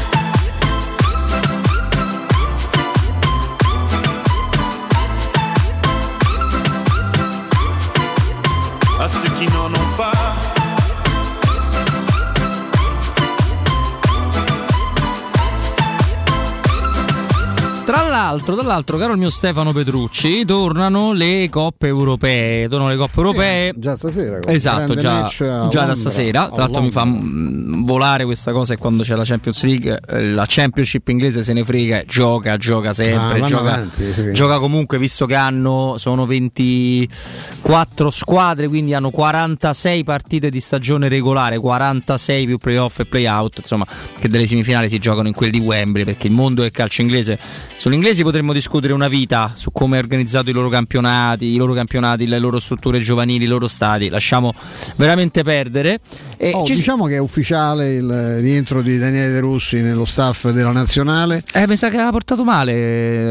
Speaker 6: Tra l'altro, tra l'altro, caro il mio Stefano Petrucci, tornano le coppe europee. Tornano le coppe europee.
Speaker 9: già stasera.
Speaker 6: Esatto, già, già da stasera. Tra l'altro mi fa mm, volare questa cosa è quando c'è la Champions League, eh, la Championship inglese se ne frega, gioca, gioca
Speaker 9: Ah,
Speaker 6: sempre,
Speaker 9: vanno
Speaker 6: gioca,
Speaker 9: avanti, sì.
Speaker 6: gioca comunque visto che hanno sono 24 squadre, quindi hanno 46 partite di stagione regolare, 46 più playoff e playout, insomma, che delle semifinali si giocano in quelli di Wembley, perché il mondo del calcio inglese sugli inglesi potremmo discutere una vita su come è organizzato i loro campionati, i loro campionati, le loro strutture giovanili, i loro stadi. Lasciamo veramente perdere. E
Speaker 9: Oh,
Speaker 6: ci-
Speaker 9: diciamo che è ufficiale il rientro di Daniele De Rossi nello staff della nazionale.
Speaker 6: Eh, mi sa che ha portato male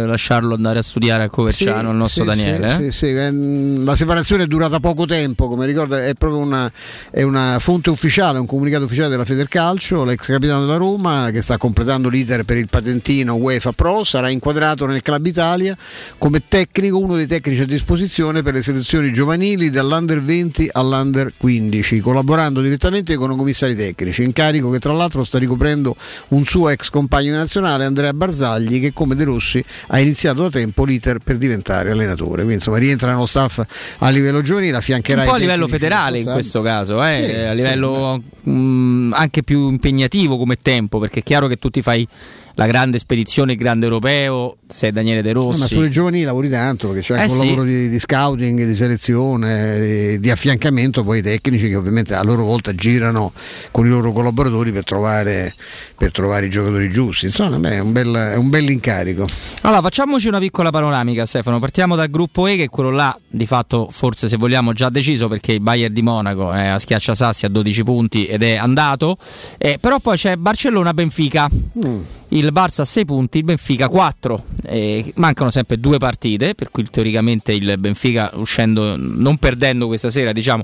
Speaker 6: eh, lasciarlo andare a studiare a Coverciano,
Speaker 9: Sì,
Speaker 6: il nostro
Speaker 9: sì,
Speaker 6: Daniele.
Speaker 9: sì,
Speaker 6: eh?
Speaker 9: sì, sì, ehm, La separazione è durata poco tempo, come ricorda, è proprio una, è una fonte ufficiale, un comunicato ufficiale della Federcalcio. L'ex capitano della Roma, che sta completando l'iter per il patentino UEFA Pro, sarà inquadrato nel Club Italia. Come tecnico, uno dei tecnici a disposizione per le selezioni giovanili dall'Under 20 all'Under 15, collaborando direttamente con i commissari tecnici, incarico che tra l'altro sta ricoprendo un suo ex compagno nazionale, Andrea Barzagli, che come De Rossi ha iniziato da tempo l'iter per diventare allenatore. Quindi insomma rientra nello staff a livello giovanile, affiancherà
Speaker 6: un po' a livello federale in questo caso, eh,
Speaker 9: Sì,
Speaker 6: a
Speaker 9: sì,
Speaker 6: livello mh, anche più impegnativo come tempo, perché è chiaro che tu ti fai la grande spedizione, il grande europeo, sei Daniele De
Speaker 9: No,
Speaker 6: Rossi.
Speaker 9: ma sulle giovani lavori tanto perché c'è
Speaker 6: Eh
Speaker 9: anche un
Speaker 6: sì.
Speaker 9: lavoro di, di scouting, di selezione, di, di affiancamento poi i tecnici che ovviamente a loro volta girano con i loro collaboratori per trovare, per trovare i giocatori giusti. Insomma, beh, è un bel, è un bel incarico.
Speaker 6: Allora, facciamoci una piccola panoramica, Stefano. Partiamo dal gruppo E, che è quello là, di fatto, forse se vogliamo, già deciso perché il Bayern di Monaco è a schiaccia sassi a 12 punti ed è andato. Eh, però poi c'è Barcellona-Benfica. Il Barça a 6 punti, il Benfica 4. Eh, mancano sempre due partite, per cui teoricamente il Benfica, uscendo, non perdendo questa sera, diciamo,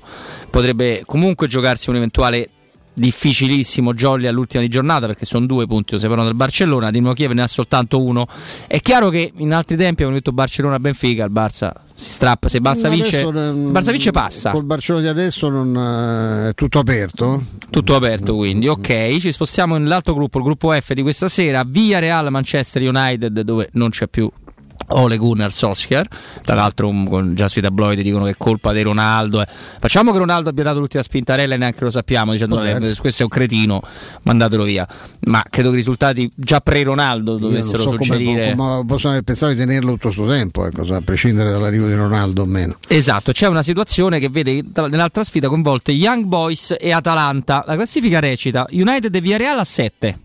Speaker 6: potrebbe comunque giocarsi un eventuale difficilissimo Jolly all'ultima di giornata perché sono due punti lo separano dal Barcellona, Dinamo Kiev ne ha soltanto uno. È chiaro che in altri tempi abbiamo detto Barcellona-Benfica, il Barça si strappa, se Barça vince, Barça vince passa.
Speaker 9: Col Barcellona di adesso non, eh, è tutto aperto?
Speaker 6: Tutto aperto quindi, ok, ci spostiamo nell'altro gruppo, il gruppo F di questa sera, via Real Manchester United dove non c'è più Ole Gunnar Solskjaer tra l'altro già sui tabloidi dicono che è colpa di Ronaldo eh. facciamo che Ronaldo abbia dato l'ultima spintarella e neanche lo sappiamo dicendo questo è un cretino mandatelo via. Ma credo che i risultati già pre-Ronaldo dovessero so suggerire
Speaker 9: come, possono aver pensato di tenerlo tutto questo tempo ecco, a prescindere dall'arrivo di Ronaldo o meno.
Speaker 6: Esatto c'è una situazione che vede nell'altra sfida coinvolte Young Boys e Atalanta. La classifica recita United e Villarreal a 7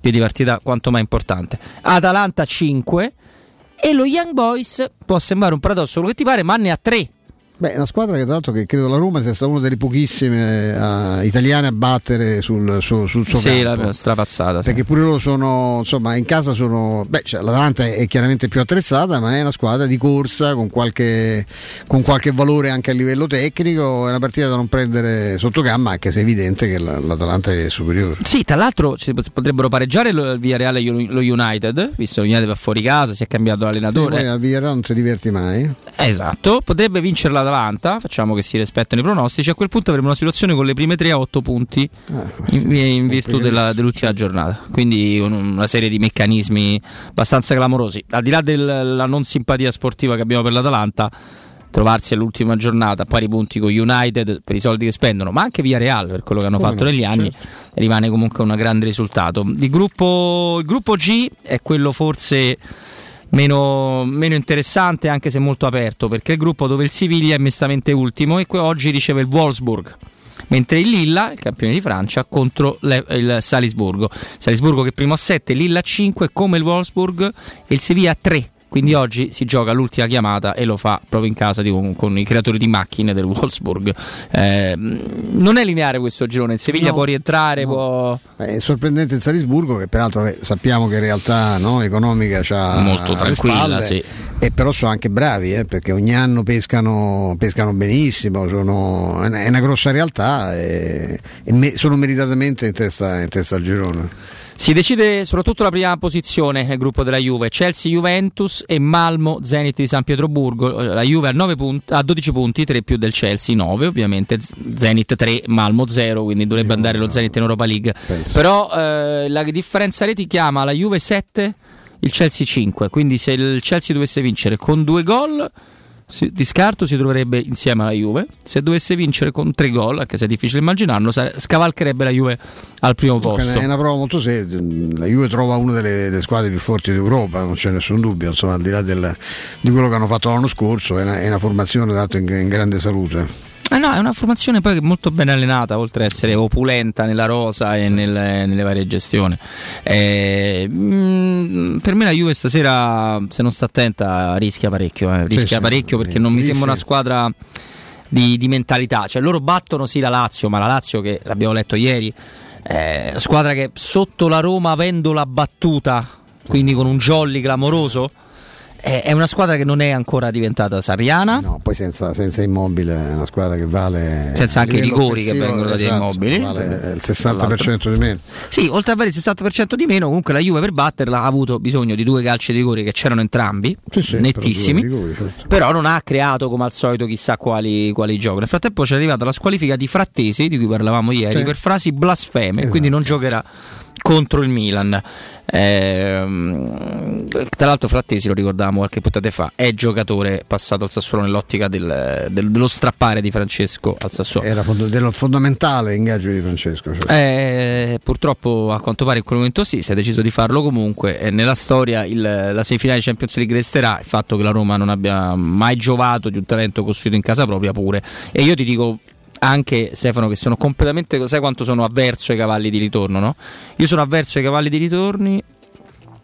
Speaker 6: di partita quanto mai importante. Atalanta 5 e lo Young Boys può sembrare un paradosso quello che ti pare, ma ne ha tre
Speaker 9: Beh, una squadra che tra l'altro che credo la Roma sia stata una delle pochissime uh, italiane a battere sul, su, sul suo
Speaker 6: sì,
Speaker 9: campo.
Speaker 6: la strapazzata. Sì.
Speaker 9: Perché pure loro sono, insomma, in casa sono... Beh, cioè, l'Atalanta è, chiaramente più attrezzata, ma è una squadra di corsa con qualche, con qualche, valore anche a livello tecnico. È una partita da non prendere sotto gamma, anche se è evidente che la, l'Atalanta è superiore.
Speaker 6: Sì, tra l'altro ci potrebbero pareggiare il Villarreal e lo United, visto che United va fuori casa, si è cambiato l'allenatore.
Speaker 9: Sì, poi a Villarreal non si diverti mai.
Speaker 6: Esatto, potrebbe vincere l'Atalanta l'Atalanta, facciamo che si rispettano i pronostici, a quel punto avremo una situazione con le prime tre a 8 punti eh, in, in, virtù della, dell'ultima giornata. Quindi una serie di meccanismi abbastanza clamorosi. Al di là della non simpatia sportiva che abbiamo per l'Atalanta, trovarsi all'ultima giornata a pari punti con United per i soldi che spendono, ma anche via Real per quello che hanno Come fatto no, negli anni, certo. rimane comunque un grande risultato. Il gruppo, il gruppo G è quello forse meno, meno, interessante anche se molto aperto perché è il gruppo dove il Siviglia è mestamente ultimo e oggi riceve il Wolfsburg mentre il Lilla, il campione di Francia, contro le, il Salisburgo. Salisburgo che primo a 7, Lilla a 5 come il Wolfsburg e il Siviglia a 3 quindi oggi si gioca l'ultima chiamata e lo fa proprio in casa di, con, con, i creatori di macchine del Wolfsburg. Eh, non è lineare questo girone, il Seviglia no, può rientrare. No. Può...
Speaker 9: È sorprendente il Salisburgo, che peraltro eh, sappiamo che in realtà no, economica c'ha
Speaker 6: molto tranquilla, spalle, sì.
Speaker 9: e però sono anche bravi eh, perché ogni anno pescano, pescano benissimo, sono, è una grossa realtà e, e me, sono meritatamente in testa, in testa al girone.
Speaker 6: Si decide soprattutto la prima posizione nel gruppo della Juve, Chelsea Juventus e Malmo Zenit di San Pietroburgo. La Juve ha, punti, ha 12 punti, 3 più del Chelsea, 9 ovviamente, Zenit 3, Malmo 0, quindi dovrebbe andare lo Zenit in Europa League. Però eh, la differenza reti chiama la Juve 7, il Chelsea 5, quindi se il Chelsea dovesse vincere con due gol di scarto si troverebbe insieme alla Juve. Se dovesse vincere con tre gol, anche se è difficile immaginarlo, scavalcherebbe la Juve al primo posto.
Speaker 9: È una prova molto seria. La Juve trova una delle, delle, squadre più forti d'Europa, non c'è nessun dubbio. Insomma, al di là del, di quello che hanno fatto l'anno scorso, è una, è una formazione data in, in grande salute.
Speaker 6: Ah no, è una formazione poi molto ben allenata, oltre ad essere opulenta nella rosa e nelle, nelle varie gestioni. Eh, mh, mm, per me la Juve stasera, se non sta attenta, rischia parecchio. Eh. Rischia sì, parecchio sì, perché non mi sembra una squadra di, di, mentalità. Cioè loro battono sì la Lazio, ma la Lazio che l'abbiamo letto ieri, è una squadra che sotto la Roma avendola battuta, quindi con un jolly clamoroso è una squadra che non è ancora diventata sariana.
Speaker 9: No, poi senza, senza immobile è una squadra che vale.
Speaker 6: Senza anche i rigori che vengono dagli esatto, immobili.
Speaker 9: Vale il 60% di meno.
Speaker 6: Sì, oltre ad avere il 60% di meno, comunque la Juve per batterla ha avuto bisogno di due calci di rigori che c'erano entrambi, sì, sì, nettissimi. Rigori, certo. Però non ha creato come al solito chissà quali, quali giochi. Nel frattempo c'è arrivata la squalifica di Frattesi, di cui parlavamo ieri, sì. per frasi blasfeme, esatto. quindi non giocherà contro il Milan. Eh, tra l'altro Frattesi lo ricordavamo qualche puntata fa è giocatore passato al Sassuolo nell'ottica del, del, dello strappare di Francesco al Sassuolo
Speaker 9: era fond- dello fondamentale ingaggio di Francesco
Speaker 6: cioè. eh, purtroppo a quanto pare in quel momento sì si è deciso di farlo comunque e nella storia il, la semifinale di Champions League resterà il fatto che la Roma non abbia mai giovato di un talento costruito in casa propria pure e io ti dico anche Stefano che sono completamente sai quanto sono avverso ai cavalli di ritorno no? io sono avverso ai cavalli di ritorni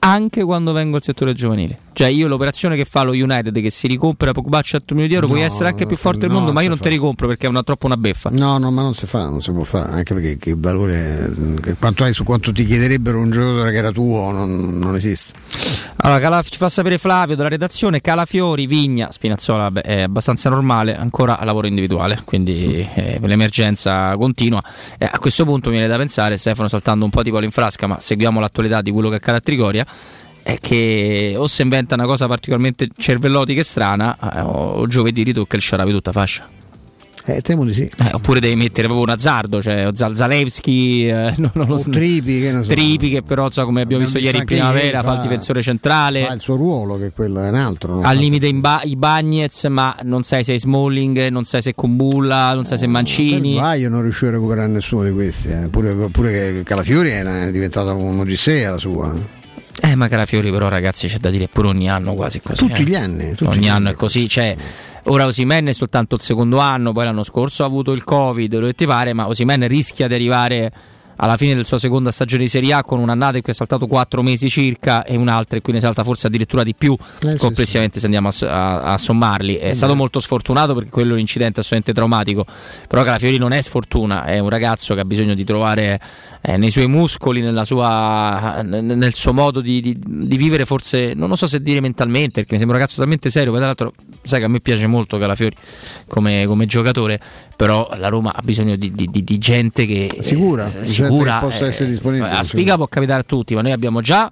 Speaker 6: anche quando vengo al settore giovanile cioè io l'operazione che fa lo United che si ricompra Pogba a 100 milioni di euro no, puoi essere anche più forte del mondo ma io non te ricompro perché è una, troppo una beffa.
Speaker 9: No no ma non si fa non si può fare anche perché che valore che quanto hai su quanto ti chiederebbero un giocatore che era tuo non, non esiste.
Speaker 6: Allora, Cala- ci fa sapere Flavio della redazione, Calafiori, Vigna, Spinazzola vabbè, è abbastanza normale, ancora a lavoro individuale, quindi eh, l'emergenza continua. Eh, a questo punto mi viene da pensare, Stefano saltando un po' di polo in frasca, ma seguiamo l'attualità di quello che accade a Trigoria, è che o si inventa una cosa particolarmente cervellotica e strana, eh, o giovedì ritocca il Sharawi tutta fascia.
Speaker 9: Eh, temo di sì.
Speaker 6: Eh, oppure devi mettere proprio un azzardo, cioè o Zal- Zalewski, eh, non, non lo so.
Speaker 9: Tripi, che so.
Speaker 6: Tripi che però so, come abbiamo visto ieri in primavera fa il difensore centrale.
Speaker 9: Fa il suo ruolo, che quello è un altro.
Speaker 6: Al limite in ba- i Bagnets, ma non sai se è Smalling, non sai se è Kumbulla, non sai se è Mancini.
Speaker 9: Ma io non riuscivo a recuperare nessuno di questi. eh. Pure, pure che Calafiori è diventata un'odissea la sua.
Speaker 6: Eh, ma Calafiori, però, ragazzi, c'è da dire pure ogni anno quasi così.
Speaker 9: Tutti
Speaker 6: eh.
Speaker 9: gli anni. tutti
Speaker 6: ogni
Speaker 9: gli
Speaker 6: anno è così. Cioè, ora Osimen è soltanto il secondo anno, poi l'anno scorso ha avuto il Covid, ti pare, ma Osimen rischia di arrivare alla fine della sua seconda stagione di Serie A con un'annata in cui è saltato 4 mesi circa e un'altra in cui ne salta forse addirittura di più
Speaker 9: Eh, sì,
Speaker 6: complessivamente se andiamo a, a- a sommarli. È
Speaker 9: Eh,
Speaker 6: stato
Speaker 9: beh.
Speaker 6: molto sfortunato perché quello è un incidente assolutamente traumatico, però Calafiori non è sfortuna, è un ragazzo che ha bisogno di trovare eh, nei suoi muscoli, nella sua, nel suo modo di, di- di vivere forse, non lo so se dire mentalmente, perché mi sembra un ragazzo talmente serio, poi tra l'altro sai che a me piace molto Calafiori come, come giocatore, però la Roma ha bisogno di, di- gente che
Speaker 9: Sicura,
Speaker 6: eh,
Speaker 9: gente
Speaker 6: sicura
Speaker 9: che possa essere disponibile,
Speaker 6: A
Speaker 9: sì.
Speaker 6: sfiga può capitare a tutti, ma noi abbiamo già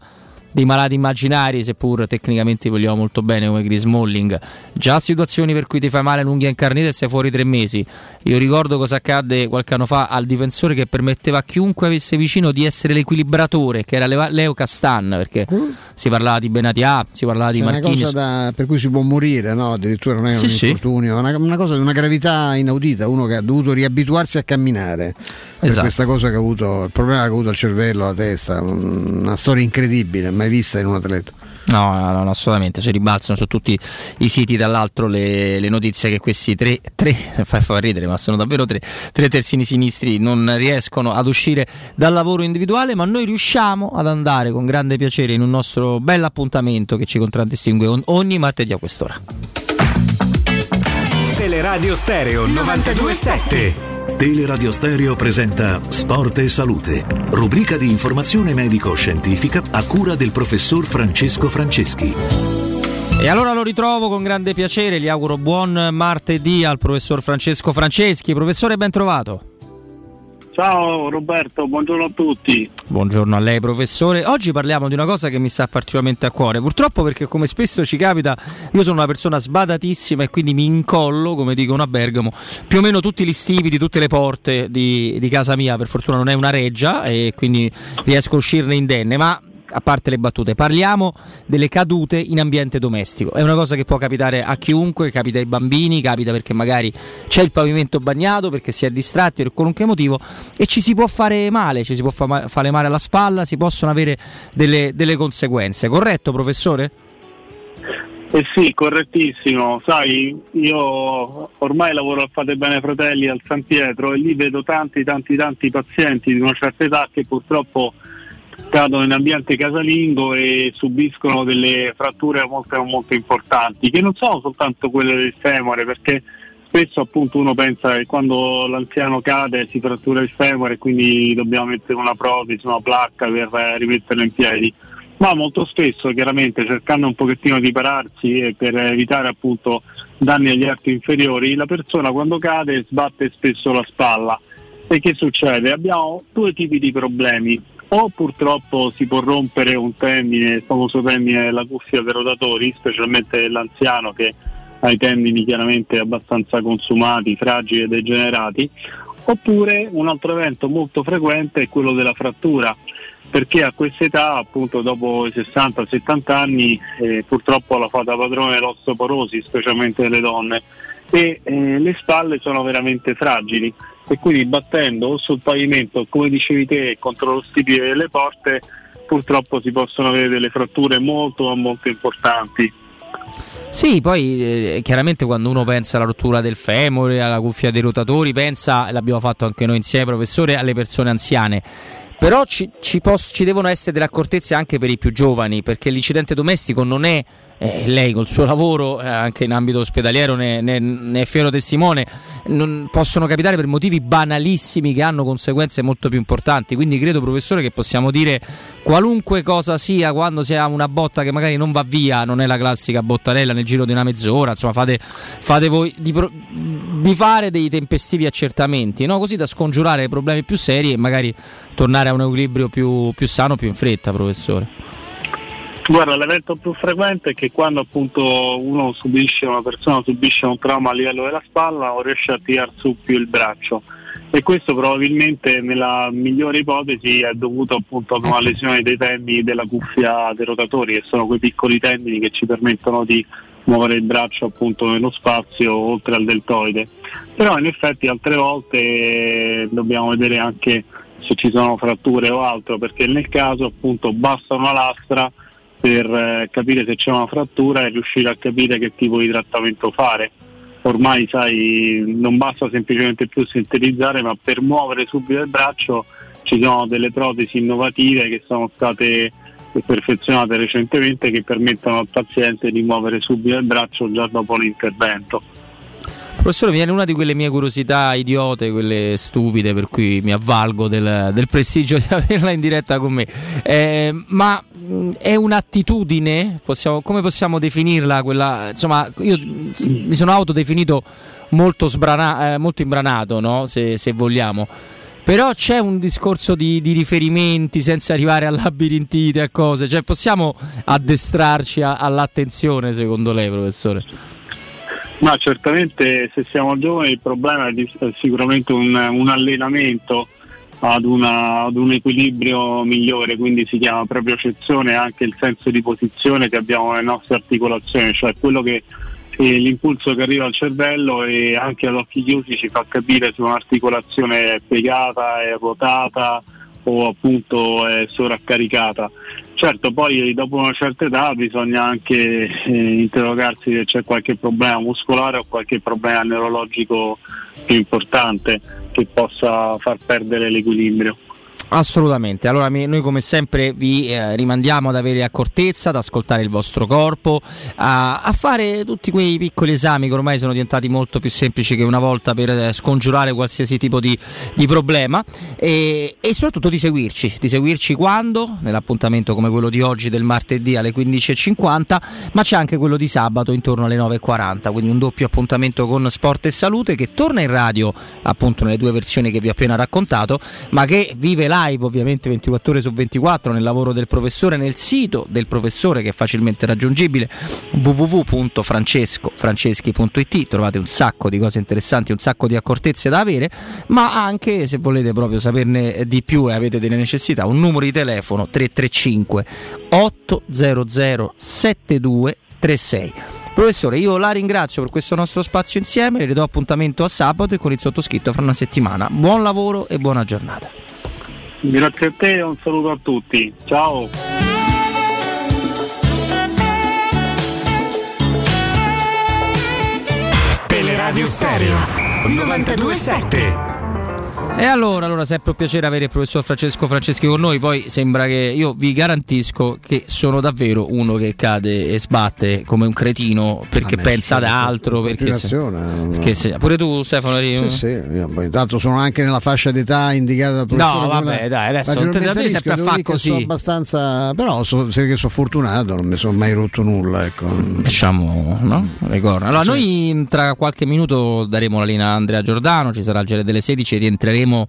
Speaker 6: dei malati immaginari, seppur tecnicamente li vogliamo molto bene come Chris Smalling, già situazioni per cui ti fai male l'unghia incarnita e sei fuori tre mesi. Io ricordo cosa accadde qualche anno fa al difensore che permetteva a chiunque avesse vicino di essere l'equilibratore, che era Leo- Castan, perché si parlava di Benatia, si parlava di
Speaker 9: una
Speaker 6: Marchini.
Speaker 9: cosa da- per cui si può morire, no? addirittura non è
Speaker 6: Sì,
Speaker 9: un
Speaker 6: sì.
Speaker 9: infortunio, una, una cosa di una gravità inaudita, uno che ha dovuto riabituarsi a camminare per
Speaker 6: Esatto.
Speaker 9: questa cosa che ha avuto, il problema che ha avuto al cervello, alla testa, una storia incredibile, mai vista in un atleta.
Speaker 6: No, no, no, assolutamente, si ribalzano su tutti i siti dall'altro le, le notizie che questi tre, tre fa, fa ridere, ma sono davvero tre, tre terzini sinistri non riescono ad uscire dal lavoro individuale, ma noi riusciamo ad andare con grande piacere in un nostro bel appuntamento che ci contraddistingue on- ogni martedì a quest'ora.
Speaker 18: Teleradio Stereo 927.
Speaker 32: Teleradio Stereo presenta Sport e Salute, rubrica di informazione medico-scientifica a cura del professor Francesco Franceschi.
Speaker 6: E allora lo ritrovo con grande piacere, gli auguro buon martedì al professor Francesco Franceschi. Professore, ben trovato.
Speaker 33: Ciao Roberto, buongiorno a tutti.
Speaker 6: Buongiorno a lei professore. Oggi parliamo di una cosa che mi sta particolarmente a cuore, purtroppo perché come spesso ci capita, io sono una persona sbadatissima e quindi mi incollo, come dicono a Bergamo, più o meno tutti gli stivi di tutte le porte di, di casa mia, per fortuna non è una reggia e quindi riesco a uscirne indenne, ma a parte le battute, parliamo delle cadute in ambiente domestico. È una cosa che può capitare a chiunque, capita ai bambini, capita perché magari c'è il pavimento bagnato, perché si è distratti per qualunque motivo e ci si può fare male, ci si può fa- fare male alla spalla, si possono avere delle, delle conseguenze. Corretto, professore?
Speaker 33: Eh sì, correttissimo. Sai, io ormai lavoro al Fate Bene Fratelli al San Pietro e lì vedo tanti, tanti, tanti pazienti di una certa età che purtroppo cadono in ambiente casalingo e subiscono delle fratture molto, molto importanti, che non sono soltanto quelle del femore, perché spesso appunto uno pensa che quando l'anziano cade si frattura il femore e quindi dobbiamo mettere una protesi, una placca per eh, rimetterlo in piedi. Ma molto spesso, chiaramente, cercando un pochettino di pararsi e per evitare appunto danni agli arti inferiori, la persona quando cade sbatte spesso la spalla. E che succede? Abbiamo due tipi di problemi. O purtroppo si può rompere un tendine, il famoso tendine della cuffia per rotatori, specialmente l'anziano che ha i tendini chiaramente abbastanza consumati, fragili e degenerati, oppure un altro evento molto frequente è quello della frattura, perché a questa età, appunto dopo i 60-70 anni, eh, purtroppo la fata padrone è l'osteoporosi, specialmente delle donne, e eh, le spalle sono veramente fragili e quindi battendo o sul pavimento, come dicevi te, contro lo stipite delle porte, purtroppo si possono avere delle fratture molto molto importanti.
Speaker 6: Sì, poi eh, chiaramente quando uno pensa alla rottura del femore, alla cuffia dei rotatori, pensa, l'abbiamo fatto anche noi insieme professore, alle persone anziane. Però ci, ci pos- ci devono essere delle accortezze anche per i più giovani, perché l'incidente domestico non è eh, lei col suo lavoro eh, anche in ambito ospedaliero ne, ne, ne è fiero testimone, non, possono capitare per motivi banalissimi che hanno conseguenze molto più importanti. Quindi credo, professore, che possiamo dire qualunque cosa sia quando si ha una botta che magari non va via, non è la classica bottarella nel giro di una mezz'ora, insomma fate, fate voi di, di, fare dei tempestivi accertamenti, no? così da scongiurare problemi più seri e magari tornare a un equilibrio più, più sano, più in fretta, professore.
Speaker 33: Guarda, l'evento più frequente è che quando appunto uno subisce, una persona subisce un trauma a livello della spalla non riesce a tirare su più il braccio. E questo probabilmente nella migliore ipotesi è dovuto appunto ad una lesione dei tendini della cuffia dei rotatori che sono quei piccoli tendini che ci permettono di muovere il braccio appunto nello spazio oltre al deltoide. Però in effetti altre volte dobbiamo vedere anche se ci sono fratture o altro perché nel caso appunto basta una lastra per eh, capire se c'è una frattura e riuscire a capire che tipo di trattamento fare. Ormai sai, non basta semplicemente più sintetizzare, ma per muovere subito il braccio ci sono delle protesi innovative che sono state perfezionate recentemente che permettono al paziente di muovere subito il braccio già dopo l'intervento.
Speaker 6: Professore, viene una di quelle mie curiosità idiote, quelle stupide, per cui mi avvalgo del, del prestigio di averla in diretta con me. Eh, ma è un'attitudine? Possiamo, come possiamo definirla? Quella, insomma, io mi sono autodefinito molto, sbrana, eh, molto imbranato, no? se, se, vogliamo. Però c'è un discorso di, di, riferimenti senza arrivare a labirintite, a cose. Cioè, possiamo addestrarci a, all'attenzione, secondo lei, professore?
Speaker 33: Ma certamente se siamo giovani il problema è sicuramente un, un allenamento ad, una, ad, un equilibrio migliore, quindi si chiama proprio cezione anche il senso di posizione che abbiamo nelle nostre articolazioni, cioè quello che l'impulso che arriva al cervello e anche ad occhi chiusi ci fa capire se un'articolazione è piegata, è ruotata o appunto è sovraccaricata. Certo, poi dopo una certa età bisogna anche eh, interrogarsi se c'è qualche problema muscolare o qualche problema neurologico più importante che possa far perdere l'equilibrio.
Speaker 6: Assolutamente, allora noi come sempre vi eh, rimandiamo ad avere accortezza, ad ascoltare il vostro corpo, a, a, fare tutti quei piccoli esami che ormai sono diventati molto più semplici che una volta per eh, scongiurare qualsiasi tipo di, di problema. E, e, soprattutto di seguirci, di seguirci quando? Nell'appuntamento come quello di oggi del martedì alle 15.50, ma c'è anche quello di sabato intorno alle 9.40, quindi un doppio appuntamento con Sport e Salute che torna in radio appunto nelle due versioni che vi ho appena raccontato, ma che vive la live ovviamente 24 ore su 24 nel lavoro del professore nel sito del professore che è facilmente raggiungibile www.francescofranceschi.it trovate un sacco di cose interessanti un sacco di accortezze da avere ma anche se volete proprio saperne di più e avete delle necessità un numero di telefono 335 800 7236 Professore, io la ringrazio per questo nostro spazio insieme, le do appuntamento a sabato e con il sottoscritto fra una settimana. Buon lavoro e buona giornata.
Speaker 33: Grazie a te e un saluto a tutti. Ciao.
Speaker 25: Teleradio Stereo 927
Speaker 6: e allora, allora, sempre un piacere avere il professor Francesco Franceschi con noi. Poi sembra che io vi garantisco che sono davvero uno che cade e sbatte come un cretino perché pensa ad altro. Perché se, perché se, pure tu, Stefano,
Speaker 9: eri... Sì, sì, io, intanto sono anche nella fascia d'età indicata dal professore.
Speaker 6: No, vabbè, dai, adesso non te devi sempre a fare così.
Speaker 9: Sono abbastanza, però so, se che sono fortunato, non mi sono mai rotto nulla. Ecco.
Speaker 6: Diciamo, no? Ricordo. Allora, sì. noi tra qualche minuto daremo la linea a Andrea Giordano, ci sarà il giro delle 16 rientreremo chiuderemo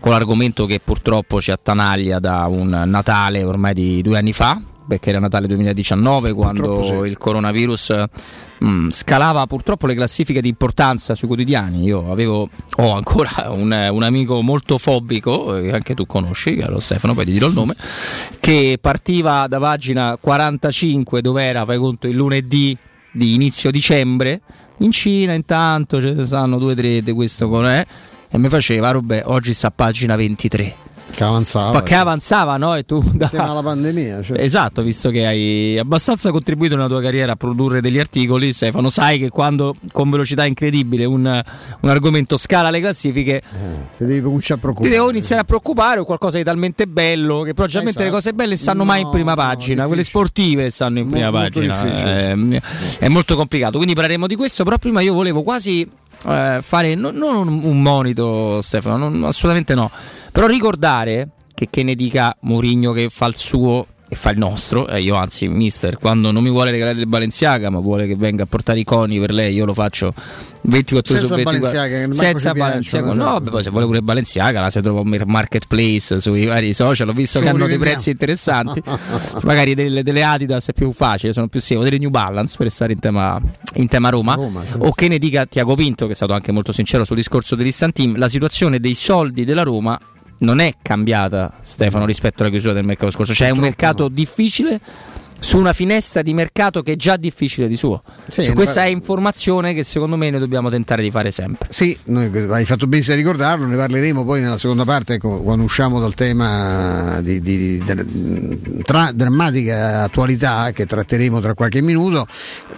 Speaker 6: con l'argomento che purtroppo ci attanaglia da un Natale ormai di due anni fa, perché era Natale 2019 quando sì. il coronavirus mh, mm, scalava purtroppo le classifiche di importanza sui quotidiani. Io avevo, ho ancora un, un amico molto fobico, che anche tu conosci, caro Stefano, poi ti dirò il nome, che partiva da pagina 45 dove era, fai conto, il lunedì di inizio dicembre. In Cina intanto ce ne stanno due o tre di questo con eh, e mi faceva, vabbè, oggi sta a pagina 23.
Speaker 9: Che avanzava.
Speaker 6: Ma che avanzava, no? E tu da...
Speaker 9: Insieme alla pandemia. Cioè.
Speaker 6: Esatto, visto che hai abbastanza contribuito nella tua carriera a produrre degli articoli, Stefano, sai che quando con velocità incredibile un, un argomento scala le classifiche,
Speaker 9: Eh, ti devi cominciare a
Speaker 6: ti
Speaker 9: preoccupare.
Speaker 6: devo iniziare a preoccupare o qualcosa di talmente bello che probabilmente
Speaker 9: Esatto.
Speaker 6: le cose belle stanno mai in prima pagina, quelle sportive stanno in prima
Speaker 9: molto
Speaker 6: pagina.
Speaker 9: difficile.
Speaker 6: Eh, è molto complicato. Quindi parleremo di questo, però prima io volevo quasi eh, fare no- non un, un monito, Stefano, non- assolutamente no. Però ricordare che, che ne dica Mourinho che fa il suo e fa il nostro, eh, io anzi, mister, quando non mi vuole regalare il Balenciaga, ma vuole che venga a portare i coni per lei, io lo faccio 24
Speaker 9: Senza
Speaker 6: su 24.
Speaker 9: Balenciaga,
Speaker 6: senza
Speaker 9: ci
Speaker 6: Balenciaga. No, beh, poi se vuole pure Balenciaga, la si trova un marketplace sui vari social, ho visto che hanno dei prezzi interessanti. Magari delle, delle Adidas è più facile, sono più semplici, delle New Balance per stare in tema, in tema Roma.
Speaker 9: certo.
Speaker 6: O che ne dica Tiago Pinto, che è stato anche molto sincero sul discorso dell'Instant Team, la situazione dei soldi della Roma non è cambiata, Stefano, rispetto alla chiusura del mercato scorso. C'è un mercato difficile su una finestra di mercato che è già difficile di suo.
Speaker 9: Sì,
Speaker 6: Cioè, questa è informazione che secondo me noi dobbiamo tentare di fare sempre.
Speaker 9: Sì, noi, hai fatto benissimo a ricordarlo, ne parleremo poi nella seconda parte ecco, quando usciamo dal tema di, di- di- tra- drammatica attualità che tratteremo tra qualche minuto,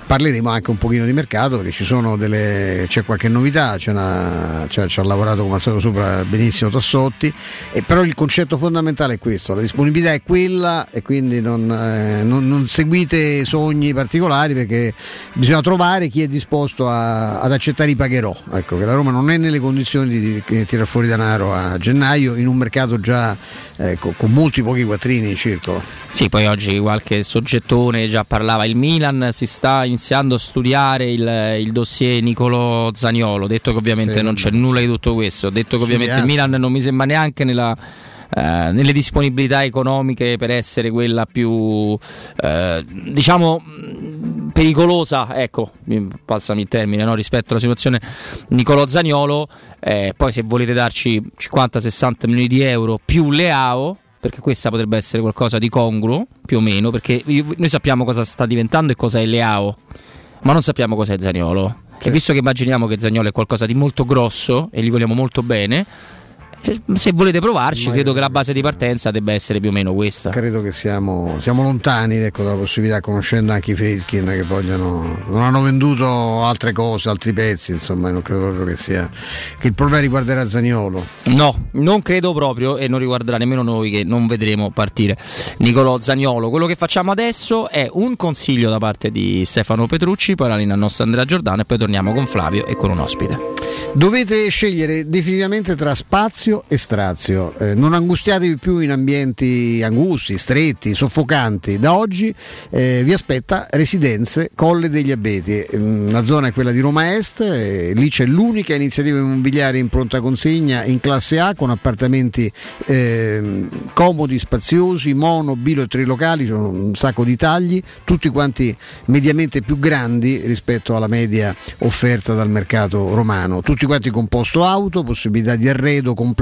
Speaker 9: parleremo anche un pochino di mercato perché ci sono delle, c'è qualche novità, c'è una- c'è- ci ha lavorato come al solito sopra benissimo Tassotti, e però il concetto fondamentale è questo, la disponibilità è quella e quindi non, eh, non- non seguite sogni particolari perché bisogna trovare chi è disposto a- ad accettare i pagherò. Ecco, che la Roma non è nelle condizioni di, di tirare fuori denaro a gennaio in un mercato già ecco, con molti pochi quattrini in circolo.
Speaker 6: Sì, poi oggi qualche soggettone già parlava. Il Milan si sta iniziando a studiare il, il dossier Nicolo Zaniolo. Detto che ovviamente
Speaker 9: Sì,
Speaker 6: non c'è nulla di tutto questo. Detto che ovviamente il. Milan non mi sembra neanche nella. Eh, nelle disponibilità economiche per essere quella più eh, diciamo mh, pericolosa ecco mi- passami il termine no, rispetto alla situazione Nicolò Zaniolo eh, poi se volete darci 50-60 milioni di euro più Leao perché questa potrebbe essere qualcosa di congruo più o meno perché io- noi sappiamo cosa sta diventando e cosa è Leao ma non sappiamo cos'è Zaniolo. E visto che immaginiamo che Zagnolo è qualcosa di molto grosso e gli vogliamo molto bene se volete provarci,
Speaker 9: Ma
Speaker 6: credo che la base di partenza debba essere più o meno questa.
Speaker 9: Credo che siamo, siamo lontani ecco, dalla possibilità, conoscendo anche i Friedkin che vogliono, non hanno venduto altre cose, altri pezzi, insomma, non credo proprio che sia che il problema riguarderà Zaniolo.
Speaker 6: No, non credo proprio e non riguarderà nemmeno noi che non vedremo partire Nicolò Zagnolo. Quello che facciamo adesso è un consiglio da parte di Stefano Petrucci, poi la linea al nostro Andrea Giordano e poi torniamo con Flavio e con un ospite.
Speaker 9: Dovete scegliere definitivamente tra spazio e strazio. Eh, non angustiatevi più in ambienti angusti, stretti, soffocanti. Da oggi eh, vi aspetta Residenze Colle degli Abeti. Mm, La zona è quella di Roma Est, eh, lì c'è l'unica iniziativa immobiliare in pronta consegna in classe A con appartamenti ehm, comodi, spaziosi, mono, bilo e trilocali, sono un sacco di tagli, tutti quanti mediamente più grandi rispetto alla media offerta dal mercato romano. Tutti quanti con posto auto, possibilità di arredo completo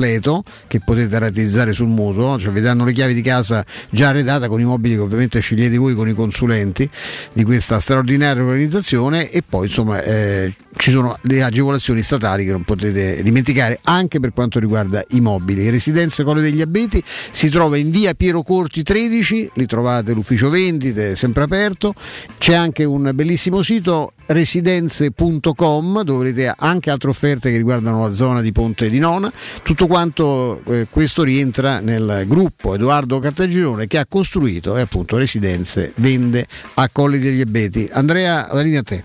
Speaker 9: che potete rateizzare sul mutuo, cioè vi danno le chiavi di casa già arredata con i mobili che ovviamente scegliete voi con i consulenti di questa straordinaria organizzazione e poi insomma eh, ci sono le agevolazioni statali che non potete dimenticare anche per quanto riguarda i mobili. Residenza Colle degli Abeti si trova in via Piero Corti 13, lì trovate l'ufficio vendite sempre aperto, c'è anche un bellissimo sito residenze.com dove avrete anche altre offerte che riguardano la zona di Ponte di Nona. Tutto quanto eh, questo rientra nel gruppo Edoardo Cartagirone che ha costruito e appunto Residenze vende a Colli degli Abeti. Andrea, la linea a te.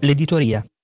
Speaker 34: l'editoria.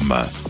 Speaker 35: del materasso.com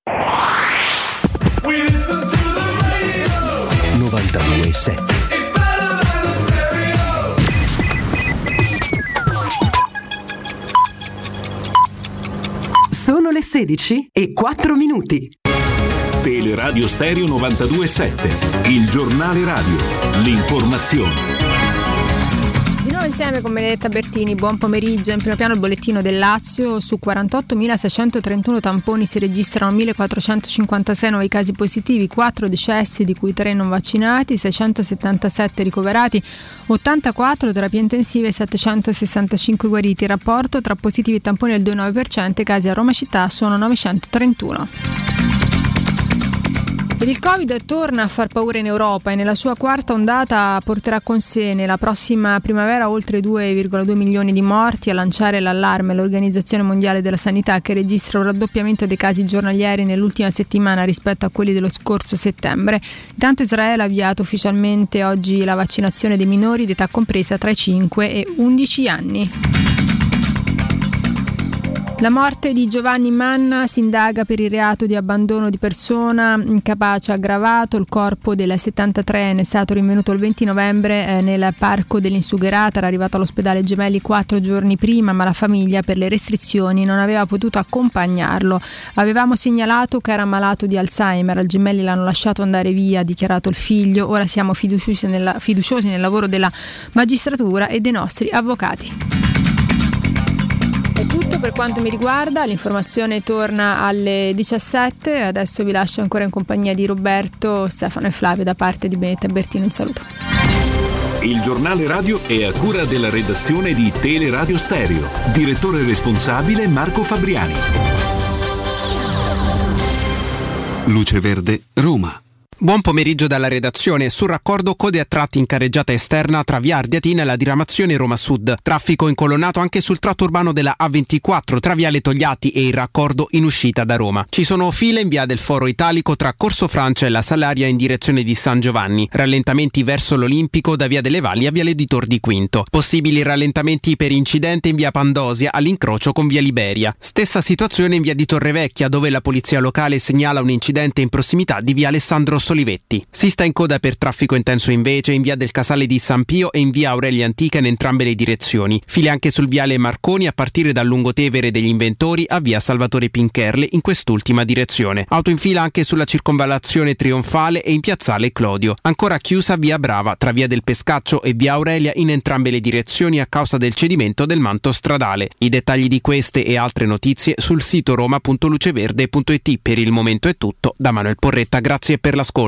Speaker 36: 92.7
Speaker 37: Sono le 16 e 4 minuti.
Speaker 32: Teleradio Stereo 92.7, il giornale radio, l'informazione.
Speaker 38: Insieme con Benedetta Bertini, buon pomeriggio. In primo piano il bollettino del Lazio, su 48.631 tamponi si registrano 1.456 nuovi casi positivi, 4 decessi di cui 3 non vaccinati, 677 ricoverati, 84 terapie intensive e 765 guariti. Il rapporto tra positivi e tamponi è del 2,9%, i casi a Roma città sono 931. Ed il Covid torna a far paura in Europa e nella sua quarta ondata porterà con sé nella prossima primavera oltre 2,2 milioni di morti a lanciare l'allarme l'Organizzazione Mondiale della Sanità che registra un raddoppiamento dei casi giornalieri nell'ultima settimana rispetto a quelli dello scorso settembre. Intanto Israele ha avviato ufficialmente oggi la vaccinazione dei minori di età compresa tra i 5 e 11 anni. La morte di Giovanni Manna si indaga per il reato di abbandono di persona incapace aggravato. Il corpo della 73enne è stato rinvenuto il 20 novembre eh, nel parco dell'Insugherata. Era arrivato all'ospedale Gemelli quattro giorni prima, ma la famiglia per le restrizioni non aveva potuto accompagnarlo. Avevamo segnalato che era malato di Alzheimer. Al Gemelli l'hanno lasciato andare via, ha dichiarato il figlio. Ora siamo fiduciosi, nella, fiduciosi nel lavoro della magistratura e dei nostri avvocati. Per quanto mi riguarda, l'informazione torna alle 17, adesso vi lascio ancora in compagnia di Roberto, Stefano e Flavio da parte di Benetta Bertino, un saluto.
Speaker 10: Il giornale radio è a cura della redazione di Teleradio Stereo. Direttore responsabile Marco Fabriani.
Speaker 39: Luce Verde, Roma. Buon pomeriggio dalla redazione. Sul raccordo code a tratti in carreggiata esterna tra via Ardiatina e la diramazione Roma Sud. Traffico incolonnato anche sul tratto urbano della A24 tra viale Togliatti e il raccordo in uscita da Roma. Ci sono file in via del Foro Italico tra Corso Francia e la Salaria in direzione di San Giovanni. Rallentamenti verso l'Olimpico da via delle Valli a viale di Tor di Quinto. Possibili rallentamenti per incidente in via Pandosia all'incrocio con via Liberia. Stessa situazione in via di Torrevecchia dove la polizia locale segnala un incidente in prossimità di via Alessandro Solivetti. Si sta in coda per traffico intenso invece in via del Casale di San Pio e in via Aurelia Antica in entrambe le direzioni. File anche sul viale Marconi a partire dal Lungotevere degli Inventori a via Salvatore Pincherle in quest'ultima direzione. Auto in fila anche sulla circonvallazione Trionfale e in piazzale Clodio. Ancora chiusa via Brava tra via del Pescaccio e via Aurelia in entrambe le direzioni a causa del cedimento del manto stradale. I dettagli di queste e altre notizie sul sito roma.luceverde.it. Per il momento è tutto. Da Manuel Porretta, grazie per l'ascolto.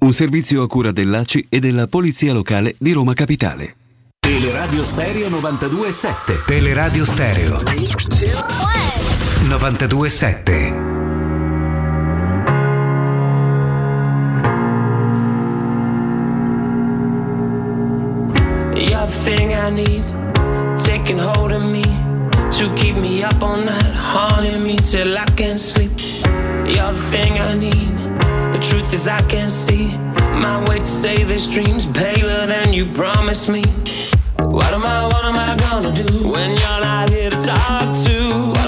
Speaker 10: Un servizio a cura dell'ACI e della Polizia Locale di Roma Capitale.
Speaker 36: Teleradio Stereo 92.7 Teleradio Stereo 92.7
Speaker 40: You're the thing I need, taking hold of me to keep me up all night, haunting me till I can't sleep. You're the thing I need. The truth is I can't see my way to save this dream's paler than you promised me. What am I? What am I gonna do when you're not here to talk to?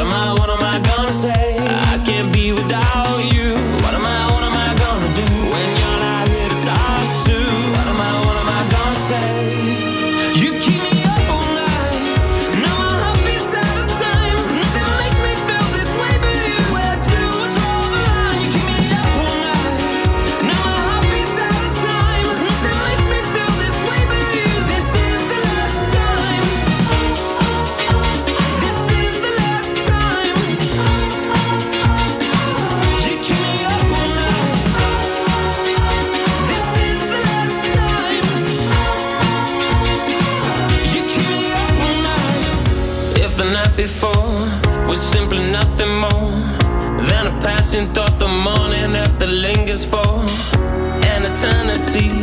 Speaker 40: see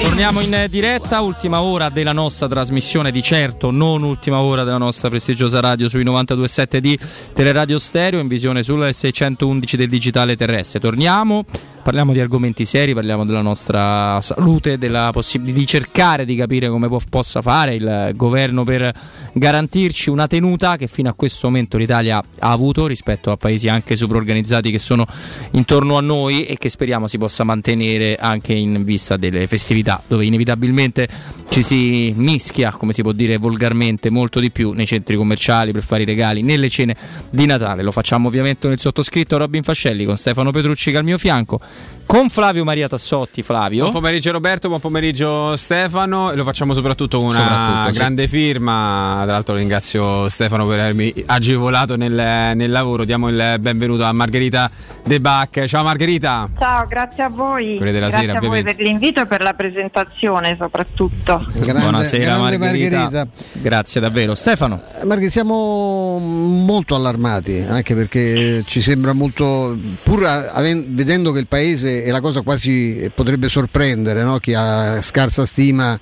Speaker 6: Torniamo in diretta, ultima ora della nostra trasmissione, di certo non ultima ora della nostra prestigiosa radio sui 92.7 di Teleradio Stereo in visione sulle 611 del digitale terrestre. Torniamo, parliamo di argomenti seri, parliamo della nostra salute, della possibilità di cercare di capire come può- possa fare il governo per garantirci una tenuta che fino a questo momento l'Italia ha avuto rispetto a paesi anche super organizzati che sono intorno a noi e che speriamo si possa mantenere anche in vista delle festività dove inevitabilmente ci si mischia, come si può dire volgarmente, molto di più nei centri commerciali per fare i regali, nelle cene di Natale. Lo facciamo ovviamente il sottoscritto Robin Fascelli, con Stefano Petrucci che al mio fianco, con Flavio Maria Tassotti. Flavio.
Speaker 41: Buon pomeriggio Roberto, buon pomeriggio Stefano e lo facciamo soprattutto con una
Speaker 6: Soprattutto, sì.
Speaker 41: grande firma. Tra l'altro ringrazio Stefano per avermi agevolato nel, nel lavoro. Diamo il benvenuto a Margherita De Bac. Ciao Margherita.
Speaker 42: Ciao, grazie a voi.
Speaker 41: Quelle della
Speaker 42: grazie
Speaker 41: sera,
Speaker 42: a voi
Speaker 41: ovviamente.
Speaker 42: per l'invito e per la presentazione soprattutto.
Speaker 6: Buonasera
Speaker 9: grande
Speaker 6: Margherita.
Speaker 9: Margherita.
Speaker 6: Grazie davvero. Stefano.
Speaker 9: Margherita, siamo molto allarmati, anche perché ci sembra molto, pur aven- vedendo che il paese è la cosa quasi potrebbe sorprendere no? chi ha scarsa stima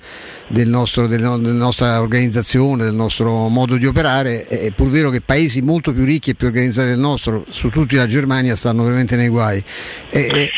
Speaker 9: del nostro, del, della nostra organizzazione, del nostro modo di operare, è pur vero che paesi molto più ricchi e più organizzati del nostro, su tutti la Germania, stanno veramente nei guai. E, e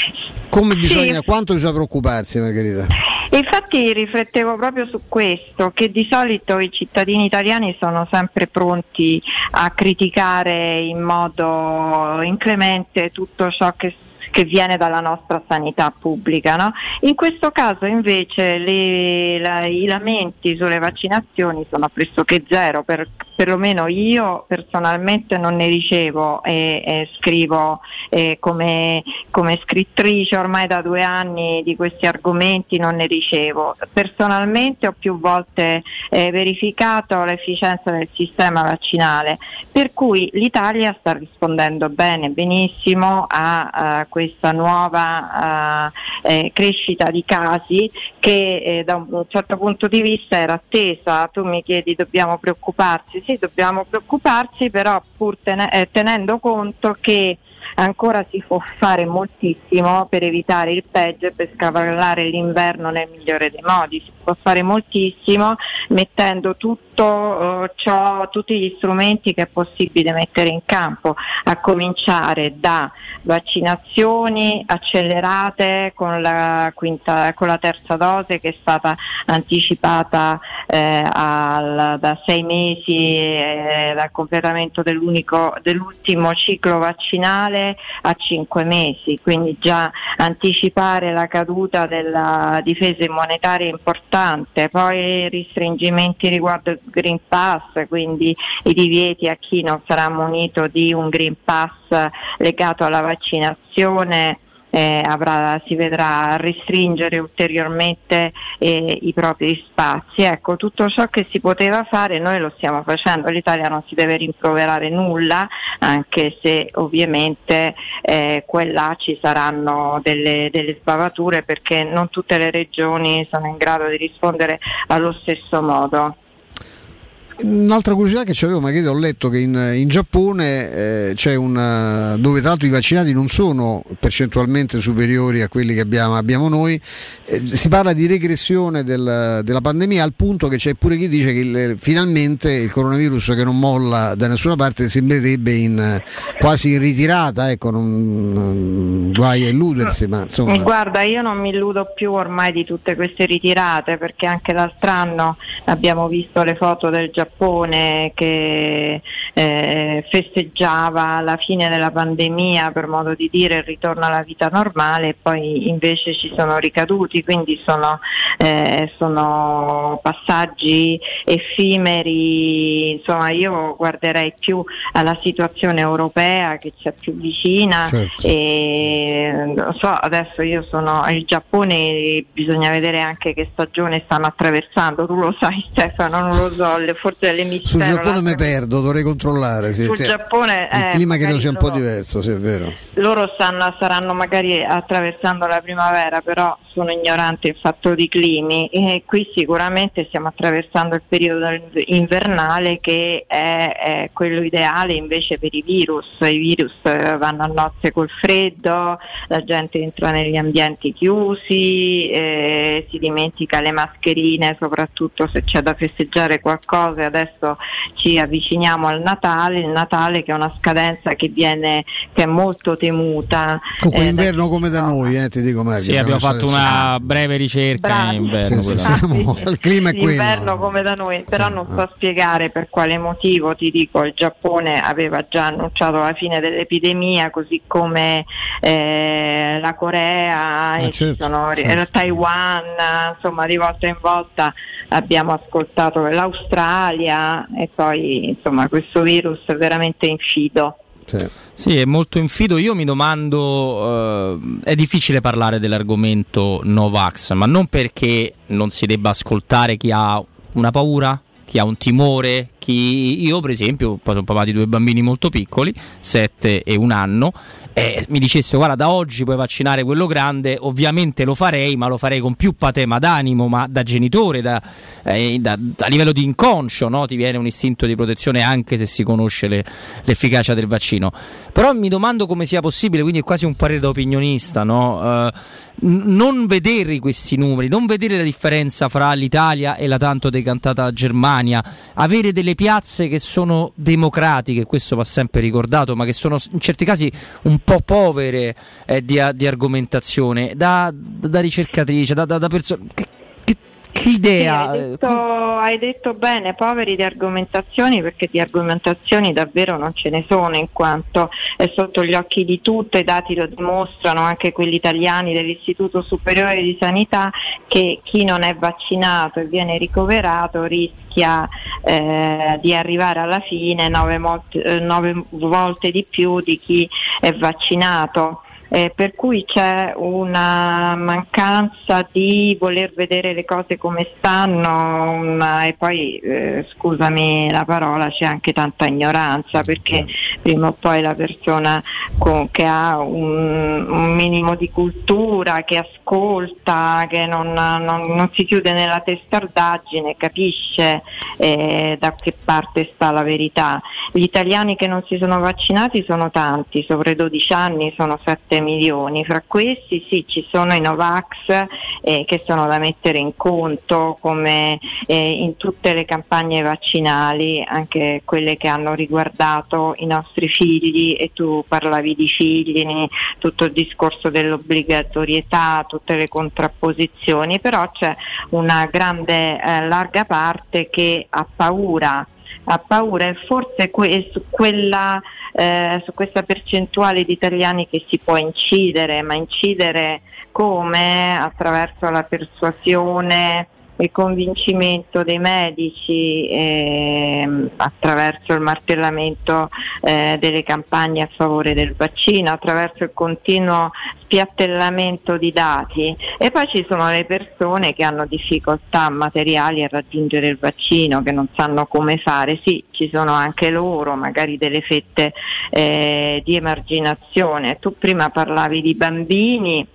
Speaker 9: come bisogna, sì. quanto bisogna preoccuparsi Margherita?
Speaker 42: Infatti riflettevo proprio su questo, che di solito i cittadini italiani sono sempre pronti a criticare in modo inclemente tutto ciò che che viene dalla nostra sanità pubblica. No? In questo caso invece le, la, i lamenti sulle vaccinazioni sono pressoché zero, per, perlomeno io personalmente non ne ricevo e, e scrivo eh, come, come, scrittrice ormai da due anni di questi argomenti, non ne ricevo. Personalmente ho più volte eh, verificato l'efficienza del sistema vaccinale, per cui l'Italia sta rispondendo bene, benissimo a, a questa nuova uh, eh, crescita di casi che eh, da un certo punto di vista era attesa. Tu mi chiedi dobbiamo preoccuparsi, sì dobbiamo preoccuparsi però pur ten- eh, tenendo conto che ancora si può fare moltissimo per evitare il peggio e per scavallare l'inverno nel migliore dei modi. Si può fare moltissimo mettendo tutto uh, ciò, tutti gli strumenti che è possibile mettere in campo, a cominciare da vaccinazioni accelerate con la, quinta, con la terza dose che è stata anticipata eh, al, da sei mesi eh, dal completamento dell'ultimo ciclo vaccinale a cinque mesi, quindi già anticipare la caduta della difesa monetaria è importante, poi ristringimenti riguardo il Green Pass, quindi i divieti a chi non sarà munito di un Green Pass legato alla vaccinazione eh, avrà, si vedrà restringere ulteriormente eh, i propri spazi. Ecco, tutto ciò che si poteva fare noi lo stiamo facendo, l'Italia non si deve rimproverare nulla, anche se ovviamente eh, quella ci saranno delle, delle sbavature perché non tutte le regioni sono in grado di rispondere allo stesso modo.
Speaker 9: Un'altra curiosità che avevo, magari ho letto che in, in Giappone eh, c'è una, dove tra l'altro i vaccinati non sono percentualmente superiori a quelli che abbiamo, abbiamo noi, eh, si parla di regressione del, della pandemia al punto che c'è pure chi dice che il, finalmente il coronavirus che non molla da nessuna parte sembrerebbe in, quasi in ritirata, ecco, non, non guai a illudersi. Ma, insomma.
Speaker 42: Guarda, io non mi illudo più ormai di tutte queste ritirate perché anche l'altro anno abbiamo visto le foto del Giappone Giappone che eh, festeggiava la fine della pandemia per modo di dire il ritorno alla vita normale e poi invece ci sono ricaduti, quindi sono, eh, sono passaggi effimeri, insomma io guarderei più alla situazione europea che c'è più vicina certo. e non so, adesso io sono il Giappone, bisogna vedere anche che stagione stanno attraversando, tu lo sai Stefano, non lo so, forse delle mistero.
Speaker 9: Sul Giappone mi perdo, dovrei controllare. Sì,
Speaker 42: Sul
Speaker 9: sì.
Speaker 42: Giappone,
Speaker 9: il
Speaker 42: eh,
Speaker 9: clima credo sia un
Speaker 42: loro,
Speaker 9: po' diverso, sì, è vero.
Speaker 42: Loro stanno, saranno magari attraversando la primavera, però sono ignorante in fatto di climi e qui sicuramente stiamo attraversando il periodo invernale che è, è quello ideale invece per i virus. I virus eh, vanno a nozze col freddo, la gente entra negli ambienti chiusi, eh, si dimentica le mascherine, soprattutto se c'è da festeggiare qualcosa adesso ci avviciniamo al Natale, il Natale che è una scadenza che viene che è molto temuta.
Speaker 9: Comunque eh, inverno da come da noi, eh, ti dico Mario.
Speaker 6: Sì, abbiamo fatto una breve ricerca in inverno.
Speaker 9: Sì, sì, siamo, il clima è quello.
Speaker 42: Inverno come da noi, però sì, non so ah. spiegare per quale motivo, ti dico, il Giappone aveva già annunciato la fine dell'epidemia, così come eh, la Corea, ah, certo, sono, certo. Taiwan, insomma di volta in volta abbiamo ascoltato l'Australia e poi insomma questo virus è veramente infido.
Speaker 6: Sì. è molto infido. Io mi domando, eh, è difficile parlare dell'argomento Novax, ma non perché non si debba ascoltare chi ha una paura, chi ha un timore, chi. Io, per esempio, sono papà di due bambini molto piccoli, 7 e un anno. E mi dicesse guarda da oggi puoi vaccinare quello grande ovviamente lo farei ma lo farei con più patema d'animo ma da genitore da, eh, da, a livello di inconscio no? ti viene un istinto di protezione anche se si conosce le, l'efficacia del vaccino però mi domando come sia possibile quindi è quasi un parere da opinionista no? uh, non vedere questi numeri, non vedere la differenza fra l'Italia e la tanto decantata Germania, avere delle piazze che sono democratiche, questo va sempre ricordato, ma che sono in certi casi un po' povere eh, di, di, argomentazione, da, da ricercatrice, da, da, da persone che idea?
Speaker 42: Sì, hai, detto, hai, detto, bene, poveri di argomentazioni, perché di argomentazioni davvero non ce ne sono, in quanto è sotto gli occhi di tutti, i dati lo dimostrano, anche quelli italiani dell'Istituto Superiore di Sanità, che chi non è vaccinato e viene ricoverato rischia eh, di arrivare alla fine nove, molte, eh, nove volte di più di chi è vaccinato eh, per cui c'è una mancanza di voler vedere le cose come stanno una, e poi eh, scusami la parola c'è anche tanta ignoranza perché prima o poi la persona con, che ha un, un, minimo di cultura, che ascolta, che non, non, non si chiude nella testardaggine capisce eh, da che parte sta la verità. Gli italiani che non si sono vaccinati sono tanti, sopra i 12 anni sono 7 milioni, fra questi sì ci sono i Novax eh, che sono da mettere in conto come eh, in tutte le campagne vaccinali, anche quelle che hanno riguardato i nostri figli e tu parlavi di figli, tutto il discorso dell'obbligatorietà, tutte le contrapposizioni, però c'è una grande eh, larga parte che ha paura ha paura e forse que- su, quella, eh, su questa percentuale di italiani che si può incidere, ma incidere come? Attraverso la persuasione il convincimento dei medici eh, attraverso il martellamento eh, delle campagne a favore del vaccino, attraverso il continuo spiattellamento di dati e poi ci sono le persone che hanno difficoltà materiali a raggiungere il vaccino, che non sanno come fare, sì, ci sono anche loro, magari delle fette eh, di emarginazione. Tu prima parlavi di bambini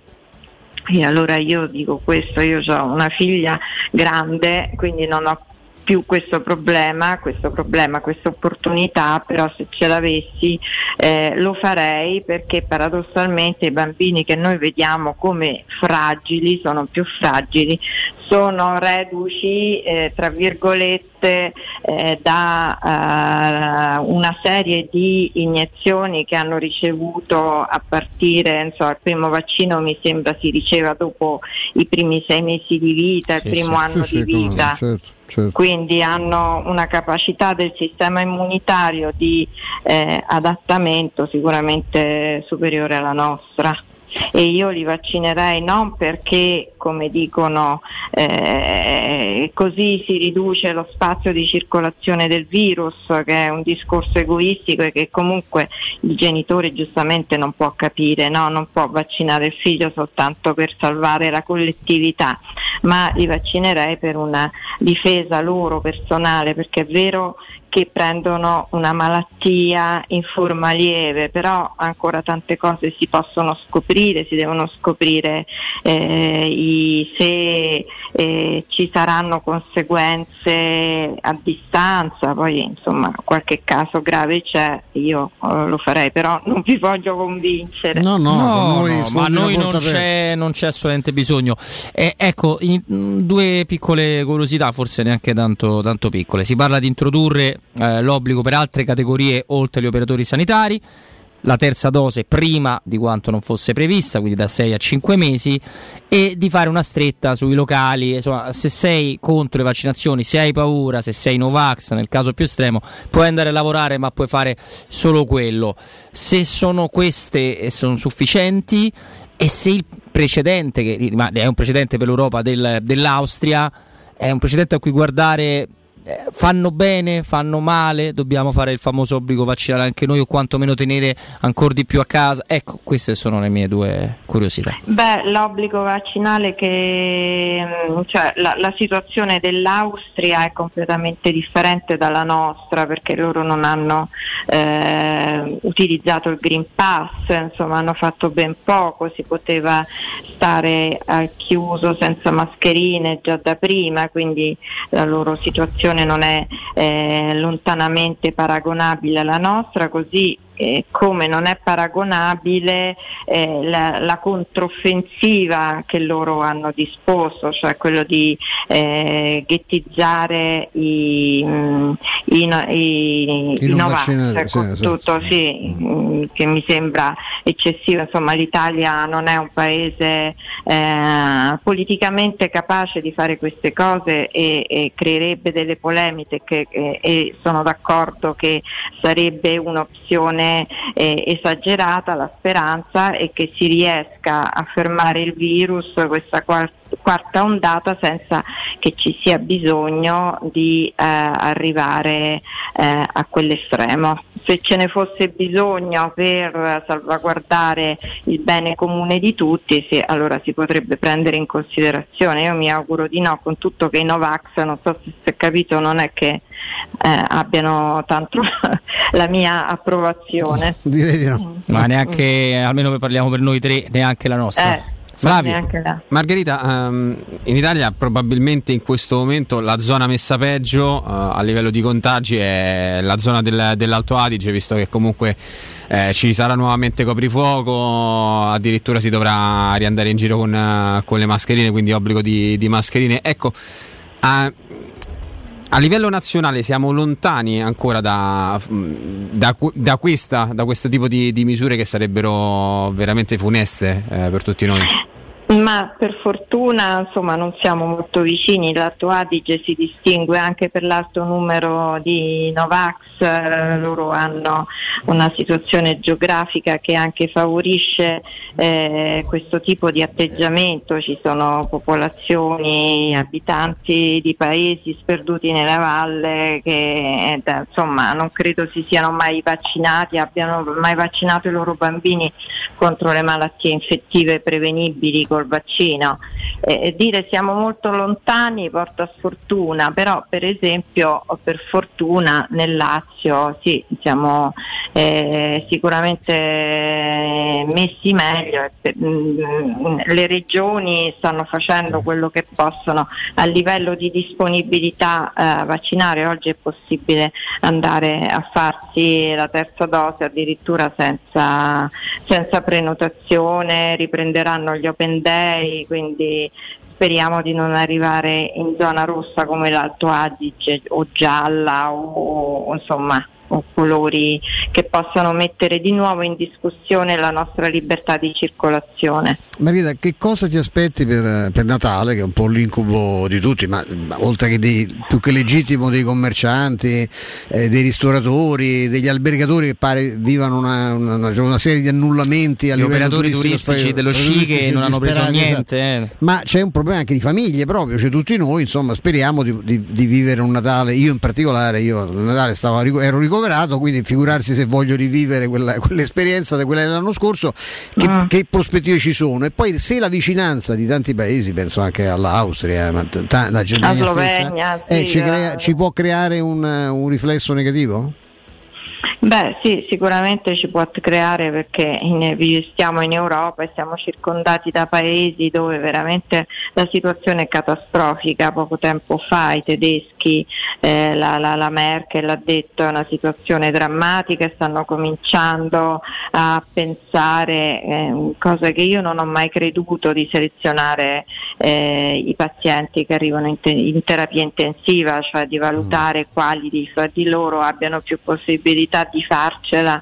Speaker 42: e allora io dico questo, io ho una figlia grande, quindi non ho più questo problema, questo problema, questa opportunità, però se ce l'avessi eh, lo farei perché paradossalmente i bambini che noi vediamo come fragili sono più fragili, sono reduci eh, tra virgolette eh, da uh, una serie di iniezioni che hanno ricevuto a partire, insomma, il primo vaccino mi sembra si riceva dopo i primi sei mesi di vita, sì, il primo sì, anno sì, di vita. Certo, certo. Quindi hanno una capacità del sistema immunitario di eh, adattamento sicuramente superiore alla nostra e io li vaccinerei non perché, come dicono, eh, così si riduce lo spazio di circolazione del virus, che è un discorso egoistico e che comunque il genitore giustamente non può capire, no? non può vaccinare il figlio soltanto per salvare la collettività, ma li vaccinerei per una difesa loro personale, perché è vero che prendono una malattia in forma lieve, però ancora tante cose si possono scoprire, si devono scoprire eh, i, se eh, ci saranno conseguenze a distanza, poi insomma qualche caso grave c'è, io eh, lo farei, però non vi voglio convincere.
Speaker 6: No, no, no, noi no ma noi non c'è, non c'è, assolutamente bisogno. Eh, ecco, in, due piccole curiosità, forse neanche tanto, tanto piccole. Si parla di introdurre eh, l'obbligo per altre categorie oltre gli operatori sanitari, la terza dose prima di quanto non fosse prevista, quindi da 6 a 5 mesi, e di fare una stretta sui locali. Insomma, se sei contro le vaccinazioni, se hai paura, se sei Novax, nel caso più estremo, puoi andare a lavorare, ma puoi fare solo quello. Se sono queste e sono sufficienti, e se il precedente, che è un precedente per l'Europa del, dell'Austria, è un precedente a cui guardare fanno bene, fanno male, dobbiamo fare il famoso obbligo vaccinale anche noi o quantomeno tenere ancora di più a casa. Ecco, queste sono le mie due curiosità.
Speaker 42: Beh, l'obbligo vaccinale che mm, cioè, la, la situazione dell'Austria è completamente differente dalla nostra perché loro non hanno eh, utilizzato il Green Pass, insomma hanno fatto ben poco, si poteva stare al chiuso senza mascherine già da prima, quindi la loro situazione non è eh, lontanamente paragonabile alla nostra, così eh, come non è paragonabile eh, la, la, controffensiva che loro hanno disposto, cioè quello di eh, ghettizzare i, mm, i, i, i Novax, con tutto, sì, mm, che mi sembra eccessivo, insomma l'Italia non è un paese eh, politicamente capace di fare queste cose e, e creerebbe delle polemiche che, e sono d'accordo che sarebbe un'opzione eh, esagerata la speranza è che si riesca a fermare il virus, questa quarta quarta ondata senza che ci sia bisogno di eh, arrivare eh, a quell'estremo. Se ce ne fosse bisogno per salvaguardare il bene comune di tutti, sì, allora si potrebbe prendere in considerazione. Io mi auguro di no, con tutto che i Novax, non so se si è capito, non è che eh, abbiano tanto la mia approvazione.
Speaker 9: Direi di no.
Speaker 6: Ma neanche, almeno parliamo per noi tre, neanche la nostra.
Speaker 41: Flavio, Margherita, um, in Italia probabilmente in questo momento la zona messa peggio uh, a livello di contagi è la zona del, dell'Alto Adige, visto che comunque eh, ci sarà nuovamente coprifuoco, addirittura si dovrà riandare in giro con, uh, con le mascherine, quindi obbligo di, di mascherine. Ecco, uh, a livello nazionale siamo lontani ancora da, da, da, questa, da questo tipo di, di, misure che sarebbero veramente funeste eh, per tutti noi.
Speaker 42: Ma per fortuna insomma, non siamo molto vicini, l'Alto Adige si distingue anche per l'alto numero di Novax, eh, loro hanno una situazione geografica che anche favorisce eh, questo tipo di atteggiamento, ci sono popolazioni, abitanti di paesi sperduti nella valle che eh, insomma, non credo si siano mai vaccinati, abbiano mai vaccinato i loro bambini contro le malattie infettive prevenibili col vaccino. Eh, dire siamo molto lontani porta sfortuna, però per esempio per fortuna nel Lazio sì, siamo eh, sicuramente messi meglio, mm, le regioni stanno facendo quello che possono a livello di disponibilità eh, vaccinare, oggi è possibile andare a farsi la terza dose addirittura senza, senza prenotazione, riprenderanno gli open day, quindi speriamo di non arrivare in zona rossa come l'Alto Adige o gialla o, o insomma o colori che possano mettere di nuovo in discussione la nostra libertà di circolazione.
Speaker 9: Marita, che cosa ti aspetti per, per Natale, che è un po' l'incubo di tutti, ma, ma oltre che dei, più che legittimo dei commercianti, eh, dei ristoratori, degli albergatori che pare vivano una, una, una serie di annullamenti a
Speaker 6: Gli operatori turistici dello sci che non hanno preso niente. Eh.
Speaker 9: Ma c'è un problema anche di famiglie proprio, cioè tutti noi insomma speriamo di, di, di vivere un Natale, io in particolare, io a Natale stavo, ero ricoverato ricoverato, quindi figurarsi se voglio rivivere quella, quell'esperienza di quella dell'anno scorso, che, ah. che, prospettive ci sono. E poi se la vicinanza di tanti paesi, penso anche all'Austria, la Germania
Speaker 42: Slovenia,
Speaker 9: stessa, eh, ci, crea, ci, può creare un, un riflesso negativo?
Speaker 42: Beh sì, sicuramente ci può creare perché in, stiamo in Europa e siamo circondati da paesi dove veramente la situazione è catastrofica. Poco tempo fa i tedeschi, eh, la, la, la, Merkel ha detto è una situazione drammatica e stanno cominciando a pensare, eh, cosa che io non ho mai creduto, di selezionare eh, i pazienti che arrivano in, te- in, terapia intensiva, cioè di valutare quali di, di loro abbiano più possibilità di farcela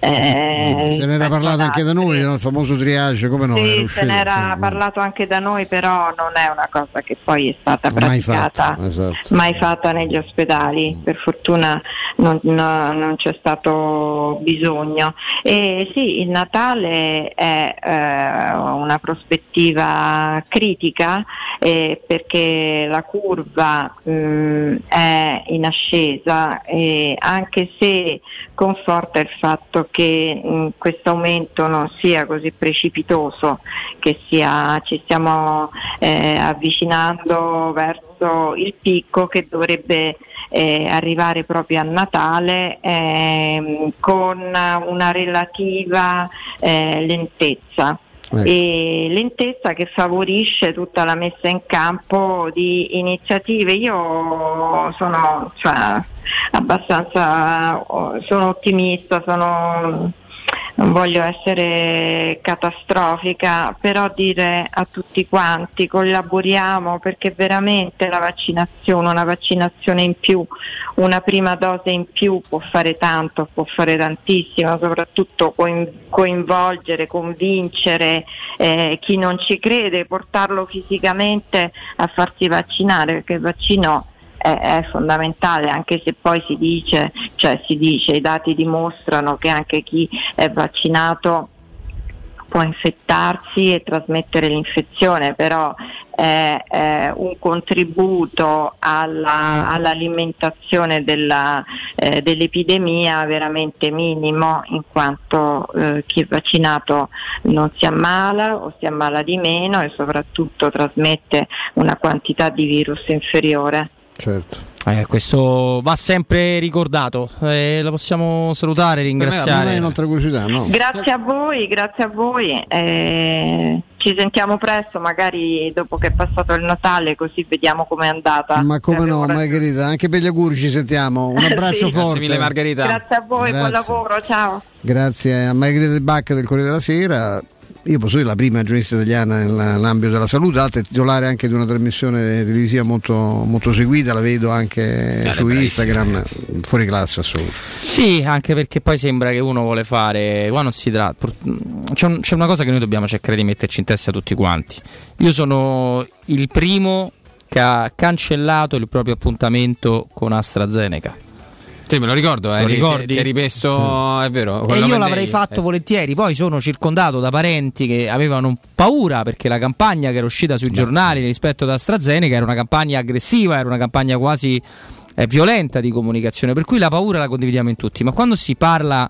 Speaker 42: Eh,
Speaker 9: Se ne era parlato anche da noi, no? il famoso triage, come no? era
Speaker 42: Sì,
Speaker 9: uscito,
Speaker 42: se ne era
Speaker 9: sì.
Speaker 42: parlato anche da noi, però non è una cosa che poi è stata
Speaker 9: Mai
Speaker 42: praticata
Speaker 9: fatto, esatto.
Speaker 42: mai fatta negli ospedali, per fortuna non, no- non c'è stato bisogno. E sì, il Natale è eh, una prospettiva critica eh, perché la curva mh, è in ascesa e anche se conforta il fatto che mh, questo aumento non sia così precipitoso, che sia, ci stiamo eh, avvicinando verso il picco che dovrebbe eh, arrivare proprio a Natale ehm, con una relativa eh, lentezza.
Speaker 9: Ecco.
Speaker 42: E lentezza che favorisce tutta la messa in campo di iniziative. Io sono cioè, abbastanza oh, sono ottimista, sono non voglio essere catastrofica, però dire a tutti quanti collaboriamo perché veramente la vaccinazione, una vaccinazione in più, una prima dose in più può fare tanto, può fare tantissimo, soprattutto coin- coinvolgere, convincere eh, chi non ci crede, portarlo fisicamente a farsi vaccinare perché il vaccino è, fondamentale anche se poi si dice, cioè si dice, i dati dimostrano che anche chi è vaccinato può infettarsi e trasmettere l'infezione, però è, è un contributo alla- all'alimentazione della, eh, dell'epidemia veramente minimo, in quanto eh, chi è vaccinato non si ammala o si ammala di meno e soprattutto trasmette una quantità di virus inferiore.
Speaker 9: Certo.
Speaker 6: Eh, questo va sempre ricordato. Eh, lo possiamo salutare, ringraziare.
Speaker 9: Curiosità, no?
Speaker 42: Grazie a voi, grazie a voi. eh, ci sentiamo presto, magari dopo che è passato il Natale, così vediamo com'è andata.
Speaker 9: Ma come no, Margherita, anche per gli auguri ci sentiamo. Un abbraccio
Speaker 42: Sì.
Speaker 9: forte.
Speaker 42: Grazie a voi, buon
Speaker 9: Grazie.
Speaker 42: lavoro, ciao.
Speaker 9: Grazie a Margherita De Bacca del Corriere della Sera. Io posso dire la prima giornalista italiana nell'ambito della salute, altra è titolare anche di una trasmissione televisiva molto, molto seguita, la vedo anche
Speaker 6: Eh,
Speaker 9: su Instagram, fuori classe assoluto.
Speaker 6: Sì, anche perché poi sembra che uno vuole fare. Qua non si tratta. C'è, un- c'è una cosa che noi dobbiamo cercare di metterci in testa tutti quanti. Io sono il primo che ha cancellato il proprio appuntamento con AstraZeneca.
Speaker 41: Sì, me lo ricordo, eh,
Speaker 6: lo
Speaker 41: ti- hai rimesso, è vero.
Speaker 6: E io
Speaker 41: Mandei.
Speaker 6: l'avrei fatto
Speaker 41: Eh,
Speaker 6: volentieri, poi sono circondato da parenti che avevano paura perché la campagna che era uscita sui giornali rispetto ad AstraZeneca era una campagna aggressiva, era una campagna quasi eh, violenta di comunicazione, per cui la paura la condividiamo in tutti, ma quando si parla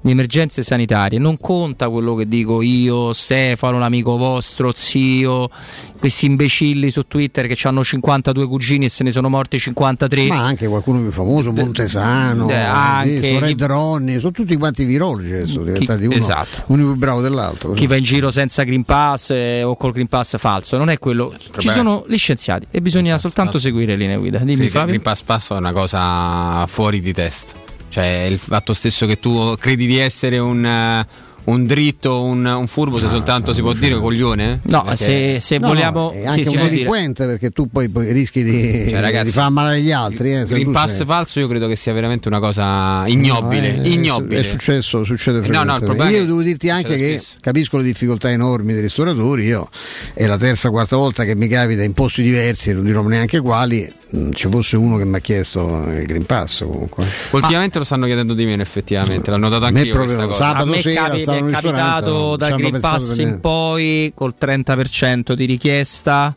Speaker 6: di emergenze sanitarie non conta quello che dico io, Stefano, l'amico vostro, zio, questi imbecilli su Twitter che hanno 52 cugini e se ne sono morti 53.
Speaker 9: Ma anche qualcuno più famoso, Montesano,
Speaker 6: Eh, anche
Speaker 9: visto, Red
Speaker 6: chi-
Speaker 9: sono tutti quanti virologi adesso, sono diventati uno,
Speaker 6: esatto.
Speaker 9: uno più bravo dell'altro.
Speaker 6: chi va in giro senza Green Pass eh, o col Green Pass falso, non è quello. Ci
Speaker 41: Vabbè.
Speaker 6: sono gli scienziati e bisogna soltanto seguire le linee guida. Dimmi
Speaker 41: Green Pass Pass è una cosa fuori di testa. Cioè, il fatto stesso che tu credi di essere un, eh, un dritto, un, un furbo, se soltanto si può dire coglione?
Speaker 6: No,
Speaker 41: Perché-
Speaker 6: se, se
Speaker 9: No,
Speaker 6: vogliamo.
Speaker 9: no, è
Speaker 6: sì,
Speaker 9: anche
Speaker 6: si
Speaker 9: un delinquente perché tu poi, poi rischi di,
Speaker 41: Cioè, ragazzi,
Speaker 9: di far male agli altri. Eh,
Speaker 41: Green Pass
Speaker 9: sei-
Speaker 41: falso io credo che sia veramente una cosa ignobile.
Speaker 9: No, è-
Speaker 41: ignobile.
Speaker 9: È successo, succede
Speaker 41: Eh, no, no,
Speaker 9: Io devo dirti anche che
Speaker 41: spesso.
Speaker 9: capisco le difficoltà enormi dei ristoratori. Io è la terza, quarta volta che mi capita in posti diversi, non dirò neanche quali. Ci fosse uno che mi ha chiesto il Green Pass comunque.
Speaker 41: Ultimamente lo stanno chiedendo di meno, effettivamente.
Speaker 9: A me
Speaker 41: anche io
Speaker 9: proprio
Speaker 41: questa cosa.
Speaker 6: A
Speaker 9: sabato
Speaker 6: me
Speaker 9: sera
Speaker 6: capi-
Speaker 9: stavo
Speaker 6: mi
Speaker 9: in
Speaker 6: è capitato
Speaker 9: hanno
Speaker 6: Green Pass
Speaker 9: per
Speaker 6: in poi col 30% di richiesta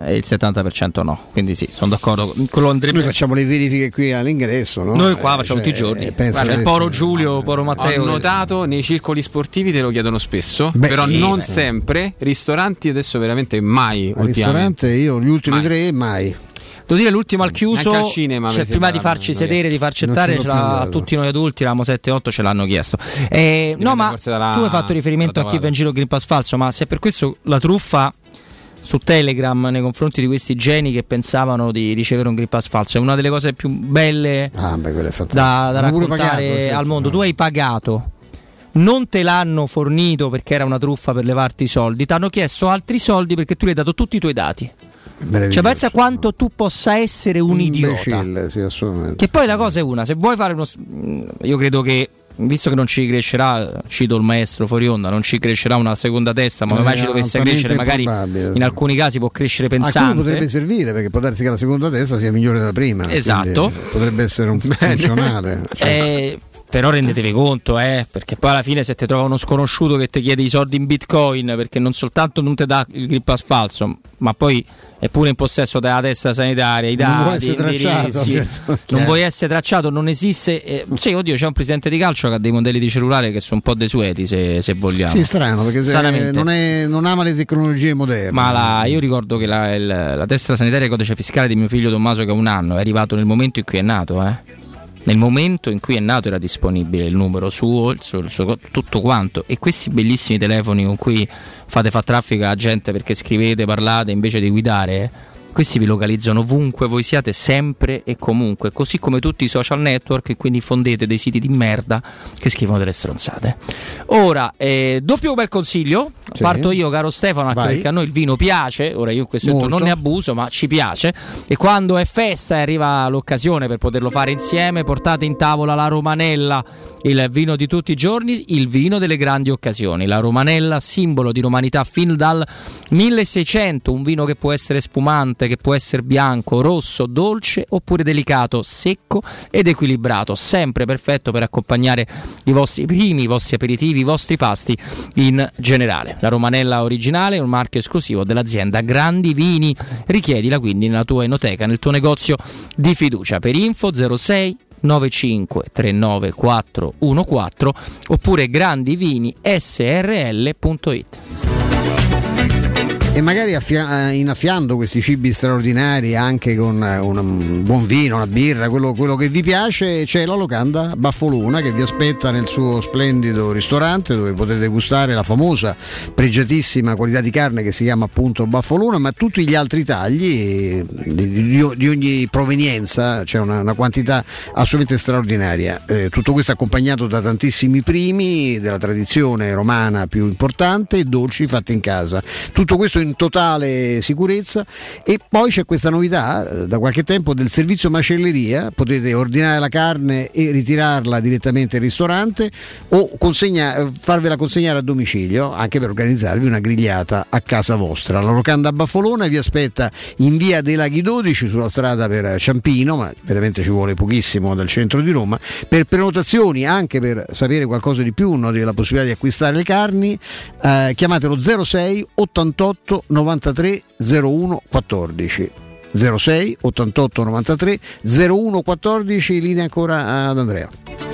Speaker 6: e il 70% no. Quindi sì, sono d'accordo. Quello andrebbe.
Speaker 9: Noi facciamo le verifiche qui all'ingresso, no?
Speaker 6: Noi qua
Speaker 9: Eh,
Speaker 6: facciamo
Speaker 9: cioè,
Speaker 6: tutti i giorni.
Speaker 9: eh,
Speaker 6: Guarda, il Poro Giulio, Poro Matteo.
Speaker 41: Ho notato nei circoli sportivi te lo chiedono spesso,
Speaker 9: Beh,
Speaker 41: però
Speaker 9: sì,
Speaker 41: non
Speaker 9: beh.
Speaker 41: sempre. Ristoranti adesso veramente mai.
Speaker 9: Al ristorante io gli ultimi
Speaker 41: Mai.
Speaker 9: tre mai.
Speaker 6: Devo dire l'ultimo al chiuso,
Speaker 41: al cinema,
Speaker 6: cioè, prima di farci sedere, di farci l'ha-
Speaker 9: andato.
Speaker 6: tutti noi adulti, eravamo 7-8, ce l'hanno chiesto. Eh, no, ma
Speaker 41: dalla-
Speaker 6: tu hai fatto riferimento a chi va in giro Green Pass falso, ma se per questo la truffa su Telegram nei confronti di questi geni che pensavano di ricevere un Green Pass falso è una delle cose più belle
Speaker 9: Ah, beh,
Speaker 6: da, da raccontare
Speaker 9: pagato, certo.
Speaker 6: al mondo. Tu hai pagato, non te l'hanno fornito perché era una truffa per levarti i soldi, ti hanno chiesto altri soldi perché tu gli hai dato tutti i tuoi dati. Cioè, pensa quanto tu possa essere un idiota.
Speaker 9: Imbecille, sì, assolutamente.
Speaker 6: Che poi la cosa è una, se vuoi fare uno. Io credo che visto che non ci crescerà, cito il maestro fuori onda, non ci crescerà una seconda testa, ma mai ci dovesse crescere, magari in alcuni casi può crescere
Speaker 9: A cui
Speaker 6: pensante.
Speaker 9: potrebbe servire perché può darsi che la seconda testa sia migliore della prima.
Speaker 6: Esatto.
Speaker 9: Potrebbe essere un funzionale. Cioè,
Speaker 6: Eh, però rendetevi conto, eh, perché poi alla fine se ti trova uno sconosciuto che ti chiede i soldi in bitcoin, perché non soltanto non ti dà il pass falso, ma poi è pure in possesso della testa sanitaria, i
Speaker 9: Non vuole
Speaker 6: dati,
Speaker 9: essere tracciato,
Speaker 6: indirizzi.
Speaker 9: certo.
Speaker 6: non vuoi essere tracciato, non esiste. eh, sì, oddio, c'è un presidente di calcio che ha dei modelli di cellulare che sono un po' desueti, se, se vogliamo.
Speaker 9: Sì, strano perché non, è- non ama le tecnologie moderne.
Speaker 6: Ma la- io ricordo che la, il- la testa sanitaria e codice fiscale di mio figlio Tommaso che ha un anno è arrivato nel momento in cui è nato, eh. Nel momento in cui è nato era disponibile il numero suo, il suo- il suo- tutto quanto. E questi bellissimi telefoni con cui fate fa traffico alla gente perché scrivete, parlate invece di guidare, questi vi localizzano ovunque voi siate, sempre e comunque, così come tutti i social network e quindi fondete dei siti di merda che scrivono delle stronzate. Ora, eh, doppio bel consiglio,
Speaker 9: Sì.
Speaker 6: parto io caro Stefano, anche
Speaker 9: Vai.
Speaker 6: perché a noi il vino piace, ora io in questo momento non ne abuso, ma ci piace e quando è festa e arriva l'occasione per poterlo fare insieme, portate in tavola la Romanella, il vino di tutti i giorni, il vino delle grandi occasioni. La Romanella, simbolo di romanità fin dal 1600, un vino che può essere spumante, che può essere bianco, rosso, dolce oppure delicato, secco ed equilibrato, sempre perfetto per accompagnare i vostri primi, i vostri aperitivi, i vostri pasti in generale. La Romanella originale è un marchio esclusivo dell'azienda Grandi Vini. Richiedila quindi nella tua enoteca, nel tuo negozio di fiducia. Per info 06 95 39 414 oppure grandivini srl.it.
Speaker 9: E magari affia- eh, innaffiando questi cibi straordinari anche con eh, un, buon vino, una birra, quello, quello che vi piace, c'è la locanda Baffoluna che vi aspetta nel suo splendido ristorante dove potete gustare la famosa, pregiatissima qualità di carne che si chiama appunto Baffoluna, ma tutti gli altri tagli eh, di, di- ogni provenienza, c'è una, una quantità assolutamente straordinaria. Eh, tutto questo accompagnato da tantissimi primi della tradizione romana più importante e dolci fatti in casa. Tutto questo in totale sicurezza e poi c'è questa novità eh, da qualche tempo del servizio macelleria, potete ordinare la carne e ritirarla direttamente al ristorante o consegna- eh, farvela consegnare a domicilio anche per organizzarvi una grigliata a casa vostra. La locanda Baffolona vi aspetta in via dei Laghi 12 sulla strada per Ciampino, ma veramente ci vuole pochissimo dal centro di Roma. Per prenotazioni, anche per sapere qualcosa di più no, della possibilità di acquistare le carni, eh, chiamatelo 06 88 93 01 14. 06 88 93 01 14 linea ancora ad Andrea.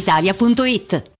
Speaker 18: brispalitalia.it.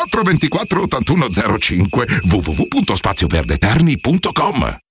Speaker 43: 424 8105 www.spazioverdeterni.com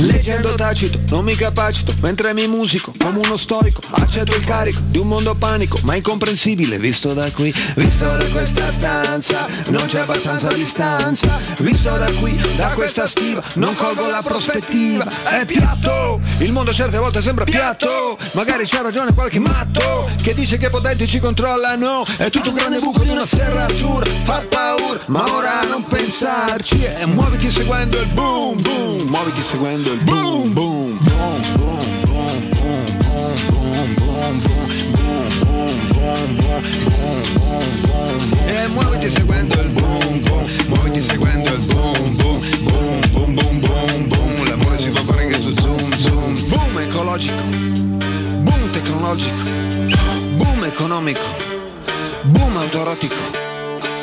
Speaker 1: Leggendo tacito, non mi capacito, mentre mi musico come uno storico, accetto il carico di un mondo panico, ma incomprensibile visto da qui, visto da questa stanza, non c'è abbastanza distanza, visto da qui, da questa stiva, non colgo la prospettiva, è piatto, il mondo certe volte sembra piatto, magari c'ha ragione qualche matto, che dice che i potenti ci controllano, è tutto un grande buco di una serratura, fa paura, ma ora non pensarci, e muoviti seguendo il boom boom, muoviti seguendo il boom boom boom boom boom boom boom boom boom boom boom e muoviti seguendo il boom boom muoviti seguendo il boom boom boom boom boom boom boom l'amore si può fare anche su zoom zoom boom ecologico boom tecnologico boom economico boom autorotico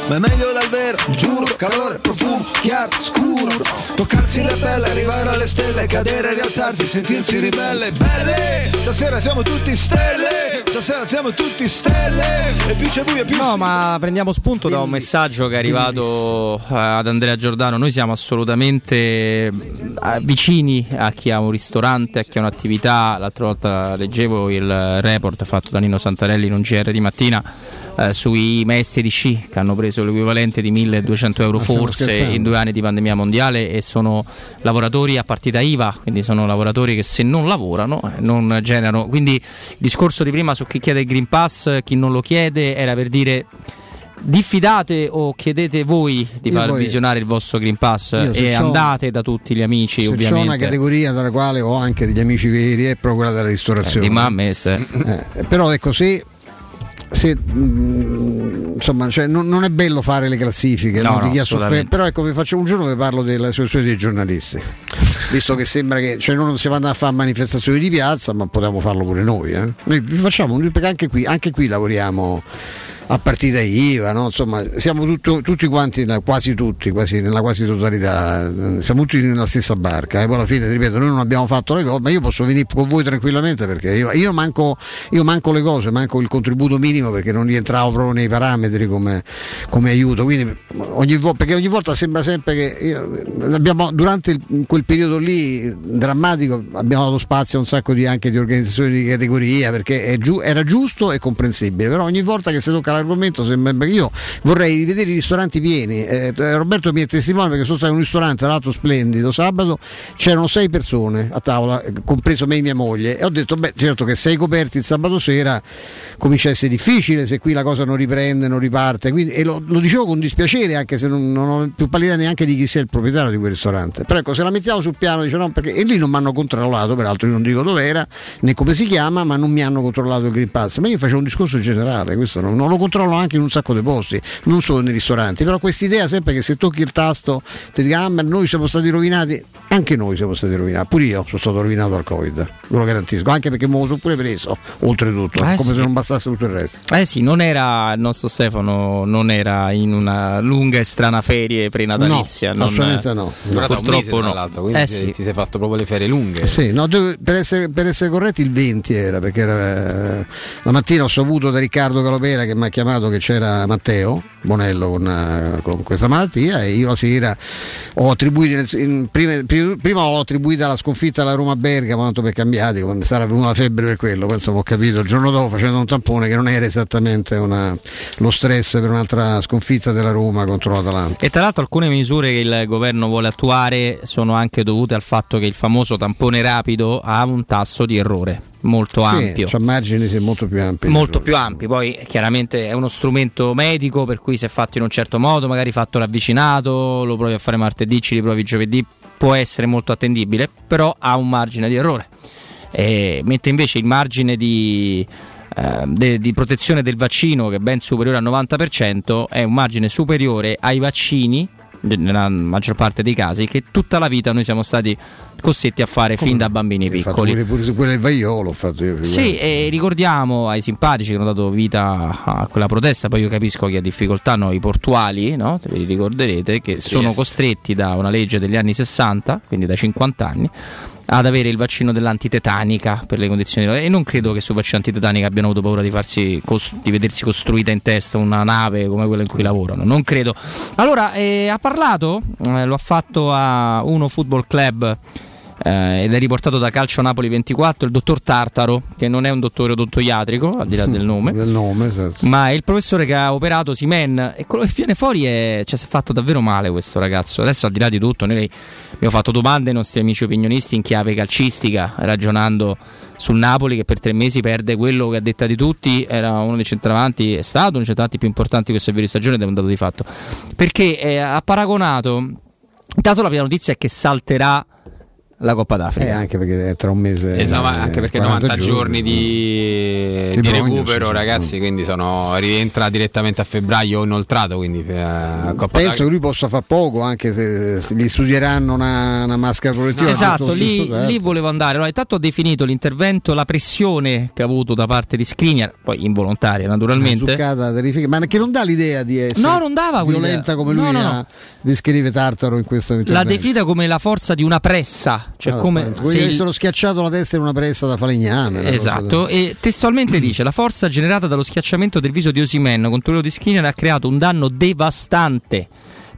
Speaker 1: ma è meglio dal vero, giuro, calore, profumo, chiaro, scuro. Toccarsi la pelle, arrivare alle stelle, cadere, rialzarsi, sentirsi ribelle Belle, stasera siamo tutti stelle, stasera siamo tutti stelle. E più c'è buio più
Speaker 6: No, ma prendiamo spunto da un messaggio che è arrivato eh, ad Andrea Giordano. Noi siamo assolutamente eh, vicini a chi ha un ristorante, a chi ha un'attività. L'altra volta leggevo il report fatto da Nino Santarelli in un GR di mattina eh, sui maestri di sci che hanno preso l'equivalente di 1200 euro forse in due anni di pandemia mondiale e sono lavoratori a partita IVA, quindi sono lavoratori che se non lavorano eh, non generano. Quindi il discorso di prima su chi chiede il Green Pass, chi non lo chiede, era per dire diffidate o chiedete voi di
Speaker 9: Io
Speaker 6: far
Speaker 9: poi-
Speaker 6: visionare il vostro Green Pass e andate da tutti gli amici
Speaker 9: Se c'è
Speaker 6: ovviamente.
Speaker 9: una categoria tra la quale ho anche degli amici veri è proprio quella della ristorazione.
Speaker 6: Eh, di mamme,
Speaker 9: Eh, però ecco se, se, mm, insomma cioè, non, non è bello fare le classifiche
Speaker 6: No,
Speaker 9: no,
Speaker 6: assolutamente.
Speaker 9: però ecco vi faccio un giorno vi parlo della situazione dei giornalisti visto che sembra che cioè, noi non si vanno a fare manifestazioni di piazza ma potevamo farlo pure noi eh. noi vi facciamo perché anche qui, anche qui lavoriamo a partita IVA, no? insomma siamo tutto- tutti quanti, quasi tutti, quasi, nella quasi totalità, eh, siamo tutti nella stessa barca e poi alla fine, ripeto, noi non abbiamo fatto le cose, ma io posso venire con voi tranquillamente perché io, io manco, io manco le cose, manco il contributo minimo perché non rientravo proprio nei parametri come, come aiuto, quindi ogni, vo- perché ogni volta sembra sempre che io- abbiamo, durante il- quel periodo lì drammatico abbiamo dato spazio a un sacco di, anche di organizzazioni di categoria perché giu- era giusto e comprensibile, però ogni volta che si tocca l'argomento sembra perché io vorrei vedere i ristoranti pieni. Eh, Roberto mi è testimone perché sono stato in un ristorante, tra l'altro splendido, sabato c'erano sei persone a tavola, eh, compreso me e mia moglie, e ho detto, beh, certo che sei coperti il sabato sera comincia a essere difficile se qui la cosa non riprende, non riparte. Quindi, e lo, lo dicevo con dispiacere, anche se non, non ho più pallida neanche di chi sia il proprietario di quel ristorante. Però ecco, se la mettiamo sul piano, dice no, perché e lì non mi hanno controllato, peraltro io non dico dove era, né come si chiama, ma non mi hanno controllato il Green Pass. Ma io facevo un discorso generale, questo non, non lo controllo anche in un sacco di posti, non solo nei ristoranti. Però questa idea sempre che se tocchi il tasto ti dica ah, ma noi siamo stati rovinati, anche noi siamo stati rovinati, pure io sono stato rovinato al Covid, ve lo garantisco, anche perché me lo sono pure preso, oltretutto,
Speaker 6: Eh,
Speaker 9: come
Speaker 6: sì.
Speaker 9: se non bastasse tutto il resto.
Speaker 6: Eh sì, non era il nostro Stefano, non era in una lunga e strana ferie prenatalizia.
Speaker 9: No,
Speaker 6: non-
Speaker 9: assolutamente no.
Speaker 41: Mese,
Speaker 6: purtroppo no.
Speaker 41: l'altro, quindi
Speaker 6: Eh
Speaker 41: ti-
Speaker 6: sì.
Speaker 41: ti sei fatto proprio le ferie lunghe.
Speaker 9: Sì, no, tu- per, essere, per essere corretti il 20 era, perché era, eh, la mattina ho saputo da Riccardo Calopera che mi ha chiamato che c'era Matteo Bonello con, eh, con questa malattia e io la sera ho attribuito, in- prima, prima- l'ho attribuita alla sconfitta alla Roma Bergamo, tanto per cambiati, come sarà venuta la febbre per quello, poi insomma ho capito il giorno dopo facendo un tampone che non era esattamente una- lo stress per un'altra sconfitta della Roma contro l'Atalanta.
Speaker 6: E tra l'altro alcune misure che il governo vuole attuare sono anche dovute al fatto che il famoso tampone rapido ha un tasso di errore molto
Speaker 9: Sì,
Speaker 6: ampio.
Speaker 9: c'ha margini sì, molto più ampi.
Speaker 6: Molto più ampi, poi chiaramente è uno strumento medico per cui se fatto in un certo modo, magari fatto ravvicinato, lo provi a fare martedì, ci riprovi giovedì, può essere molto attendibile, però ha un margine di errore. E mentre invece il margine di, eh, de- di protezione del vaccino, che è ben superiore al 90%, è un margine superiore ai vaccini, nella maggior parte dei casi, che tutta la vita noi siamo stati costretti a fare fin da bambini piccoli.
Speaker 9: pure, pure su quello del vaiolo ho fatto io.
Speaker 6: Sì, e ricordiamo ai simpatici che hanno dato vita a quella protesta, poi io capisco che ha difficoltà hanno i portuali, no? Se vi ricorderete, che sono costretti da una legge degli anni 60, quindi da 50 anni, ad avere il vaccino dell'antitetanica per le condizioni e non credo che sul vaccino antitetanica abbiano avuto paura di, farsi di vedersi costruita in testa una nave come quella in cui lavorano, non credo. Allora, eh, ha parlato, eh, lo ha fatto a Uno Football Club eh, ed è riportato da Calcio Napoli 24 il dottor Tartaro, che non è un dottore odontoiatrico, al di là del nome,
Speaker 9: Del nome, esatto.
Speaker 6: ma è il professore che ha operato Simen e quello che viene fuori è cioè, si è fatto davvero male questo ragazzo. Adesso al di là di tutto, noi abbiamo fatto domande ai nostri amici opinionisti in chiave calcistica, ragionando sul Napoli che per tre mesi perde quello che a detta di tutti era uno dei centravanti, è stato uno dei centravanti più importanti di questa avvio di stagione ed è un dato di fatto. Perché eh, ha paragonato, intanto la prima notizia è che salterà la Coppa d'Africa.
Speaker 9: Eh, anche perché è tra un mese.
Speaker 41: Esatto,
Speaker 9: eh,
Speaker 41: anche perché
Speaker 9: 40
Speaker 41: 90 giorni di,
Speaker 9: Di
Speaker 41: di
Speaker 9: Brogno,
Speaker 41: recupero, ragazzi, quindi sono, rientra direttamente a febbraio inoltrato, quindi eh, Coppa
Speaker 9: Penso che lui possa far poco anche se, se gli studieranno una, una maschera protettiva.
Speaker 6: Esatto,
Speaker 9: tutto
Speaker 6: lì,
Speaker 9: tempo.
Speaker 6: lì volevo andare. Allora, intanto ho definito l'intervento, la pressione che ha avuto da parte di Skriniar, poi involontaria naturalmente.
Speaker 9: Zuccata terrifica, ma che non dà l'idea di essere
Speaker 6: No, non dava quell'idea.
Speaker 9: violenta come
Speaker 6: No,
Speaker 9: lui
Speaker 6: no, no.
Speaker 9: ha- descrive Tartaro in questo
Speaker 6: L'ha
Speaker 9: intervento.
Speaker 6: definita come la forza di una pressa, cioè
Speaker 9: Ah,
Speaker 6: come se
Speaker 9: se
Speaker 6: il-
Speaker 9: avessero schiacciato la testa in una pressa da falegname.
Speaker 6: Esatto,
Speaker 9: del-
Speaker 6: e testualmente dice: La forza generata dallo schiacciamento del viso di Osimen contro quello di Skinner ha creato un danno devastante.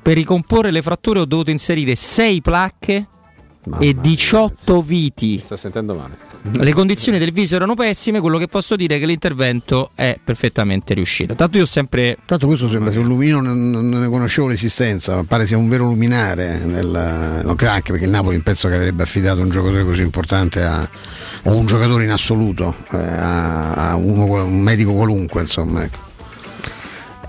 Speaker 6: Per ricomporre le fratture ho dovuto inserire 6 placche e 18 viti.
Speaker 41: Sto sentendo male.
Speaker 6: Le condizioni del viso erano pessime, quello che posso dire è che l'intervento è perfettamente riuscito. Tanto io ho sempre
Speaker 9: Tanto questo sembra sia un lumino, non, non ne conoscevo l'esistenza, ma pare sia un vero luminare. Nel, non credo anche perché il Napoli penso che avrebbe affidato un giocatore così importante a, o un giocatore in assoluto eh, a, a uno, un medico qualunque, insomma. ecco.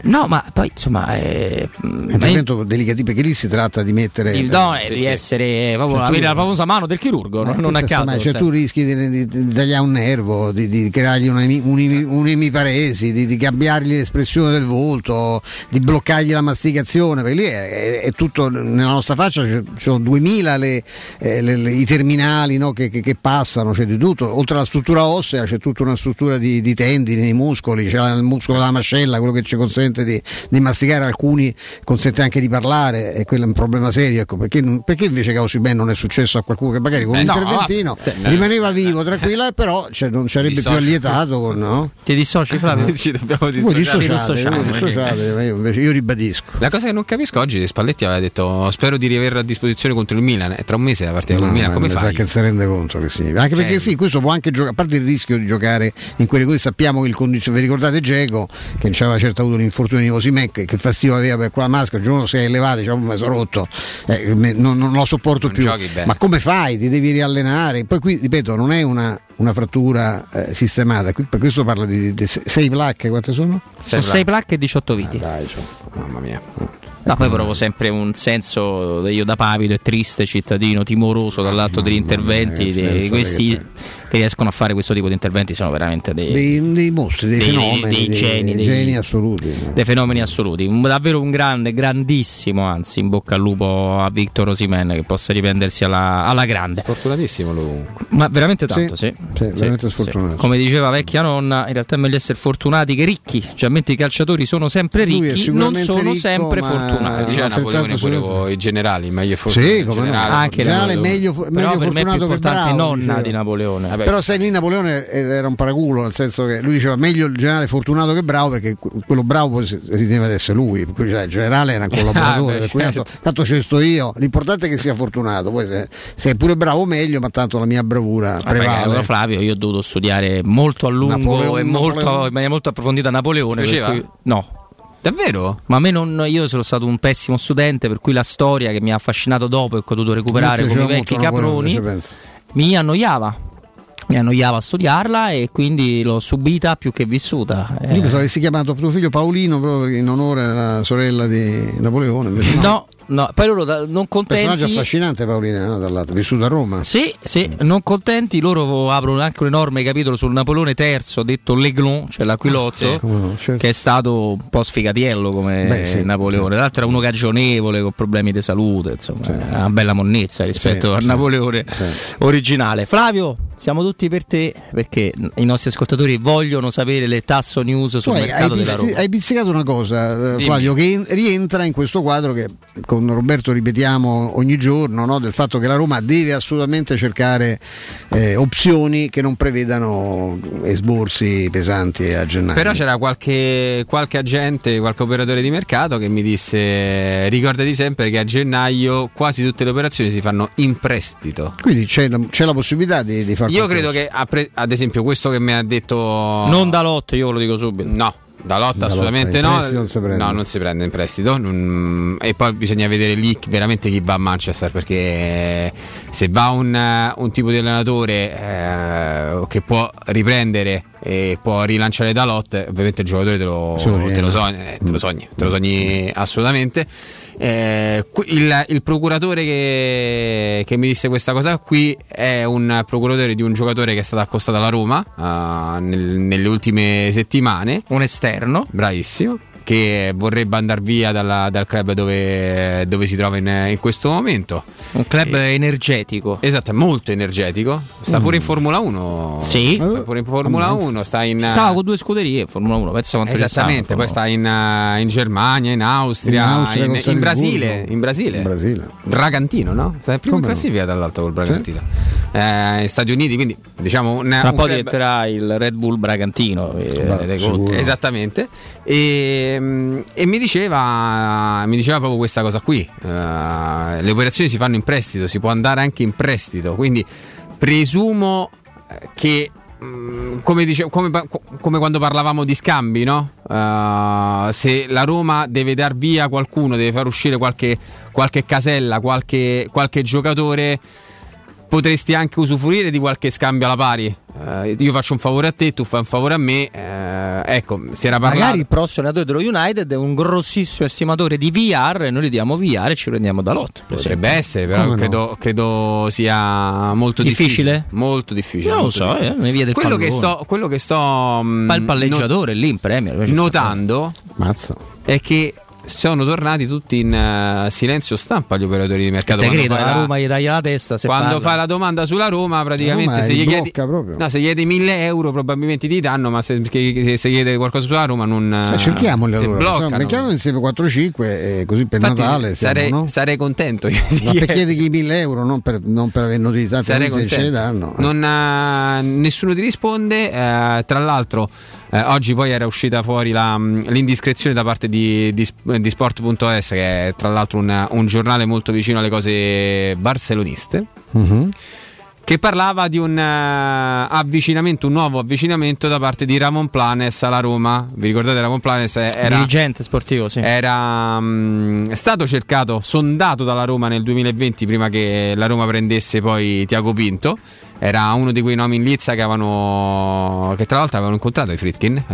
Speaker 6: No, ma poi insomma. Eh,
Speaker 9: È intervento delicato perché lì si tratta di mettere.
Speaker 6: di, no, eh, di essere proprio,
Speaker 9: Cioè, tu-
Speaker 6: avere la famosa mano del chirurgo,
Speaker 9: Ma
Speaker 6: non, non
Speaker 9: che
Speaker 6: a caso.
Speaker 9: mai? Cioè,
Speaker 6: sai.
Speaker 9: tu rischi di, di, di tagliare un nervo, di, di creargli un'emi- un'emi- un'emiparesi, di, di cambiargli l'espressione del volto, di bloccargli la masticazione, perché lì è, è- è tutto nella nostra faccia, ci sono 2000 le- eh, le- le- i terminali no, che, che- che passano, c'è di tutto. Oltre alla struttura ossea c'è tutta una struttura di, di tendini, di muscoli, c'è il muscolo della mascella, quello che ci consente di, di masticare, alcuni consente anche di parlare, e quello è un problema serio. Ecco, perché, non- perché invece Causiben non è successo a qualcuno che magari con
Speaker 6: Eh,
Speaker 9: un
Speaker 6: no,
Speaker 9: interventino
Speaker 6: vabbè, sì,
Speaker 9: rimaneva vivo, tranquilla, e però cioè, non sarebbe più allietato con no?
Speaker 6: Ti dissoci, Flavio?
Speaker 41: Ci dobbiamo dissociare.
Speaker 9: dissociate, dissociate, ma io invece io ribadisco.
Speaker 41: La cosa che non capisco oggi Spalletti aveva detto spero di riaverla a disposizione contro il Milan e tra un mese la partita con il Milan
Speaker 9: ma
Speaker 41: come fai?
Speaker 9: che si rende conto che sì. Anche
Speaker 41: Cioè-
Speaker 9: perché sì, questo può anche giocare, a parte il rischio di giocare in quelle cose, sappiamo che il condizione, vi ricordate Geco che non c'aveva certo avuto un infortunio di Cosimen, che, fastidio aveva per quella maschera, il giorno si è elevato, diciamo, mi sono rotto, eh, me- non, non lo sopporto
Speaker 41: Non
Speaker 9: più. Ma come fai? Ti devi riallenare. Poi qui, ripeto, non è una, una frattura eh, sistemata, qui, per questo parla di, di se- sei placche, quante sono?
Speaker 6: Sono 6 placche e 18 viti.
Speaker 9: dai, cioè.
Speaker 41: Mamma mia.
Speaker 6: No, poi provo sempre un senso io da pavido e triste cittadino, timoroso dall'alto degli interventi.
Speaker 9: ragazzi,
Speaker 6: di
Speaker 9: pensate
Speaker 6: questi
Speaker 9: che
Speaker 6: che riescono a fare questo tipo di interventi sono veramente dei,
Speaker 9: Dei, dei mostri, dei,
Speaker 6: dei-
Speaker 9: fenomeni,
Speaker 6: dei geni, dei-
Speaker 9: geni assoluti.
Speaker 6: dei fenomeni assoluti. Un- davvero un grande, grandissimo, anzi, in bocca al lupo a Victor Osimen che possa riprendersi alla, alla grande.
Speaker 41: Sfortunatissimo lui.
Speaker 6: Ma veramente tanto, sì.
Speaker 9: Sì, veramente sfortunato.
Speaker 6: Come diceva vecchia nonna, in realtà è meglio essere fortunati che ricchi. Generalmente i calciatori sono sempre ricchi, non sono
Speaker 9: ricco,
Speaker 6: sempre fortunati.
Speaker 41: Diceva
Speaker 9: altrettanto
Speaker 41: Napoleone pure i generali, meglio fortunato
Speaker 9: Sì, come no.
Speaker 41: generale.
Speaker 6: Anche
Speaker 9: In generale meglio,
Speaker 6: Però
Speaker 9: meglio
Speaker 6: per me è più
Speaker 9: fortunato che bravo.
Speaker 6: nonna
Speaker 9: diceva.
Speaker 6: di Napoleone. Vabbè.
Speaker 9: Però sai lì Napoleone era un paraculo, nel senso che lui diceva meglio il generale fortunato che bravo perché que- quello bravo poi si riteneva di essere lui, cui, cioè, il generale era un collaboratore,
Speaker 41: Ah, beh,
Speaker 9: per cui tanto,
Speaker 41: certo.
Speaker 9: tanto ci sto io, l'importante è che sia fortunato, poi se, se è pure bravo meglio, ma tanto la mia bravura
Speaker 6: Vabbè,
Speaker 9: prevale.
Speaker 6: caro Flavio, io ho dovuto studiare molto a lungo
Speaker 9: Napoleone,
Speaker 6: e molto, in maniera molto approfondita Napoleone. Cui- no.
Speaker 41: Davvero?
Speaker 6: Ma a me non, io sono stato un pessimo studente, per cui la storia che mi ha affascinato dopo e che ho dovuto recuperare come i vecchi caproni, mi annoiava. Mi annoiava a studiarla e quindi l'ho subita più che vissuta. Eh,
Speaker 9: Io pensavo avessi chiamato tuo figlio Paolino proprio in onore alla sorella di Napoleone. no.
Speaker 6: no, no, poi loro da- non
Speaker 9: Personaggio
Speaker 6: contenti.
Speaker 9: affascinante Paolina, no, dall'altro, vissuto a Roma.
Speaker 6: Sì, sì, non contenti, loro aprono anche un enorme capitolo sul Napoleone III, detto L'Aiglon, cioè l'aquilozzo,
Speaker 9: Sì, come no, certo.
Speaker 6: che è stato un po' sfigatiello come
Speaker 9: Beh, sì,
Speaker 6: Napoleone. Tra l'altro era uno cagionevole, con problemi di salute, insomma, una bella monnezza rispetto
Speaker 9: Sì,
Speaker 6: al
Speaker 9: sì,
Speaker 6: Napoleone
Speaker 9: sì.
Speaker 6: originale. Flavio, siamo tutti per te perché i nostri ascoltatori vogliono sapere le tasso news
Speaker 9: Tu
Speaker 6: sul
Speaker 9: hai,
Speaker 6: mercato
Speaker 9: hai
Speaker 6: della
Speaker 9: pizzi-
Speaker 6: Roma.
Speaker 9: hai pizzicato una cosa, eh,
Speaker 6: Dimmi.
Speaker 9: Flavio, che rientra in questo quadro che con Roberto ripetiamo ogni giorno, no, del fatto che la Roma deve assolutamente cercare eh, opzioni che non prevedano esborsi pesanti a gennaio.
Speaker 41: Però c'era qualche, qualche agente, qualche operatore di mercato che mi disse ricordati sempre che a gennaio quasi tutte le operazioni si fanno in prestito.
Speaker 9: Quindi c'è la, c'è la possibilità di, di fare
Speaker 41: Io
Speaker 9: qualcosa.
Speaker 41: credo che ad esempio questo che mi ha detto
Speaker 6: Non da lotto, io ve lo dico subito.
Speaker 41: No, da lotta assolutamente no.
Speaker 9: non.
Speaker 41: No, non si prende in prestito. non- E poi bisogna vedere lì veramente chi va a Manchester. Perché se va un, un tipo di allenatore eh, che può riprendere e può rilanciare da lotte, ovviamente il giocatore te lo, te lo sogni, eh, te lo sogni, te lo sogni assolutamente. Eh, il, il procuratore che, che mi disse questa cosa qui è un procuratore di un giocatore che è stato accostato alla Roma eh, nel- nelle ultime settimane.
Speaker 6: Un esterno.
Speaker 41: Bravissimo. Che vorrebbe andare via dalla- dal club dove, dove si trova in, in questo momento.
Speaker 6: Un club energetico.
Speaker 41: Esatto, molto energetico. Sta pure in Formula 1.
Speaker 6: Sì.
Speaker 41: Sta pure in Formula
Speaker 6: Ammazza.
Speaker 41: 1. Sta in.
Speaker 6: Stava con due scuderie in Formula 1, pensa quanto
Speaker 41: Esattamente, poi sta in, in Germania, in Austria,
Speaker 9: In Austria,
Speaker 41: in, in. Brasile, in Brasile.
Speaker 9: In Brasile.
Speaker 41: Bragantino, no? Sta in
Speaker 9: Come no?
Speaker 41: classifica dall'alto col Bragantino. Eh, Stati Uniti, quindi diciamo un,
Speaker 6: Tra
Speaker 41: un
Speaker 6: poi
Speaker 41: club-
Speaker 6: diventerà il Red Bull Bragantino. eh, conto.
Speaker 41: Esattamente. E, mm, e mi diceva mi diceva proprio questa cosa qui. Eh, le operazioni si fanno in prestito, si può andare anche in prestito. Quindi presumo eh, che mm, come, dice- come come quando parlavamo di scambi, no? Eh, se la Roma deve dar via qualcuno, deve far uscire qualche, qualche casella, qualche, qualche giocatore, potresti anche usufruire di qualche scambio alla pari. Eh, io faccio un favore a te, tu fai un favore a me. eh, ecco, si era parlato.
Speaker 6: Magari il prossimo allenatore dello United è un grossissimo estimatore di VR e noi gli diamo VR e ci prendiamo da lot. per
Speaker 41: Potrebbe essere, però
Speaker 6: no?
Speaker 41: credo, credo sia molto
Speaker 6: Difficile?
Speaker 41: difficile. Molto difficile.
Speaker 6: Non lo so,
Speaker 41: difficile.
Speaker 6: eh, via del
Speaker 41: quello, che sto, quello che sto mm,
Speaker 6: Fa il palleggiatore lì in Premier.
Speaker 41: notando è che sono tornati tutti in eh, silenzio stampa gli operatori di mercato.
Speaker 6: Te
Speaker 41: Quando
Speaker 6: credo, la
Speaker 41: la-
Speaker 6: Roma gli taglia la testa se
Speaker 41: quando
Speaker 6: parla.
Speaker 41: fai la domanda sulla Roma, praticamente
Speaker 9: Roma
Speaker 41: se, gli chiedi, no, se gli chiedi 1000 euro, probabilmente ti danno, ma se, che- se chiede qualcosa sulla Roma, non
Speaker 9: Eh, cerchiamoli
Speaker 41: ti
Speaker 9: allora.
Speaker 41: bloccano.
Speaker 9: Cerchiamo insieme 4-5 e così per
Speaker 41: Infatti,
Speaker 9: Natale siamo,
Speaker 41: sarei,
Speaker 9: no?
Speaker 41: sarei contento.
Speaker 9: Ma per chiedergli 1000 euro, non per, non per aver tanto se ce ne danno.
Speaker 41: Non, eh, nessuno ti risponde. eh, tra l'altro, eh, oggi poi era uscita fuori la, mh, l'indiscrezione da parte di, di, di Sport.es, che è tra l'altro un, un giornale molto vicino alle cose barceloniste.
Speaker 9: Mhm.
Speaker 41: Che parlava di un eh, avvicinamento, un nuovo avvicinamento da parte di Ramon Planes alla Roma. Vi ricordate Ramon Planes era,
Speaker 6: dirigente sportivo, sì.
Speaker 41: era mm, stato cercato, sondato dalla Roma nel 2020 prima che la Roma prendesse poi Tiago Pinto. Era uno di quei nomi in lizza che avevano che tra l'altro avevano incontrato i Fritkin, eh,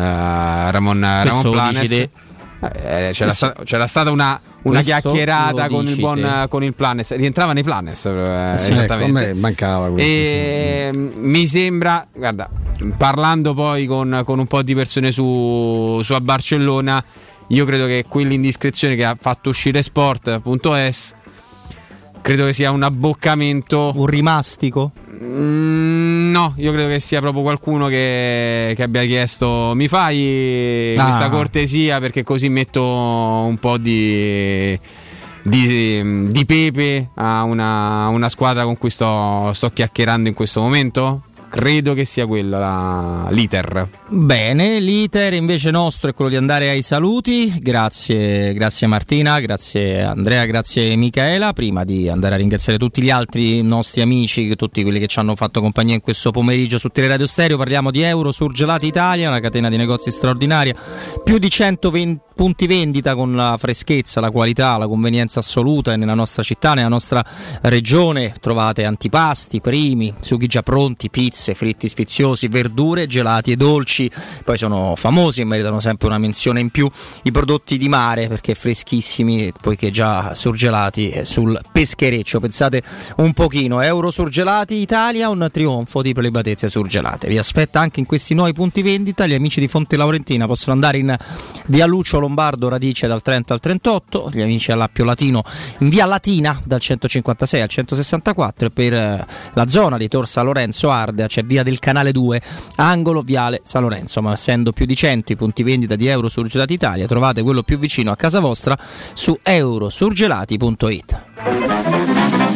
Speaker 41: Ramon, Ramon Planes. Eh, c'era, sta- c'era stata una, una chiacchierata con il buon con il Planes, rientrava nei Planes eh,
Speaker 9: Sì,
Speaker 41: esattamente.
Speaker 9: ecco, a me mancava questo.
Speaker 41: E mm, mi sembra, guarda, parlando poi con, con un po' di persone su, su a Barcellona, io credo che quell'indiscrezione che ha fatto uscire sport.es credo che sia un abboccamento.
Speaker 6: Un rimastico?
Speaker 41: Mm, no, io credo che sia proprio qualcuno che, che abbia chiesto mi fai
Speaker 6: Ah.
Speaker 41: questa cortesia perché così metto un po' di, di, di pepe a una, una squadra con cui sto, sto chiacchierando in questo momento? Credo che sia quello la- l'iter.
Speaker 6: Bene, l'iter invece nostro è quello di andare ai saluti. Grazie, grazie Martina, grazie Andrea, grazie Michaela. Prima di andare a ringraziare tutti gli altri nostri amici, tutti quelli che ci hanno fatto compagnia in questo pomeriggio su Teleradio Stereo, parliamo di Euro Surgelati Italia, una catena di negozi straordinaria. Più di 120 punti vendita con la freschezza, la qualità, la convenienza assoluta e nella nostra città, nella nostra regione. Trovate antipasti, primi, sughi già pronti, pizze, fritti sfiziosi, verdure, gelati e dolci. Poi sono famosi e meritano sempre una menzione in più i prodotti di mare perché freschissimi, poiché già surgelati sul peschereccio. Pensate un pochino, Euro Surgelati Italia, un trionfo di prelibatezze surgelate. Vi aspetta anche in questi nuovi punti vendita. Gli amici di Fonte Laurentina possono andare in via Lucio Lombardo Radice dal 30 al 38, gli amici all'Appio Latino in via Latina dal 156 al 164 e per eh, la zona di Tor San Lorenzo Ardea c'è via del Canale 2, angolo viale San Lorenzo, ma essendo più di 100 i punti vendita di Euro Surgelati Italia trovate quello più vicino a casa vostra su eurosurgelati.it.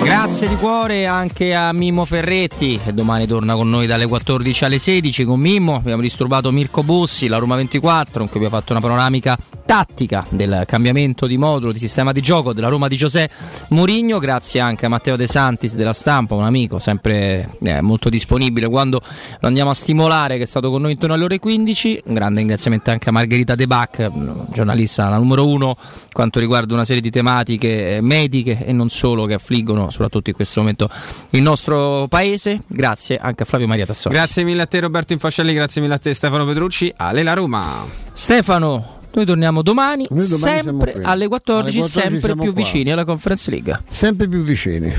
Speaker 6: Grazie di cuore anche a Mimmo Ferretti che domani torna con noi dalle 14 alle 16 con Mimmo. Abbiamo disturbato Mirko Bussi, la Roma 24, in cui abbiamo fatto una panoramica tattica del cambiamento di modulo, di sistema di gioco della Roma di Giuseppe Mourinho. Grazie anche a Matteo De Santis della stampa, un amico sempre eh, molto disponibile quando lo andiamo a stimolare, che è stato con noi intorno alle ore 15. Un grande ringraziamento anche a Margherita De Bac, giornalista la numero uno quanto riguarda una serie di tematiche eh, mediche e non solo che affliggono soprattutto in questo momento il nostro paese. Grazie anche a Flavio Maria Tassoni.
Speaker 41: Grazie mille a te Roberto Infascelli, grazie mille a te Stefano Petrucci. Ale la Roma.
Speaker 6: Stefano, noi torniamo domani,
Speaker 9: Noi domani
Speaker 6: sempre alle 14,
Speaker 9: Alle 14
Speaker 6: sempre più
Speaker 9: qua.
Speaker 6: vicini alla Conference League.
Speaker 9: Sempre più vicini.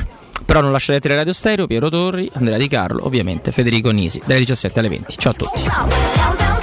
Speaker 6: Però non lasciate Tele Radio Stereo, Piero Torri, Andrea Di Carlo, ovviamente Federico Nisi, dalle 17 alle 20. Ciao a tutti.